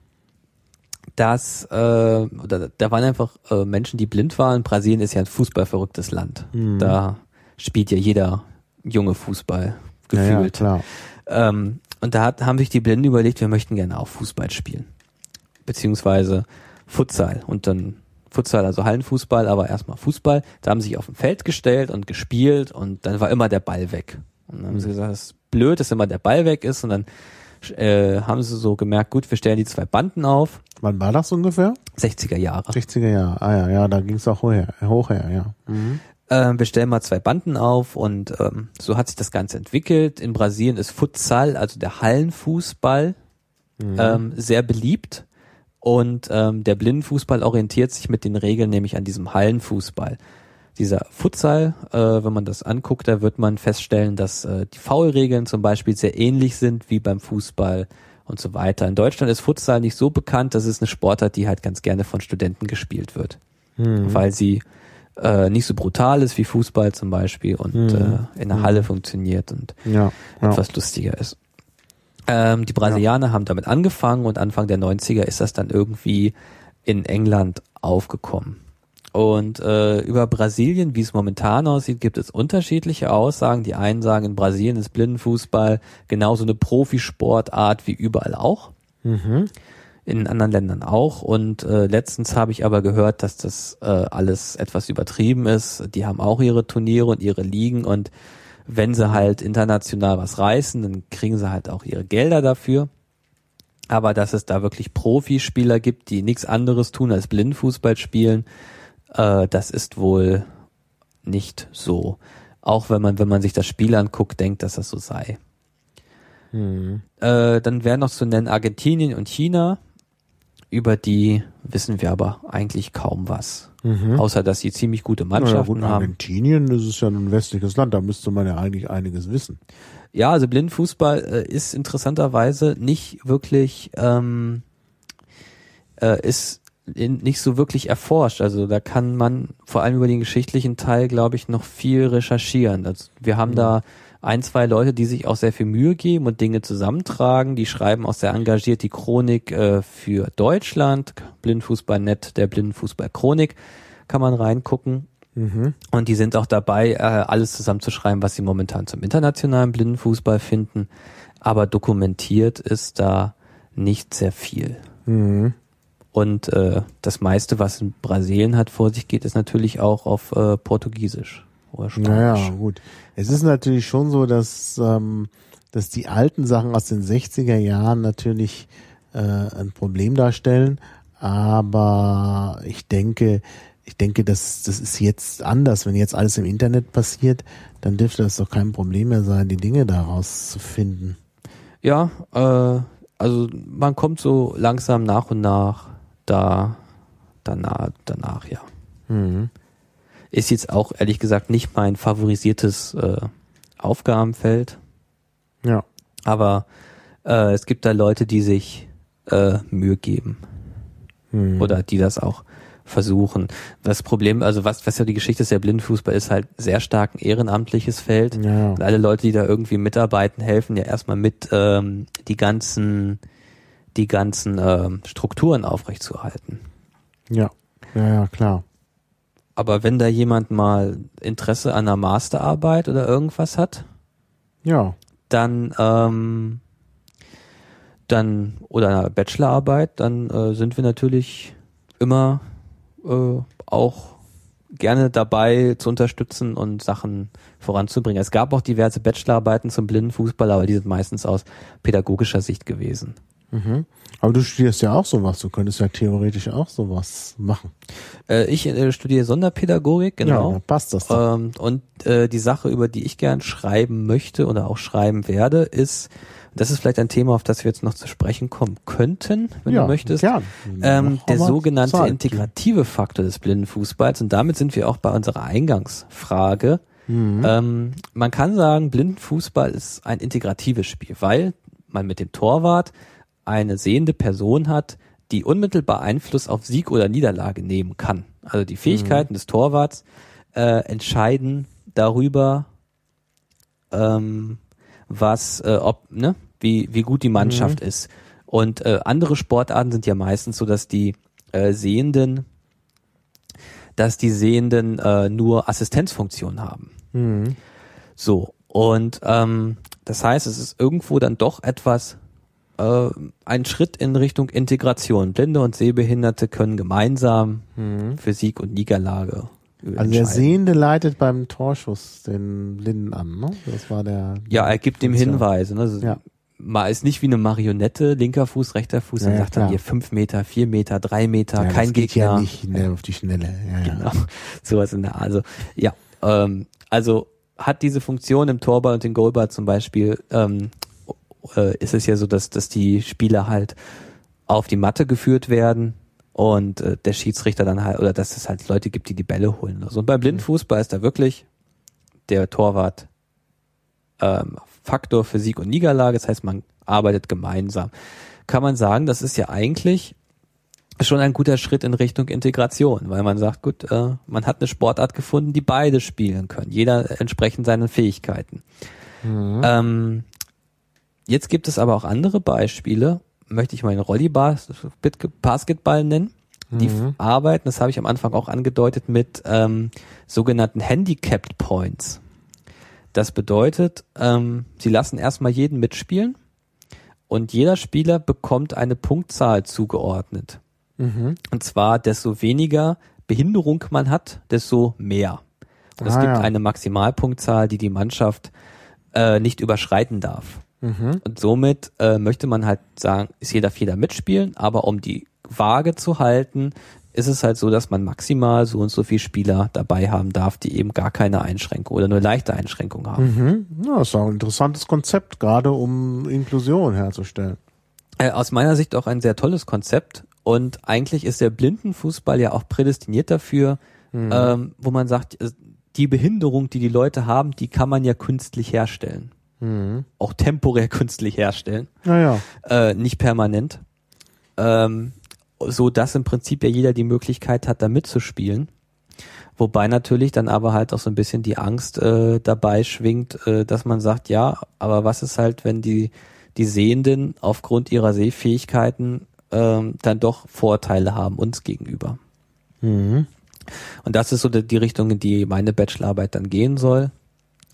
dass äh, oder da waren einfach äh, Menschen, die blind waren. Brasilien ist ja ein fußballverrücktes Land. Da spielt ja jeder junge Fußball Ja, ja, gefühlt. klar. ähm, und da hat, haben sich die Blinden überlegt, wir möchten gerne auch Fußball spielen. Beziehungsweise Futsal. Und dann Futsal, also Hallenfußball, aber erstmal Fußball. Da haben sie sich auf dem Feld gestellt und gespielt und dann war immer der Ball weg. Und dann haben sie gesagt, es ist blöd, dass immer der Ball weg ist und dann äh, haben sie so gemerkt, gut, wir stellen die zwei Banden auf. Wann war das ungefähr? 60er Jahre. 60er Jahre. Ah ja, ja, da ging es auch hoch, hoch her, ja. Ähm, wir stellen mal zwei Banden auf und ähm, so hat sich das Ganze entwickelt. In Brasilien ist Futsal, also der Hallenfußball, ähm, sehr beliebt. Und ähm, der Blindenfußball orientiert sich mit den Regeln nämlich an diesem Hallenfußball. Dieser Futsal, äh, wenn man das anguckt, da wird man feststellen, dass äh, die Foulregeln zum Beispiel sehr ähnlich sind wie beim Fußball und so weiter. In Deutschland ist Futsal nicht so bekannt, das ist eine Sportart, die halt ganz gerne von Studenten gespielt wird, weil sie äh, nicht so brutal ist wie Fußball zum Beispiel und äh, in der Halle funktioniert und Ja, ja. etwas lustiger ist. Ähm, die Brasilianer haben damit angefangen und Anfang der 90er ist das dann irgendwie in England aufgekommen. Und äh, über Brasilien, wie es momentan aussieht, gibt es unterschiedliche Aussagen. Die einen sagen, in Brasilien ist Blindenfußball genauso eine Profisportart wie überall auch. In anderen Ländern auch. Und äh, letztens habe ich aber gehört, dass das äh, alles etwas übertrieben ist. Die haben auch ihre Turniere und ihre Ligen und wenn sie halt international was reißen, dann kriegen sie halt auch ihre Gelder dafür. Aber dass es da wirklich Profispieler gibt, die nichts anderes tun als Blindfußball spielen, äh, das ist wohl nicht so. Auch wenn man, wenn man sich das Spiel anguckt, denkt, dass das so sei. Äh, dann wären noch zu nennen Argentinien und China. Über die wissen wir aber eigentlich kaum was. Außer, dass sie ziemlich gute Mannschaften gut, haben. Argentinien, das ist ja ein westliches Land, da müsste man ja eigentlich einiges wissen. Ja, also Blindfußball äh, ist interessanterweise nicht wirklich, ähm, äh, ist in, nicht so wirklich erforscht. Also da kann man vor allem über den geschichtlichen Teil, glaube ich, noch viel recherchieren. Also wir haben da ein, zwei Leute, die sich auch sehr viel Mühe geben und Dinge zusammentragen. Die schreiben auch sehr engagiert die Chronik äh, für Deutschland. Blindfußball.net, der Blindenfußball-Chronik, kann man reingucken. Und die sind auch dabei, äh, alles zusammenzuschreiben, was sie momentan zum internationalen Blindenfußball finden. Aber dokumentiert ist da nicht sehr viel. Und äh, das meiste, was in Brasilien hat vor sich geht, ist natürlich auch auf äh, Portugiesisch oder. Naja, gut. Es ist natürlich schon so, dass, ähm, dass die alten Sachen aus den 60er Jahren natürlich äh, ein Problem darstellen. Aber ich denke, ich denke, das, das ist jetzt anders. Wenn jetzt alles im Internet passiert, dann dürfte das doch kein Problem mehr sein, die Dinge daraus zu finden. Ja, äh, also man kommt so langsam nach und nach da danach, danach ja. Mhm. Ist jetzt auch ehrlich gesagt nicht mein favorisiertes äh, Aufgabenfeld, Ja. aber äh, es gibt da Leute, die sich äh, Mühe geben Mhm. oder die das auch versuchen. Das Problem, also was, was ja die Geschichte ist, der Blindenfußball ist halt sehr stark ein ehrenamtliches Feld. Ja. Und alle Leute, die da irgendwie mitarbeiten, helfen ja erstmal mit, ähm, die ganzen, die ganzen ähm, Strukturen aufrechtzuerhalten. Ja. Ja, ja, klar. Aber wenn da jemand mal Interesse an einer Masterarbeit oder irgendwas hat, Ja. dann ähm, dann oder einer Bachelorarbeit, dann äh, sind wir natürlich immer äh, auch gerne dabei zu unterstützen und Sachen voranzubringen. Es gab auch diverse Bachelorarbeiten zum Blindenfußball, aber die sind meistens aus pädagogischer Sicht gewesen. Mhm. Aber du studierst ja auch sowas. Du könntest ja theoretisch auch sowas machen. Äh, ich äh, studiere Sonderpädagogik, genau. Ja, passt das doch. Ähm, und äh, die Sache, über die ich gern schreiben möchte oder auch schreiben werde, ist, das ist vielleicht ein Thema, auf das wir jetzt noch zu sprechen kommen könnten, wenn ja, du möchtest. Gern. Ähm, der sogenannte Zeit. integrative Faktor des Blindenfußballs. Und damit sind wir auch bei unserer Eingangsfrage. Mhm. Ähm, man kann sagen, Blindenfußball ist ein integratives Spiel, weil man mit dem Torwart eine sehende Person hat, die unmittelbar Einfluss auf Sieg oder Niederlage nehmen kann. Also die Fähigkeiten des Torwarts äh, entscheiden darüber, ähm, was, äh, ob, ne, wie, wie gut die Mannschaft ist. Und äh, andere Sportarten sind ja meistens so, dass die äh, Sehenden, dass die Sehenden äh, nur Assistenzfunktion haben. Mhm. So, und ähm, das heißt, es ist irgendwo dann doch etwas, äh, ein Schritt in Richtung Integration. Blinde und Sehbehinderte können gemeinsam für Sieg und Niederlage Also der. Sehende leitet beim Torschuss den Blinden an, ne? Das war der. Ja, er gibt ihm. Hinweise. Ne? Also, Ja. Mal ist nicht wie eine Marionette, linker Fuß, rechter Fuß, Ja, er sagt dann klar. hier fünf Meter, vier Meter, drei Meter, Ja, kein das geht Gegner. ja nicht schnell auf die Schnelle. Ja, ja. Genau. [laughs] Sowas in der Also, ja. Ähm, also hat diese Funktion im Torball und im Goalball zum Beispiel, ähm, äh, ist es ja so, dass, dass die Spieler halt auf die Matte geführt werden und äh, der Schiedsrichter dann halt, oder dass es halt Leute gibt, die die Bälle holen. oder So. Und beim Blindfußball ist da wirklich der Torwart ähm, Faktor für Sieg und Niederlage. Das heißt, man arbeitet gemeinsam. Kann man sagen, das ist ja eigentlich schon ein guter Schritt in Richtung Integration, weil man sagt, gut, äh, man hat eine Sportart gefunden, die beide spielen können, jeder entsprechend seinen Fähigkeiten. Ähm, jetzt gibt es aber auch andere Beispiele, möchte ich mal den Rolli-Basketball nennen, die f- arbeiten, das habe ich am Anfang auch angedeutet, mit ähm, sogenannten Handicapped Points. Das bedeutet, ähm, sie lassen erstmal jeden mitspielen und jeder Spieler bekommt eine Punktzahl zugeordnet. Und zwar, desto weniger Behinderung man hat, desto mehr. Und es Ah, gibt ja. eine Maximalpunktzahl, die die Mannschaft äh, nicht überschreiten darf. Und somit äh, möchte man halt sagen, ist jeder Fehler mitspielen, aber um die Waage zu halten, ist es halt so, dass man maximal so und so viele Spieler dabei haben darf, die eben gar keine Einschränkung oder nur leichte Einschränkungen haben. Mhm. Ja, das ist auch ein interessantes Konzept, gerade um Inklusion herzustellen. Äh, aus meiner Sicht auch ein sehr tolles Konzept. Und eigentlich ist der Blindenfußball ja auch prädestiniert dafür, ähm, wo man sagt, äh, die Behinderung, die die Leute haben, die kann man ja künstlich herstellen. Auch temporär [laughs] künstlich herstellen, Naja. äh, nicht permanent. Ähm, so dass im Prinzip ja jeder die Möglichkeit hat, da mitzuspielen. Wobei natürlich dann aber halt auch so ein bisschen die Angst äh, dabei schwingt, äh, dass man sagt, ja, aber was ist halt, wenn die, die Sehenden aufgrund ihrer Sehfähigkeiten ähm, dann doch Vorteile haben uns gegenüber. Mhm. Und das ist so die, die Richtung, in die meine Bachelorarbeit dann gehen soll.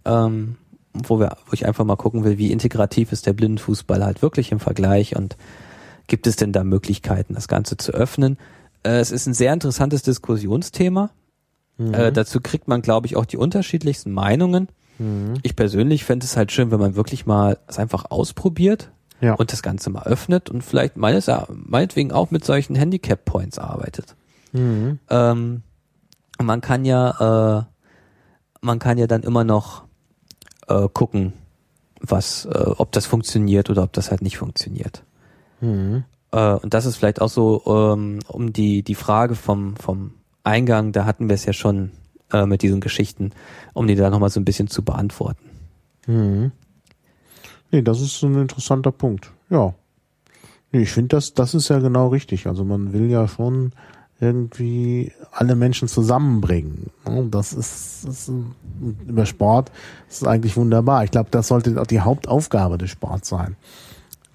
Ähm, wo wir, wo ich einfach mal gucken will, wie integrativ ist der Blindenfußball halt wirklich im Vergleich und gibt es denn da Möglichkeiten, das Ganze zu öffnen? Äh, es ist ein sehr interessantes Diskussionsthema. Äh, dazu kriegt man, glaube ich, auch die unterschiedlichsten Meinungen. Ich persönlich fände es halt schön, wenn man wirklich mal es einfach ausprobiert Ja. und das Ganze mal öffnet und vielleicht meines, meinetwegen auch mit solchen Handicap Points arbeitet. Mhm. Ähm, man kann ja, äh, man kann ja dann immer noch äh, gucken, was, äh, ob das funktioniert oder ob das halt nicht funktioniert. Mhm. Äh, und das ist vielleicht auch so ähm, um die die Frage vom vom Eingang, da hatten wir es ja schon äh, mit diesen Geschichten, um die da nochmal so ein bisschen zu beantworten. Mhm. Nee, das ist so ein interessanter Punkt. Ja. Nee, ich finde, das, das ist ja genau richtig. Also man will ja schon irgendwie alle Menschen zusammenbringen. Ne? Das ist, das ist über Sport das ist eigentlich wunderbar. Ich glaube, das sollte auch die Hauptaufgabe des Sports sein.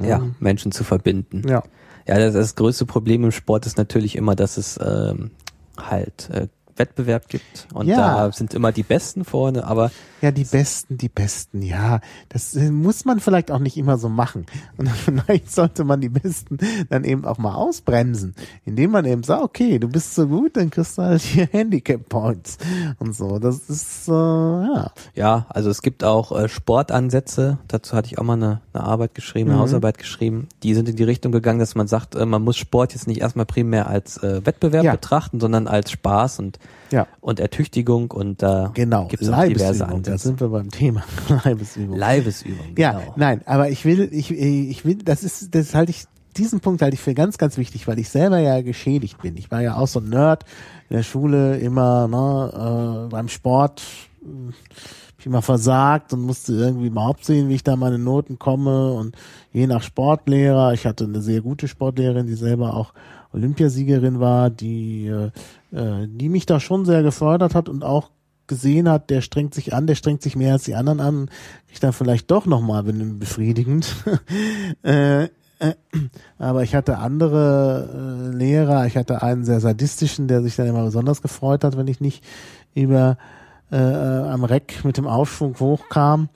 Ja, Menschen zu verbinden. Ja. Ja, das, das größte Problem im Sport ist natürlich immer, dass es ähm, halt äh, Wettbewerb gibt und Ja. da sind immer die Besten vorne, aber Ja, die Besten, die Besten, ja. Das äh, muss man vielleicht auch nicht immer so machen. [laughs] Und vielleicht sollte man die Besten dann eben auch mal ausbremsen, indem man eben sagt, okay, du bist so gut, dann kriegst du halt hier [laughs] Handicap Points und so. Das ist, äh, ja. ja, also es gibt auch äh, Sportansätze, dazu hatte ich auch mal eine, eine Arbeit geschrieben, eine Mhm. Hausarbeit geschrieben, die sind in die Richtung gegangen, dass man sagt, äh, man muss Sport jetzt nicht erstmal primär als äh, Wettbewerb Ja. betrachten, sondern als Spaß und, Ja. und Ertüchtigung und da Genau, gibt es diverse Leibesübung, da Ansätze. sind wir beim Thema. [laughs] Leibesübung. Leibesübung, Ja, genau. nein, aber ich will, ich, ich will, das ist, das halte ich, diesen Punkt halte ich für ganz, ganz wichtig, weil ich selber ja geschädigt bin. Ich war ja auch so ein Nerd in der Schule, immer, ne, äh, beim Sport, äh, ich immer versagt und musste irgendwie überhaupt sehen, wie ich da meine Noten komme und je nach Sportlehrer, ich hatte eine sehr gute Sportlehrerin, die selber auch Olympiasiegerin war, die, äh, äh, die mich da schon sehr gefördert hat und auch gesehen hat, der strengt sich an, der strengt sich mehr als die anderen an, ich dann vielleicht doch nochmal bin befriedigend. [laughs] äh, äh, aber ich hatte andere äh, Lehrer, ich hatte einen sehr sadistischen, der sich dann immer besonders gefreut hat, wenn ich nicht über äh, äh, am Reck mit dem Aufschwung hochkam.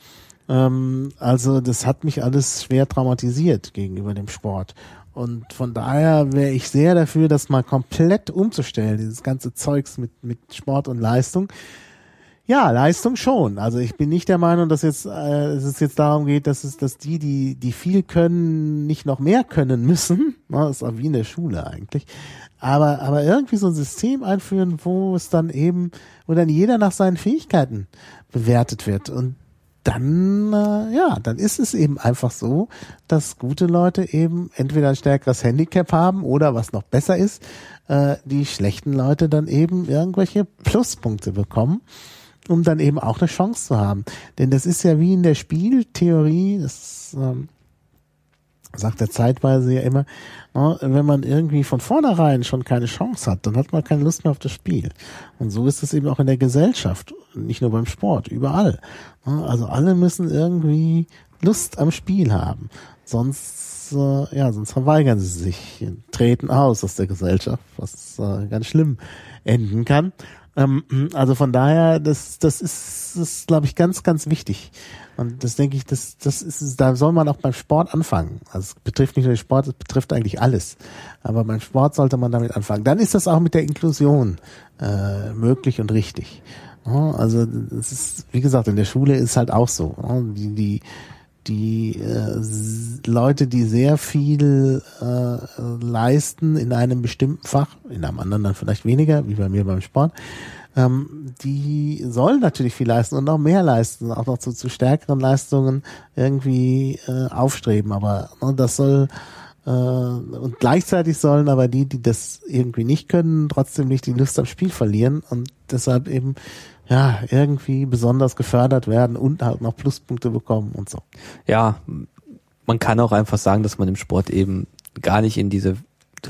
Ähm, also das hat mich alles schwer traumatisiert gegenüber dem Sport. Und von daher wäre ich sehr dafür, das mal komplett umzustellen, dieses ganze Zeugs mit, mit Sport und Leistung. Ja, Leistung schon. Also ich bin nicht der Meinung, dass jetzt äh, es ist jetzt darum geht, dass es, dass die, die, die viel können, nicht noch mehr können müssen. [laughs] Das ist auch wie in der Schule eigentlich. Aber, aber irgendwie so ein System einführen, wo es dann eben, wo dann jeder nach seinen Fähigkeiten bewertet wird. Und dann, äh, ja, dann ist es eben einfach so, dass gute Leute eben entweder ein stärkeres Handicap haben oder was noch besser ist, äh, die schlechten Leute dann eben irgendwelche Pluspunkte bekommen um dann eben auch eine Chance zu haben. Denn das ist ja wie in der Spieltheorie, das ähm, sagt er zeitweise ja immer, ne, wenn man irgendwie von vornherein schon keine Chance hat, dann hat man keine Lust mehr auf das Spiel. Und so ist es eben auch in der Gesellschaft, nicht nur beim Sport, überall. Ne, Also alle müssen irgendwie Lust am Spiel haben. Sonst, äh, ja, sonst verweigern sie sich, treten aus aus der Gesellschaft, was äh, ganz schlimm enden kann. Ähm, also von daher, das, das ist, das ist glaube ich, ganz, ganz wichtig. Und das denke ich, das, das ist, da soll man auch beim Sport anfangen. Also es betrifft nicht nur den Sport, es betrifft eigentlich alles. Aber beim Sport sollte man damit anfangen. Dann ist das auch mit der Inklusion äh, möglich und richtig. Also es ist, wie gesagt, in der Schule ist halt auch so. Die, die, die äh, Leute, die sehr viel äh, leisten in einem bestimmten Fach, in einem anderen dann vielleicht weniger, wie bei mir beim Sport, ähm, die sollen natürlich viel leisten und noch mehr leisten, auch noch zu, zu stärkeren Leistungen irgendwie äh, aufstreben. Aber ne, das soll äh, und gleichzeitig sollen aber die, die das irgendwie nicht können, trotzdem nicht die Lust am Spiel verlieren und deshalb eben ja irgendwie besonders gefördert werden und halt noch Pluspunkte bekommen und so. Ja, man kann auch einfach sagen, dass man im Sport eben gar nicht in diese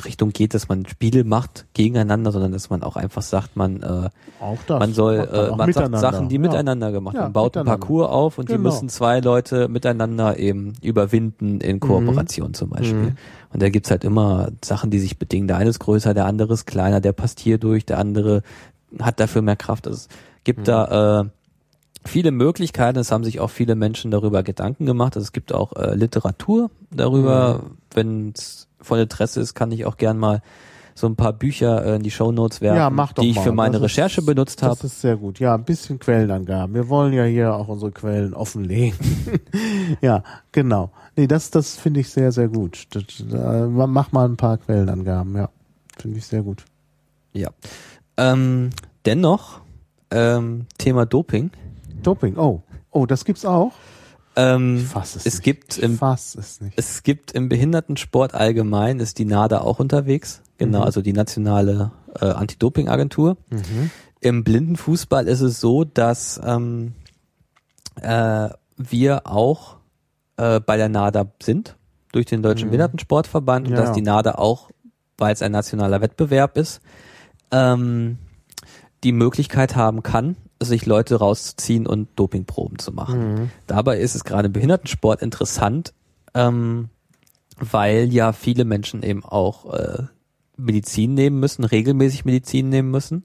Richtung geht, dass man Spiele macht gegeneinander, sondern dass man auch einfach sagt, man äh, Auch das. man soll man äh, auch man sagt. Sachen, die Ja. miteinander gemacht Ja, werden. Man baut einen. Parcours auf und die Genau. müssen zwei Leute miteinander eben überwinden in Kooperation zum Beispiel. Mhm. Und da gibt's halt immer Sachen, die sich bedingen. Der eine ist größer, der andere ist kleiner, der passt hier durch, der andere hat dafür mehr Kraft. Also es gibt Mhm. da äh, viele Möglichkeiten. Es haben sich auch viele Menschen darüber Gedanken gemacht. Also es gibt auch äh, Literatur darüber. Mhm. Wenn es von Interesse ist, kann ich auch gern mal so ein paar Bücher äh, in die Shownotes werfen, Ja, mach doch die ich mal. für meine Das ist- Recherche benutzt habe. Das ist sehr gut. Ja, ein bisschen Quellenangaben. Wir wollen ja hier auch unsere Quellen offenlegen. [laughs] ja, genau. Nee, das, das finde ich sehr, sehr gut. Das, äh, mach mal ein paar Quellenangaben, ja. Finde ich sehr gut. Ja. Ähm, dennoch, ähm, Thema Doping. Doping, oh. Oh, das gibt's auch? Ähm, Ich fass es, es nicht. gibt ich im fass es nicht. Es gibt im Behindertensport allgemein, ist die NADA auch unterwegs. Genau, Mhm. also die nationale äh, Anti-Doping-Agentur. Mhm. Im Blindenfußball ist es so, dass ähm, äh, wir auch äh, bei der NADA sind, durch den Deutschen Mhm. Behindertensportverband und Ja. dass die NADA auch, weil es ein nationaler Wettbewerb ist, ähm, die Möglichkeit haben kann, sich Leute rauszuziehen und Dopingproben zu machen. Mhm. Dabei ist es gerade im Behindertensport interessant, ähm, weil ja viele Menschen eben auch äh, Medizin nehmen müssen, regelmäßig Medizin nehmen müssen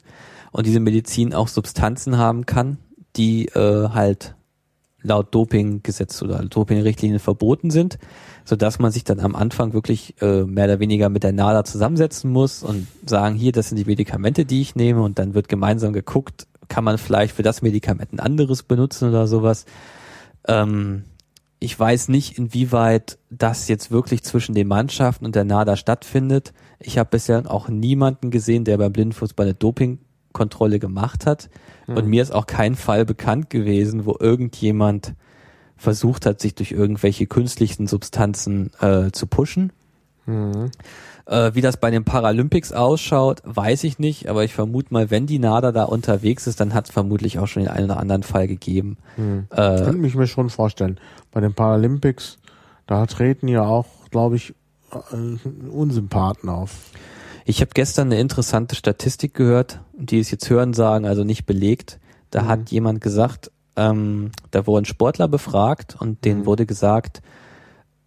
und diese Medizin auch Substanzen haben kann, die äh, halt laut Dopinggesetz oder Dopingrichtlinien verboten sind, so dass man sich dann am Anfang wirklich äh, mehr oder weniger mit der NADA zusammensetzen muss und sagen, hier, das sind die Medikamente, die ich nehme und dann wird gemeinsam geguckt, kann man vielleicht für das Medikament ein anderes benutzen oder sowas. Ähm, ich weiß nicht, inwieweit das jetzt wirklich zwischen den Mannschaften und der NADA stattfindet. Ich habe bisher auch niemanden gesehen, der beim Blindenfußball eine Dopingkontrolle gemacht hat. Und mir ist auch kein Fall bekannt gewesen, wo irgendjemand versucht hat, sich durch irgendwelche künstlichen Substanzen äh, zu pushen. Mhm. Äh, wie das bei den Paralympics ausschaut, weiß ich nicht, aber ich vermute mal, wenn die NADA da unterwegs ist, dann hat es vermutlich auch schon den einen oder anderen Fall gegeben. Mhm. Äh, Könnte ich mir schon vorstellen. Bei den Paralympics, da treten ja auch, glaube ich, äh, Unsympathen auf. Ich habe gestern eine interessante Statistik gehört, die ist jetzt hören sagen, also nicht belegt. Da Mhm. hat jemand gesagt, ähm, da wurden Sportler befragt und denen Mhm. wurde gesagt,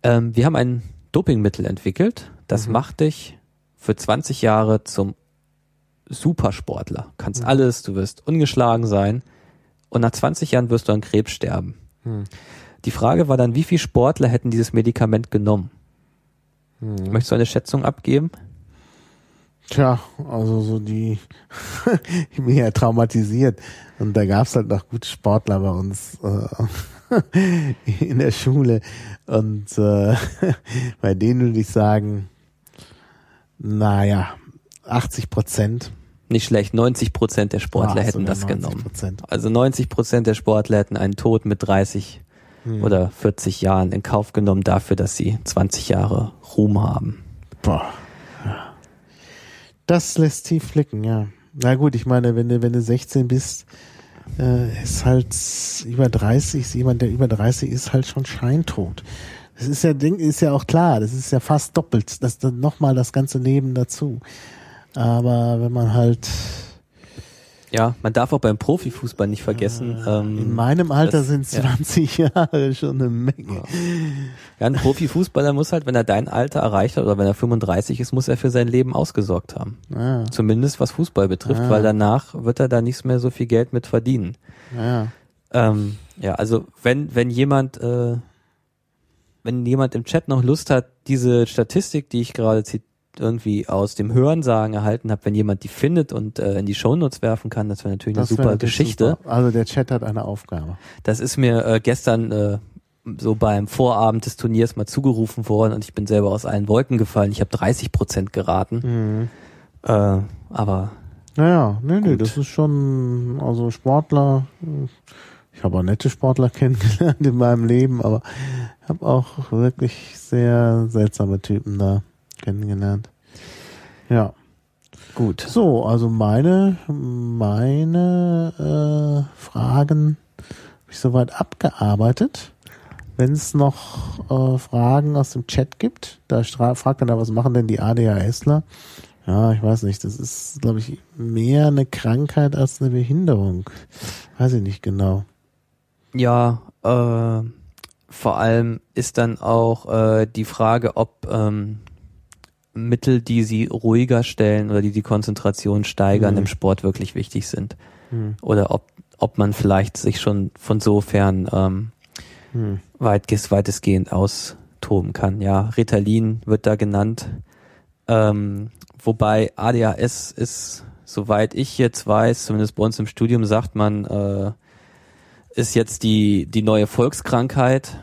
ähm, wir haben ein Dopingmittel entwickelt, das Mhm. macht dich für 20 Jahre zum Supersportler. Kannst Mhm. alles, du wirst ungeschlagen sein und nach 20 Jahren wirst du an Krebs sterben. Mhm. Die Frage war dann, wie viele Sportler hätten dieses Medikament genommen? Mhm. Möchtest du eine Schätzung abgeben? Tja, also so die, [laughs] ich bin ja traumatisiert. Und da gab's halt noch gute Sportler bei uns äh, [laughs] in der Schule. Und äh, [laughs] bei denen würde ich sagen, naja, 80 Prozent. Nicht schlecht, 90 Prozent der Sportler hätten das genommen. Prozent. Also 90 Prozent der Sportler hätten einen Tod mit 30 Hm. oder 40 Jahren in Kauf genommen dafür, dass sie 20 Jahre Ruhm haben. Boah. Das lässt tief flicken, ja. Na gut, ich meine, wenn du, wenn du 16 bist, äh, ist halt über 30, ist jemand, der über 30 ist, halt schon scheintot. Das ist ja Ding, ist ja auch klar, das ist ja fast doppelt, das dann nochmal das ganze Leben dazu. Aber wenn man halt Ja, man darf auch beim Profifußball nicht vergessen. ähm, in meinem Alter das- sind ja. 20 Jahre schon eine Menge. Ja, ein Profifußballer muss halt, wenn er dein Alter erreicht hat oder wenn er 35 ist, muss er für sein Leben ausgesorgt haben. Ja, Zumindest was Fußball betrifft, weil danach wird er da nichts mehr so viel Geld mit verdienen. ja. Ähm, ja, also wenn, wenn jemand, äh, wenn jemand im Chat noch Lust hat, diese Statistik, die ich gerade irgendwie aus dem Hörensagen erhalten habe, wenn jemand die findet und äh, in die Shownotes werfen kann, das wäre natürlich Das eine super Geschichte. Super. Also der Chat hat eine Aufgabe. Das ist mir äh, gestern äh, so beim Vorabend des Turniers mal zugerufen worden und ich bin selber aus allen Wolken gefallen. Ich habe 30 Prozent geraten. Mhm. Äh, aber Naja, nee, nee, Gut. das ist schon, also Sportler, ich habe auch nette Sportler [laughs] kennengelernt in meinem Leben, aber ich habe auch wirklich sehr seltsame Typen da kennengelernt. Ja. gut. So, also meine, meine äh, Fragen habe ich soweit abgearbeitet. wenn es noch äh, Fragen aus dem Chat gibt. Da fragt dann, was machen denn die ADHSler? Ja, ich weiß nicht. Das ist, glaube ich, mehr eine Krankheit als eine Behinderung. Weiß ich nicht genau. Ja, äh, vor allem ist dann auch äh, die Frage, ob ähm, Mittel, die sie ruhiger stellen oder die die Konzentration steigern, Mhm. im Sport wirklich wichtig sind. Hm. Oder ob, ob man vielleicht sich schon von sofern ähm, Hm. weit, weitestgehend austoben kann. Ja, Ritalin wird da genannt. Ähm, wobei ADHS ist, soweit ich jetzt weiß, zumindest bei uns im Studium sagt man, äh, ist jetzt die, die neue Volkskrankheit.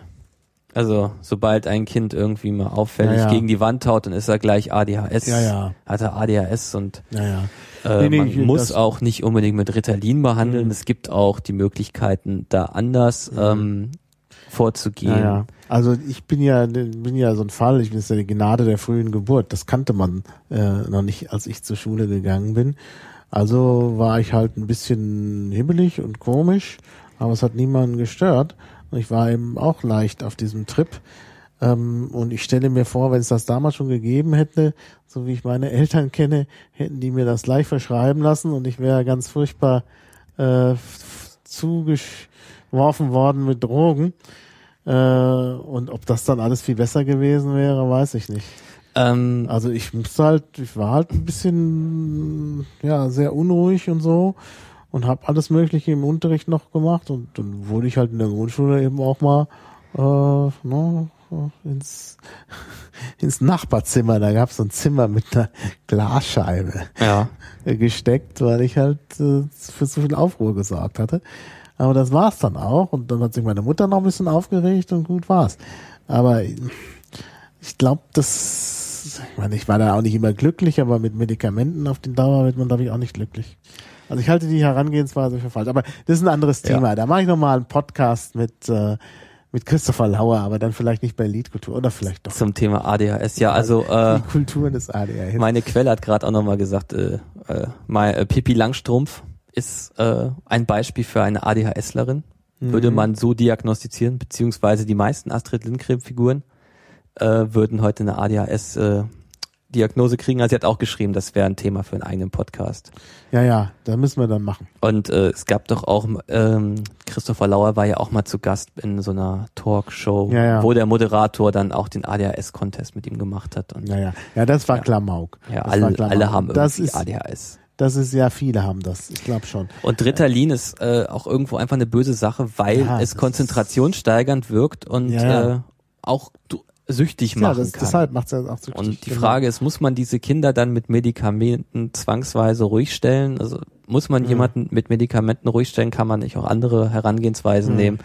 Also, sobald ein Kind irgendwie mal auffällig Ja, ja. gegen die Wand haut, dann ist er gleich ADHS. Ja, ja. Hat er ADHS und Ja, äh, Nee, man muss auch nicht unbedingt mit Ritalin behandeln. Mhm. Es gibt auch die Möglichkeiten, da anders ähm, vorzugehen. Ja, ja. Also ich bin ja bin ja so ein Fall, ich bin jetzt ja die Gnade der frühen Geburt. Das kannte man äh, noch nicht, als ich zur Schule gegangen bin. Also war ich halt ein bisschen hibbelig und komisch, aber es hat niemanden gestört. Und ich war eben auch leicht auf diesem Trip. Ähm, und ich stelle mir vor, wenn es das damals schon gegeben hätte, so wie ich meine Eltern kenne, hätten die mir das gleich verschreiben lassen und ich wäre ganz furchtbar äh, zugeworfen worden mit Drogen. Äh, und ob das dann alles viel besser gewesen wäre, weiß ich nicht. Ähm, Also ich musste halt, ich war halt ein bisschen, ja, sehr unruhig und so und habe alles Mögliche im Unterricht noch gemacht und dann wurde ich halt in der Grundschule eben auch mal äh, ne, ins, [laughs] ins Nachbarzimmer. Da gab es so ein Zimmer mit einer Glasscheibe ja. [laughs] gesteckt, weil ich halt äh, für so viel Aufruhr gesorgt hatte. Aber das war's dann auch und dann hat sich meine Mutter noch ein bisschen aufgeregt und gut war's. Aber ich glaube, das, ich meine, ich war da auch nicht immer glücklich, aber mit Medikamenten auf den Dauer wird man, glaube ich, auch nicht glücklich. Also ich halte die Herangehensweise für falsch. Aber das ist ein anderes Ja. Thema. Da mache ich nochmal einen Podcast mit, äh, mit Christopher Lauer, aber dann vielleicht nicht bei Liedkultur oder vielleicht doch. Zum Thema ADHS. Ja, also äh, die Kulturen des ADHS. meine Quelle hat gerade auch nochmal gesagt, äh, äh, mal, äh, Pippi Langstrumpf ist äh, ein Beispiel für eine ADHSlerin. Würde Mhm. man so diagnostizieren, beziehungsweise die meisten Astrid Lindgren-Figuren äh, würden heute eine ADHS äh, Diagnose kriegen. Also sie hat auch geschrieben, das wäre ein Thema für einen eigenen Podcast. Ja, ja, da müssen wir dann machen. Und äh, es gab doch auch, ähm, Christopher Lauer war ja auch mal zu Gast in so einer Talkshow, Ja, ja. wo der Moderator dann auch den ADHS-Contest mit ihm gemacht hat. Und Ja, ja. Ja, das war Ja. Klamauk. ja, das alle, Klamauk. alle haben das ist, ADHS. Das ist ja, viele haben das. Ich glaube schon. Und Ritalin ist äh, auch irgendwo einfach eine böse Sache, weil Ja, es konzentrationssteigernd wirkt und Ja, ja. Äh, auch du, süchtig Ja, machen das, kann. deshalb macht es ja auch so Und die Frage ist, muss man diese Kinder dann mit Medikamenten zwangsweise ruhig stellen? Also muss man Mhm. jemanden mit Medikamenten ruhig stellen? Kann man nicht auch andere Herangehensweisen Mhm. nehmen?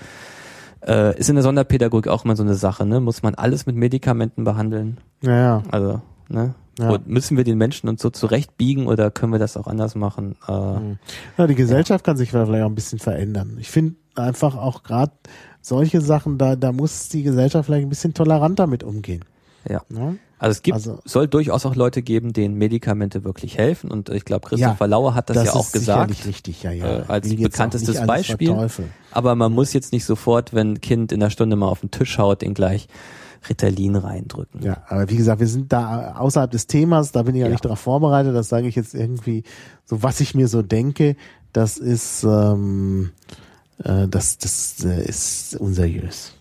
Äh, ist in der Sonderpädagogik auch mal so eine Sache, ne? Muss man alles mit Medikamenten behandeln? Ja, ja. Also, ne? Ja. Und müssen wir den Menschen uns so zurechtbiegen oder können wir das auch anders machen? Äh, Mhm. ja die Gesellschaft kann sich vielleicht auch ein bisschen verändern. Ich finde einfach auch gerade solche Sachen, da, da muss die Gesellschaft vielleicht ein bisschen toleranter mit umgehen. ja. Ne? Also es gibt, Also- soll durchaus auch Leute geben, denen Medikamente wirklich helfen. Und ich glaube, Christopher Lauer hat das, ja auch ist gesagt. sicherlich richtig, ja, ja. äh, als bekanntestes Beispiel. Aber man muss jetzt nicht sofort, wenn ein Kind in der Stunde mal auf den Tisch haut, den gleich Ritalin reindrücken. Ja, aber wie gesagt, wir sind da außerhalb des Themas, da bin ich ja, Ja. nicht darauf vorbereitet, das sage ich jetzt irgendwie, so was ich mir so denke, das ist, ähm, äh, das, das äh, ist unseriös.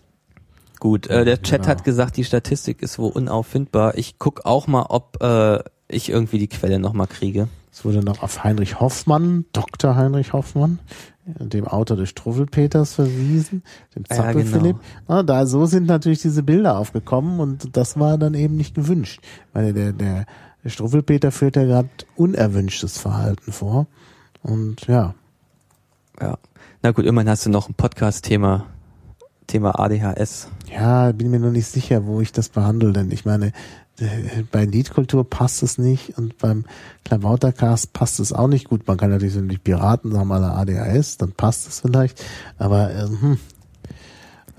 Gut, äh, der Chat Genau. hat gesagt, die Statistik ist wohl unauffindbar. Ich guck auch mal, ob äh, ich irgendwie die Quelle nochmal kriege. Es wurde noch auf Heinrich Hoffmann, Dr. Heinrich Hoffmann, äh, dem Autor des Struffelpeters verwiesen, dem Ja, Zappel genau. Philipp. Ah, da so sind natürlich diese Bilder aufgekommen und das war dann eben nicht gewünscht. Weil der, der, der Struffelpeter führt ja gerade unerwünschtes Verhalten vor. Und ja, Ja. Na gut, immerhin hast du noch ein Podcast-Thema, Thema ADHS. ja, bin mir noch nicht sicher, wo ich das behandle, denn ich meine, äh, bei Liedkultur passt es nicht und beim Klabautercast passt es auch nicht gut. Man kann natürlich so die Piraten sagen alle ADHS, dann passt es vielleicht, aber ähm, hm,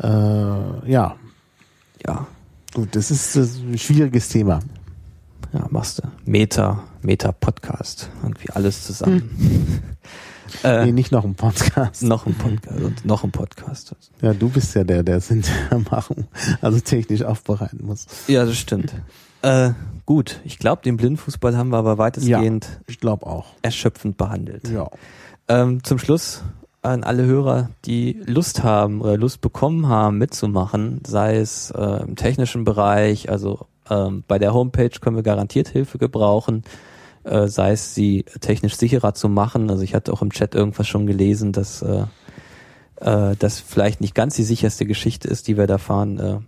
äh, ja, Ja, gut, das ist äh, ein schwieriges Thema. ja, machst du. Meta, Meta-Podcast. Irgendwie alles zusammen. [laughs] Äh, nee, nicht noch ein Podcast. Noch ein Podcast und noch ein Podcast. Ja, du bist ja der, der es hinterher machen, also technisch aufbereiten muss. Ja, das stimmt. Äh, gut, ich glaube, den Blindenfußball haben wir aber weitestgehend Ich glaube auch. erschöpfend behandelt. Ja. Ähm, zum Schluss an alle Hörer, die Lust haben oder Lust bekommen haben, mitzumachen, sei es äh, im technischen Bereich, also ähm, bei der Homepage können wir garantiert Hilfe gebrauchen, äh, sei es sie technisch sicherer zu machen. Also ich hatte auch im Chat irgendwas schon gelesen, dass äh, äh, das vielleicht nicht ganz die sicherste Geschichte ist, die wir da fahren, äh,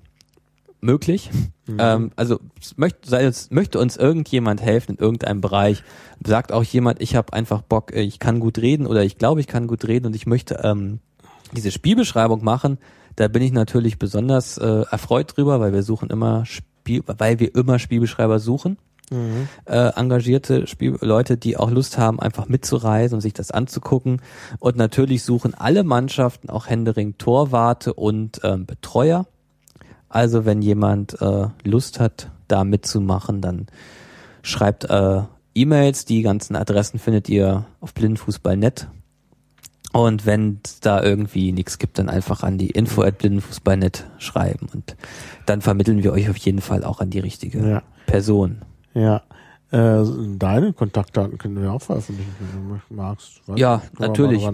möglich. Ähm, also möchte, sei es, möchte uns irgendjemand helfen in irgendeinem Bereich, sagt auch jemand, ich habe einfach Bock, äh, ich kann gut reden oder ich glaube, ich kann gut reden und ich möchte ähm, diese Spielbeschreibung machen, da bin ich natürlich besonders äh, erfreut drüber, weil wir suchen immer Spiel, weil wir immer Spielbeschreiber suchen. Äh, engagierte Spiel Leute, die auch Lust haben, einfach mitzureisen und sich das anzugucken. Und natürlich suchen alle Mannschaften auch Händering Torwarte und ähm, Betreuer. Also wenn jemand äh, Lust hat, da mitzumachen, dann schreibt äh, E-Mails. Die ganzen Adressen findet ihr auf blindenfußball.net. Und wenn es da irgendwie nichts gibt, dann einfach an die info at blindenfußball.net schreiben. Und dann vermitteln wir euch auf jeden Fall auch an die richtige Ja. Person. Ja. Äh, deine Kontaktdaten können wir auch veröffentlichen, wenn du magst. Weiß Ja, natürlich.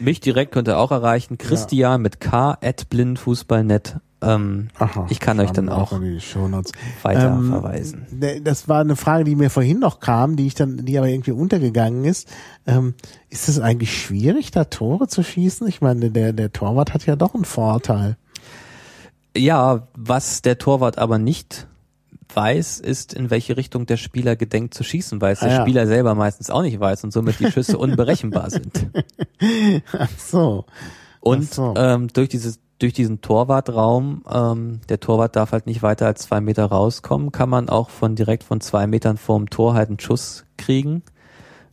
Mich direkt könnt ihr auch erreichen. Christian mit K at blindenfußball.net. Ähm, Aha, ich kann euch dann auch Shownotes. weiter Ähm, verweisen. Ne, Das war eine Frage, die mir vorhin noch kam, die ich dann, die aber irgendwie untergegangen ist. Ähm, ist es eigentlich schwierig, da Tore zu schießen? Ich meine, der, der Torwart hat ja doch einen Vorteil. Ja, was der Torwart aber nicht weiß, ist, in welche Richtung der Spieler gedenkt zu schießen, weil es der Ah, ja. Spieler selber meistens auch nicht weiß und somit die Schüsse [laughs] unberechenbar sind. Ach so. Und Ach so. ähm, durch dieses durch diesen Torwartraum, ähm, der Torwart darf halt nicht weiter als zwei Meter rauskommen, kann man auch von direkt von zwei Metern vorm Tor halt einen Schuss kriegen.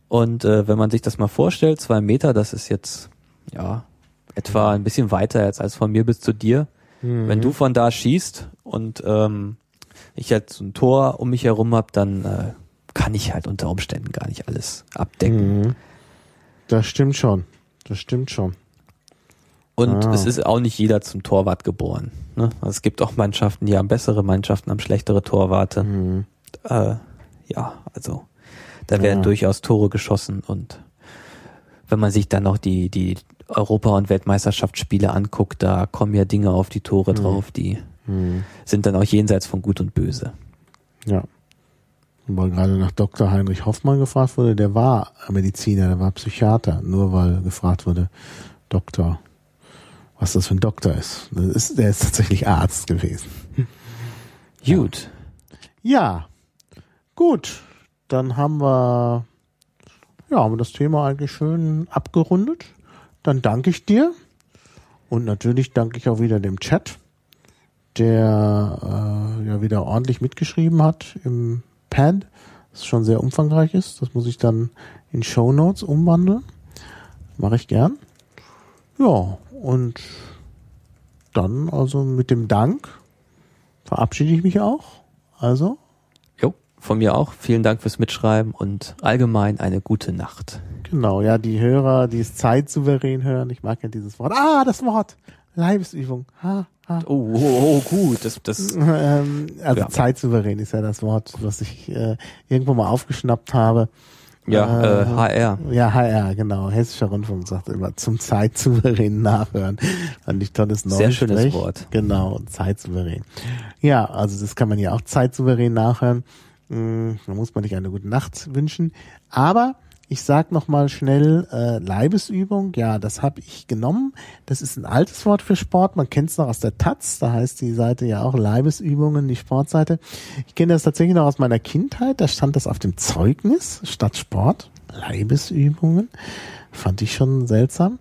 Und äh, wenn man sich das mal vorstellt, zwei Meter, das ist jetzt ja etwa ein bisschen weiter jetzt als von mir bis zu dir. Wenn du von da schießt und ähm, ich jetzt so ein Tor um mich herum hab, dann äh, kann ich halt unter Umständen gar nicht alles abdecken. Mhm. Das stimmt schon. Das stimmt schon. Und Ah. es ist auch nicht jeder zum Torwart geboren. Ne? Also es gibt auch Mannschaften, die haben bessere Mannschaften, haben schlechtere Torwarte. Mhm. Äh, ja, also da werden Ja. durchaus Tore geschossen und wenn man sich dann noch die, die Europa- und Weltmeisterschaftsspiele anguckt, da kommen ja Dinge auf die Tore drauf, die Mhm. sind dann auch jenseits von Gut und Böse. Ja. Und weil gerade nach Dr. Heinrich Hoffmann gefragt wurde, der war Mediziner, der war Psychiater, nur weil gefragt wurde, Doktor, was das für ein Doktor ist. Das ist der ist tatsächlich Arzt gewesen. [laughs] Gut. Ja, gut. Dann haben wir, ja, haben wir das Thema eigentlich schön abgerundet. Dann danke ich dir. Und natürlich danke ich auch wieder dem Chat, der äh, ja wieder ordentlich mitgeschrieben hat im Pad, das schon sehr umfangreich ist. Das muss ich dann in Show Notes umwandeln. Mache ich gern. Ja, und dann also mit dem Dank verabschiede ich mich auch. Also, Jo, von mir auch. Vielen Dank fürs Mitschreiben und allgemein eine gute Nacht. genau, ja, die Hörer, die es zeitsouverän hören, ich mag ja dieses Wort. Ah, das Wort. Leibesübung. Ha, ha. Oh, oh, oh gut. Das, das, [laughs] Ähm, also Ja. zeitsouverän ist ja das Wort, was ich äh, irgendwo mal aufgeschnappt habe. ja, Äh, äh, HR. Ja, HR, genau. Hessischer Rundfunk sagt immer zum zeitsouverän nachhören. Fand ich tolles neues Sehr schönes Sprech. Wort. Genau, zeitsouverän. Ja, also das kann man ja auch zeitsouverän nachhören. Hm, Da muss man nicht eine gute Nacht wünschen. Aber ich sag noch mal schnell äh, Leibesübung. Ja, das habe ich genommen. Das ist ein altes Wort für Sport. Man kennt es noch aus der Taz. Da heißt die Seite ja auch Leibesübungen, die Sportseite. Ich kenne das tatsächlich noch aus meiner Kindheit. Da stand das auf dem Zeugnis statt Sport. Leibesübungen. Fand ich schon seltsam.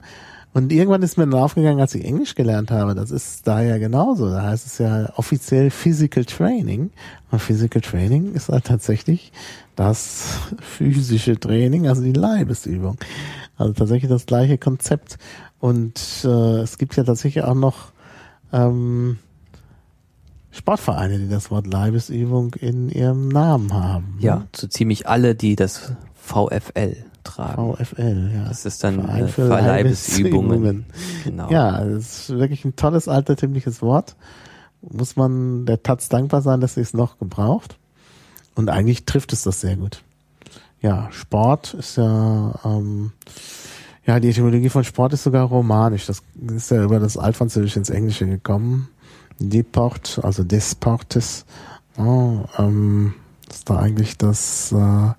Und irgendwann ist mir dann aufgegangen, als ich Englisch gelernt habe, das ist da ja genauso. Da heißt es ja offiziell Physical Training. Und Physical Training ist halt tatsächlich das physische Training, also die Leibesübung. Also tatsächlich das gleiche Konzept. Und äh, es gibt ja tatsächlich auch noch ähm, Sportvereine, die das Wort Leibesübung in ihrem Namen haben. Ja, so ziemlich alle, die das VfL tragen. VFL, ja. Das ist dann Verein äh, für Verleibesübungen. Leibesübungen. Genau. Ja, das ist wirklich ein tolles altertümliches Wort. Muss man der Taz dankbar sein, dass sie es noch gebraucht. Und eigentlich trifft es das sehr gut. Ja, Sport ist ja, ähm, ja, die Etymologie von Sport ist sogar romanisch. Das ist ja über das Altfranzösische ins Englische gekommen. Deport, also des Portes. Oh, ähm, ist da eigentlich das, äh,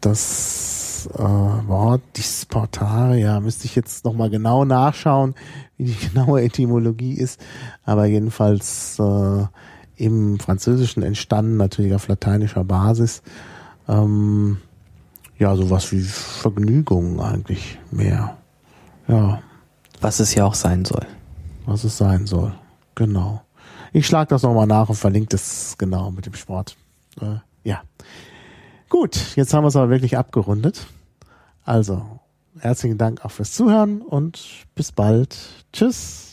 das äh, Wort disportare, ja, müsste ich jetzt nochmal genau nachschauen, wie die [laughs] genaue Etymologie ist. Aber jedenfalls äh, im Französischen entstanden, natürlich auf lateinischer Basis. Ähm, ja, sowas wie Vergnügung eigentlich mehr. Ja, Was es ja auch sein soll. was es sein soll. Genau. Ich schlage das nochmal nach und verlinke das genau mit dem Sport. Äh, ja. Gut, jetzt haben wir es aber wirklich abgerundet. Also, herzlichen Dank auch fürs Zuhören und bis bald. Tschüss.